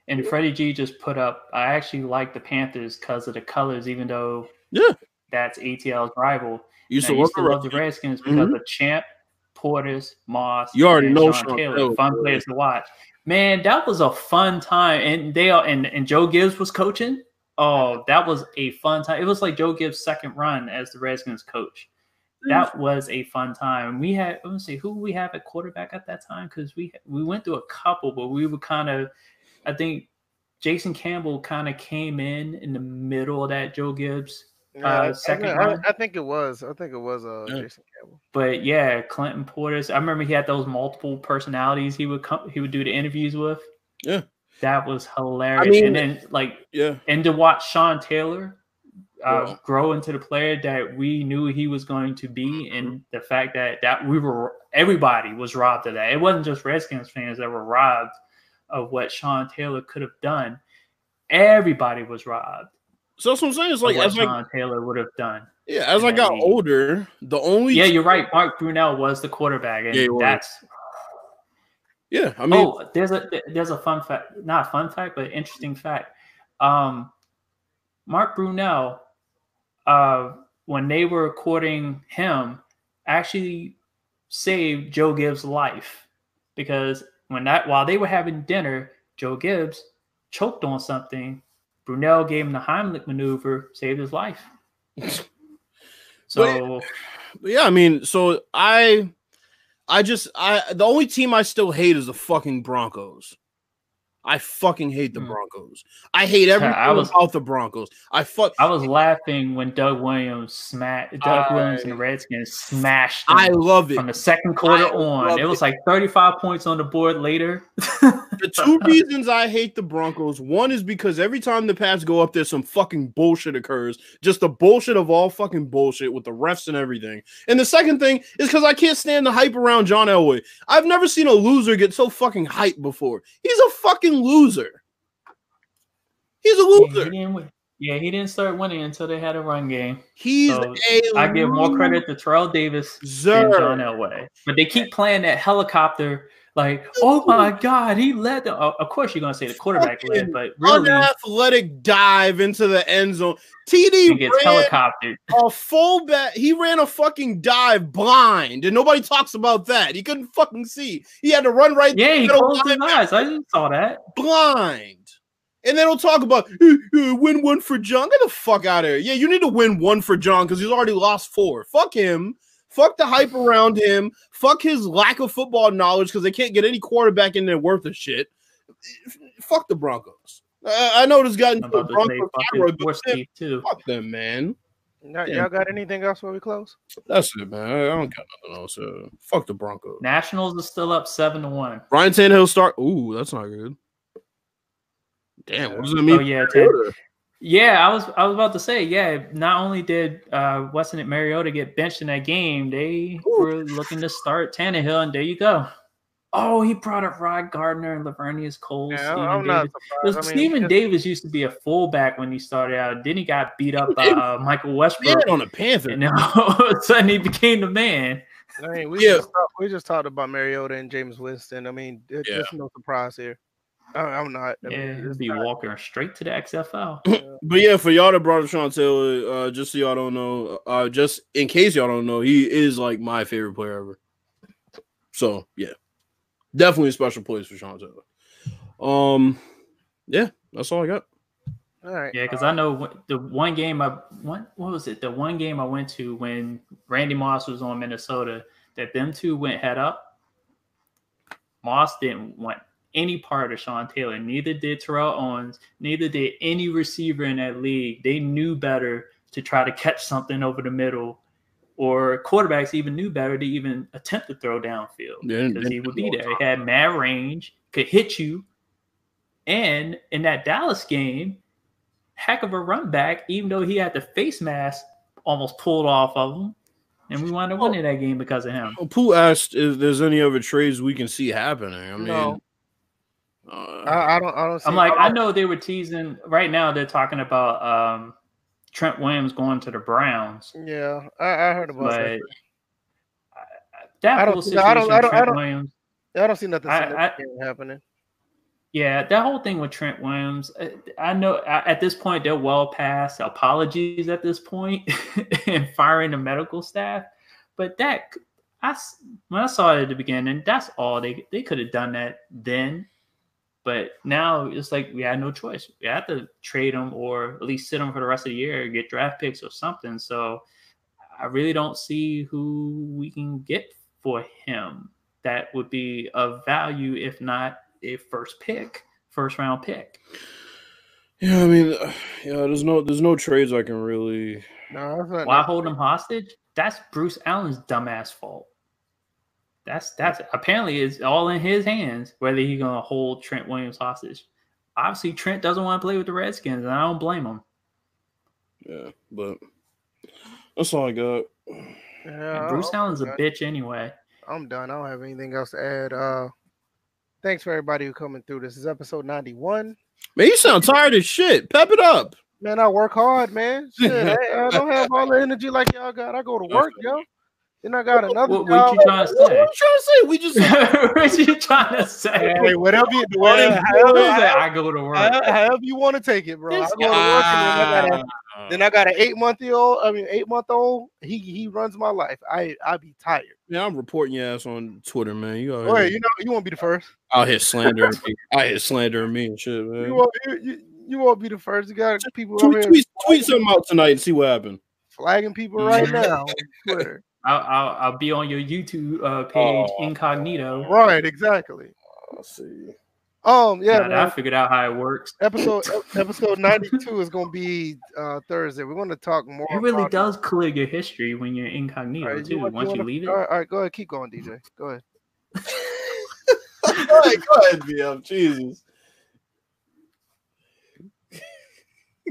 and Freddie G just put up I actually like the Panthers because of the colors, even though yeah, that's ATL's rival. You used, to, used to love the Redskins because mm-hmm. of Champ, Portis, Moss. You already know Sean Taylor, Taylor, fun players to watch. Man, that was a fun time, and they are, and and Joe Gibbs was coaching. Oh, that was a fun time. It was like Joe Gibbs' second run as the Redskins coach. That mm. was a fun time. We had let me see who we have at quarterback at that time because we we went through a couple, but we were kind of, I think Jason Campbell kind of came in in the middle of that Joe Gibbs uh, second I, I, I, think it was. I think it was uh, yeah. Jason Campbell. But yeah, Clinton Portis. I remember he had those multiple personalities he would come he would do the interviews with. Yeah. That was hilarious. I mean, and then like yeah, and to watch Sean Taylor uh, yeah. grow into the player that we knew he was going to be, and the fact that that we were everybody was robbed of that. It wasn't just Redskins fans that were robbed of what Sean Taylor could have done everybody was robbed. So that's what I'm saying. It's like as like Sean Taylor would have done. yeah, as I got older, the only Yeah, you're right. Mark Brunell was the quarterback, and Yeah, that's yeah. I mean, oh, there's a there's a fun fact, not a fun fact, but interesting fact. Um, Mark Brunell, uh, when they were courting him, actually saved Joe Gibbs' life because when that while they were having dinner, Joe Gibbs choked on something. Brunell gave him the Heimlich maneuver, saved his life. So But yeah, I mean, so I, I just, I the only team I still hate is the fucking Broncos. I fucking hate the Hmm. Broncos. I hate everything I was- about the Broncos. I fuck. I was laughing when Doug Williams smashed Doug I- Williams and the Redskins smashed I love it. from the second quarter I on. It was it. like 35 points on the board later. The two reasons I hate the Broncos, one is because every time the Pats go up there, some fucking bullshit occurs. Just the bullshit of all fucking bullshit with the refs and everything. And the second thing is because I can't stand the hype around John Elway. I've never seen a loser get so fucking hyped before. He's a fucking loser. He's a Yeah, he loser. Yeah, he didn't start winning until they had a run game. He's So, a I give more credit to Terrell Davis than. John Elway. But they keep playing that helicopter, like, oh my God, he led. The, of course, you're to say the quarterback led, but really, Unathletic dive into the end zone. TD gets ran helicoptered. a fullback. He ran a fucking dive blind, and nobody talks about that. He couldn't fucking see. He had to run right Yeah, he closed his eyes. I just saw that. blind. And then he'll talk about "Uh, uh, win one for John. Get the fuck out of here. Yeah, you need to win one for John because he's already lost four. Fuck him. Fuck the hype around him. Fuck his lack of football knowledge because they can't get any quarterback in there worth a shit. Fuck the Broncos. I, I know this got I'm into a about to say Broncos thyroid, but man, too. fuck them, man. Y'all, y'all got anything else before we close? That's it, man. I don't got nothing else. Uh, fuck the Broncos. Nationals are still up seven to one. Ryan Tannehill start. Ooh, that's not good. Damn, what does that mean? Oh yeah, Ted. Yeah, I was I was about to say, yeah, not only did uh Winston and Mariota get benched in that game, they were looking to start Tannehill, and there you go. Oh, he brought up Rod Gardner and Laveranues Cole. Yeah, Stephen I'm not Davis. surprised. I mean, Stephen Davis used to be a fullback when he started out. Then he got beat up by uh, Michael Westbrook, on the Panther. and then all of a sudden he became the man. I mean, we Yeah. just talked, we just talked about Mariota and Jameis Winston. I mean, it, Yeah. there's no surprise here. I, I'm not. I Yeah, it's he'd be not- walking straight to the XFL. But yeah, for y'all that brought up Sean Taylor, uh, just so y'all don't know, uh, just in case y'all don't know, he is like my favorite player ever. So yeah, definitely a special place for Sean Taylor. Um, yeah, that's all I got. All right. Yeah, because I know the one game I one what was it? The one game I went to when Randy Moss was on Minnesota, that them two went head up. Moss didn't want any part of Sean Taylor. Neither did Terrell Owens. Neither did any receiver in that league. They knew better to try to catch something over the middle, or quarterbacks even knew better to even attempt to throw downfield because he would be there. He had mad range, could hit you, and in that Dallas game, heck of a run back, even though he had the face mask almost pulled off of him. And we wound up winning that game because of him. Well, Pooh asked if there's any other trades we can see happening. I mean, No. Uh, I, I don't. I don't. See, I'm like, I I know they were teasing right now, they're talking about um, Trent Williams going to the Browns, Yeah, I, I heard about that. that I don't whole see- situation, I don't- I don't- I Trent don't- Williams, I don't see nothing I- I- happening. Yeah, that whole thing with Trent Williams, uh, I know at this point they're well past apologies at this point and firing the medical staff. But that, I when I saw it at the beginning, that's all they they could have done that then. But now it's like we had no choice. We had to trade him or at least sit him for the rest of the year, get draft picks or something. So I really don't see who we can get for him that would be of value, if not a first pick, first round pick. yeah, I mean, uh, yeah, there's no there's no trades I can really. No, that's not. Why hold him hostage? That's Bruce Allen's dumbass fault. That's that's apparently it's all in his hands whether he's gonna hold Trent Williams hostage. Obviously, Trent doesn't want to play with the Redskins, and I don't blame him. Yeah, but that's all I got. Yeah, Bruce I'm Allen's a bitch anyway. I'm done. I don't have anything else to add. Uh, thanks for everybody who coming through. This is episode 91. Man, you sound tired as shit. Pep it up. Man, I work hard, man. Shit, I, I don't have all the energy like y'all got. I go to work, yo. Then I got another What, job. what you trying to say? What are say? you trying to say? We just what you trying to say? Hey, whatever you do, What whatever, is however. I go to work. however, however you want to take it, bro. I This go to work and then I got a, Ah. then I got an eight month old. I mean, eight month old. He he runs my life. I I be tired. Yeah, I'm reporting your ass on Twitter, man. You out Wait, you know you won't be the first. I'll hit slander. I hit slandering me and shit, man. You won't you, you, you won't be the first. You got people Tweet, tweet, tweet something out tonight and see what happened. flagging people right Mhm. now on Twitter. I'll, I'll, I'll be on your YouTube uh, page Oh. incognito. Right, exactly. Let's see. Um, yeah, Now that I figured out how it works. Episode episode ninety two is gonna be uh Thursday. We're gonna talk more. It really about does clear your history when you're incognito All right, too. want- once you wanna- leave it, All right, all right, go ahead, keep going, DJ. Go ahead. go ahead, go ahead, BM. Jesus.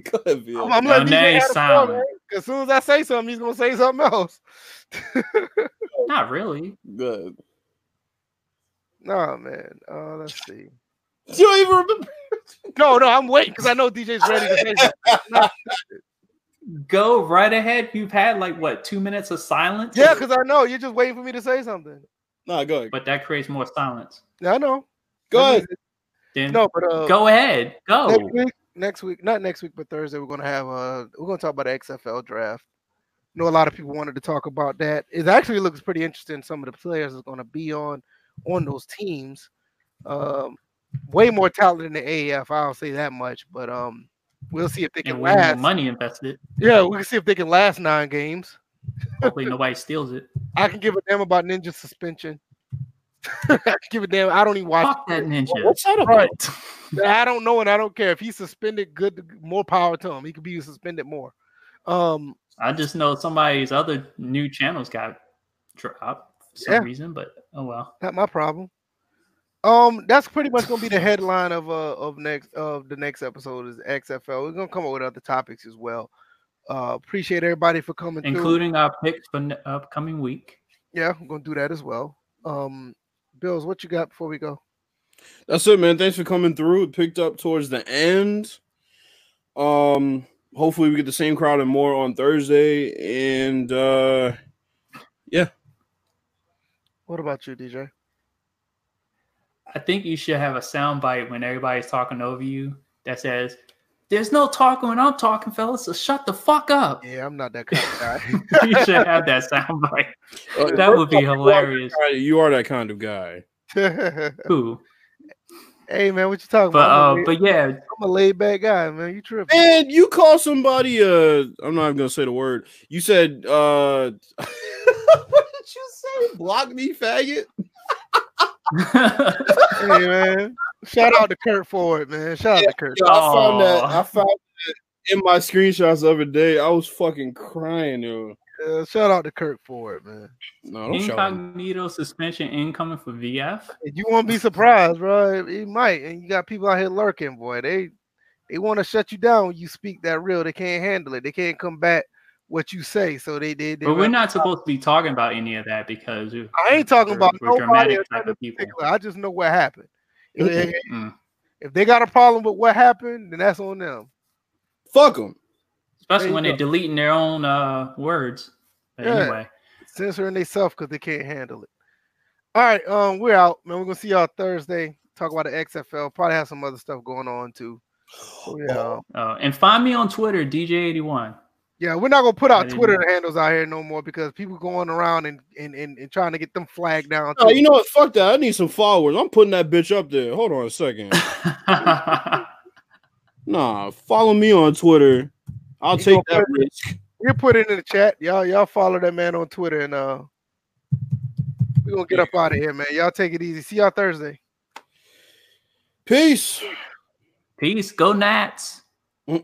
go ahead, BM. I'm, I'm letting DJ have the silent. man. As soon as I say something, he's gonna say something else. not really. Good. nah, man. Uh, let's see. You don't even remember. No, no, I'm waiting because I know DJ's ready to say something. Go right ahead. You've had like what two minutes of silence? yeah, because I know you're just waiting for me to say something. Nah, go ahead. but that creates more silence. Yeah, I know. Go That ahead. Then No, but uh, go ahead. Go. next week, next week, not next week, but Thursday, we're gonna have uh we're gonna talk about the XFL draft. I know a lot of people wanted to talk about that. It actually looks pretty interesting. Some of the players is gonna be on on those teams. Um, way more talent than the AAF. I'll say that much. But um, we'll see if they can and last. money invested. Yeah, we can see if they can last nine games. Hopefully nobody steals it. I can give a damn about ninja suspension. I can give a damn. I don't even watch. Fuck that ninja. What's that about? Right. I don't know, and I don't care if he's suspended. Good, more power to him. He could be suspended more. Um, I just know somebody's other new channels got dropped for some Yeah. reason, but oh well. not my problem. Um, that's pretty much gonna be the headline of uh of next of the next episode is XFL. We're gonna come up with other topics as well. Uh, appreciate everybody for coming through. Including our picks for the upcoming week. Yeah, I'm gonna do that as well. Um, Bills, what you got before we go? That's it, man. Thanks for coming through. It picked up towards the end. Um, hopefully we get the same crowd and more on Thursday. And uh yeah. What about you, DJ? I think you should have a sound bite when everybody's talking over you that says, There's no talking when I'm talking, fellas, so shut the fuck up. Yeah, I'm not that kind of guy. you should have that sound bite. uh, That would be hilarious. You are that kind of guy. Who? Hey man, what you talking But about? uh, but yeah, I'm a laid back guy, man. You tripping? Man, you call somebody uh I'm not even gonna say the word. You said uh what did you say? Block me, faggot? hey man, shout out to Kurt Ford, man. Shout out to Kurt. Yo, I found that I found that in my screenshots the other day. I was fucking crying, yo. Uh, shout out to Kurt Ford, man. No, don't shout out. incognito suspension incoming for VF. You won't be surprised, bro. He might, and you got people out here lurking, boy. They they want to shut you down when you speak that real. They can't handle it. They can't combat what you say. So they they. they But we're rather- not supposed to be talking about any of that because I ain't talking about we're nobody. dramatic type of people. I just know what happened. If, if- Mm. if they got a problem with what happened, then that's on them. Fuck them. Especially when go. they're deleting their own uh words. But Yeah. anyway, censoring themselves because they can't handle it. All right, um, we're out, man. We're gonna see y'all Thursday. Talk about the XFL. Probably have some other stuff going on too. So, yeah, uh, and find me on Twitter, DJ81. yeah. We're not gonna put I our Twitter know. handles out here no more because people going around and and, and, and trying to get them flagged down. Oh, you know what? Fuck that. I need some followers. I'm putting that bitch up there. Hold on a second. Nah, follow me on Twitter. I'll You take that risk. We'll put it in the chat. Y'all, y'all follow that man on Twitter and uh, we're gonna get up out of here, man. Y'all take it easy. See y'all Thursday. Peace. Peace. Go Nats. Mm.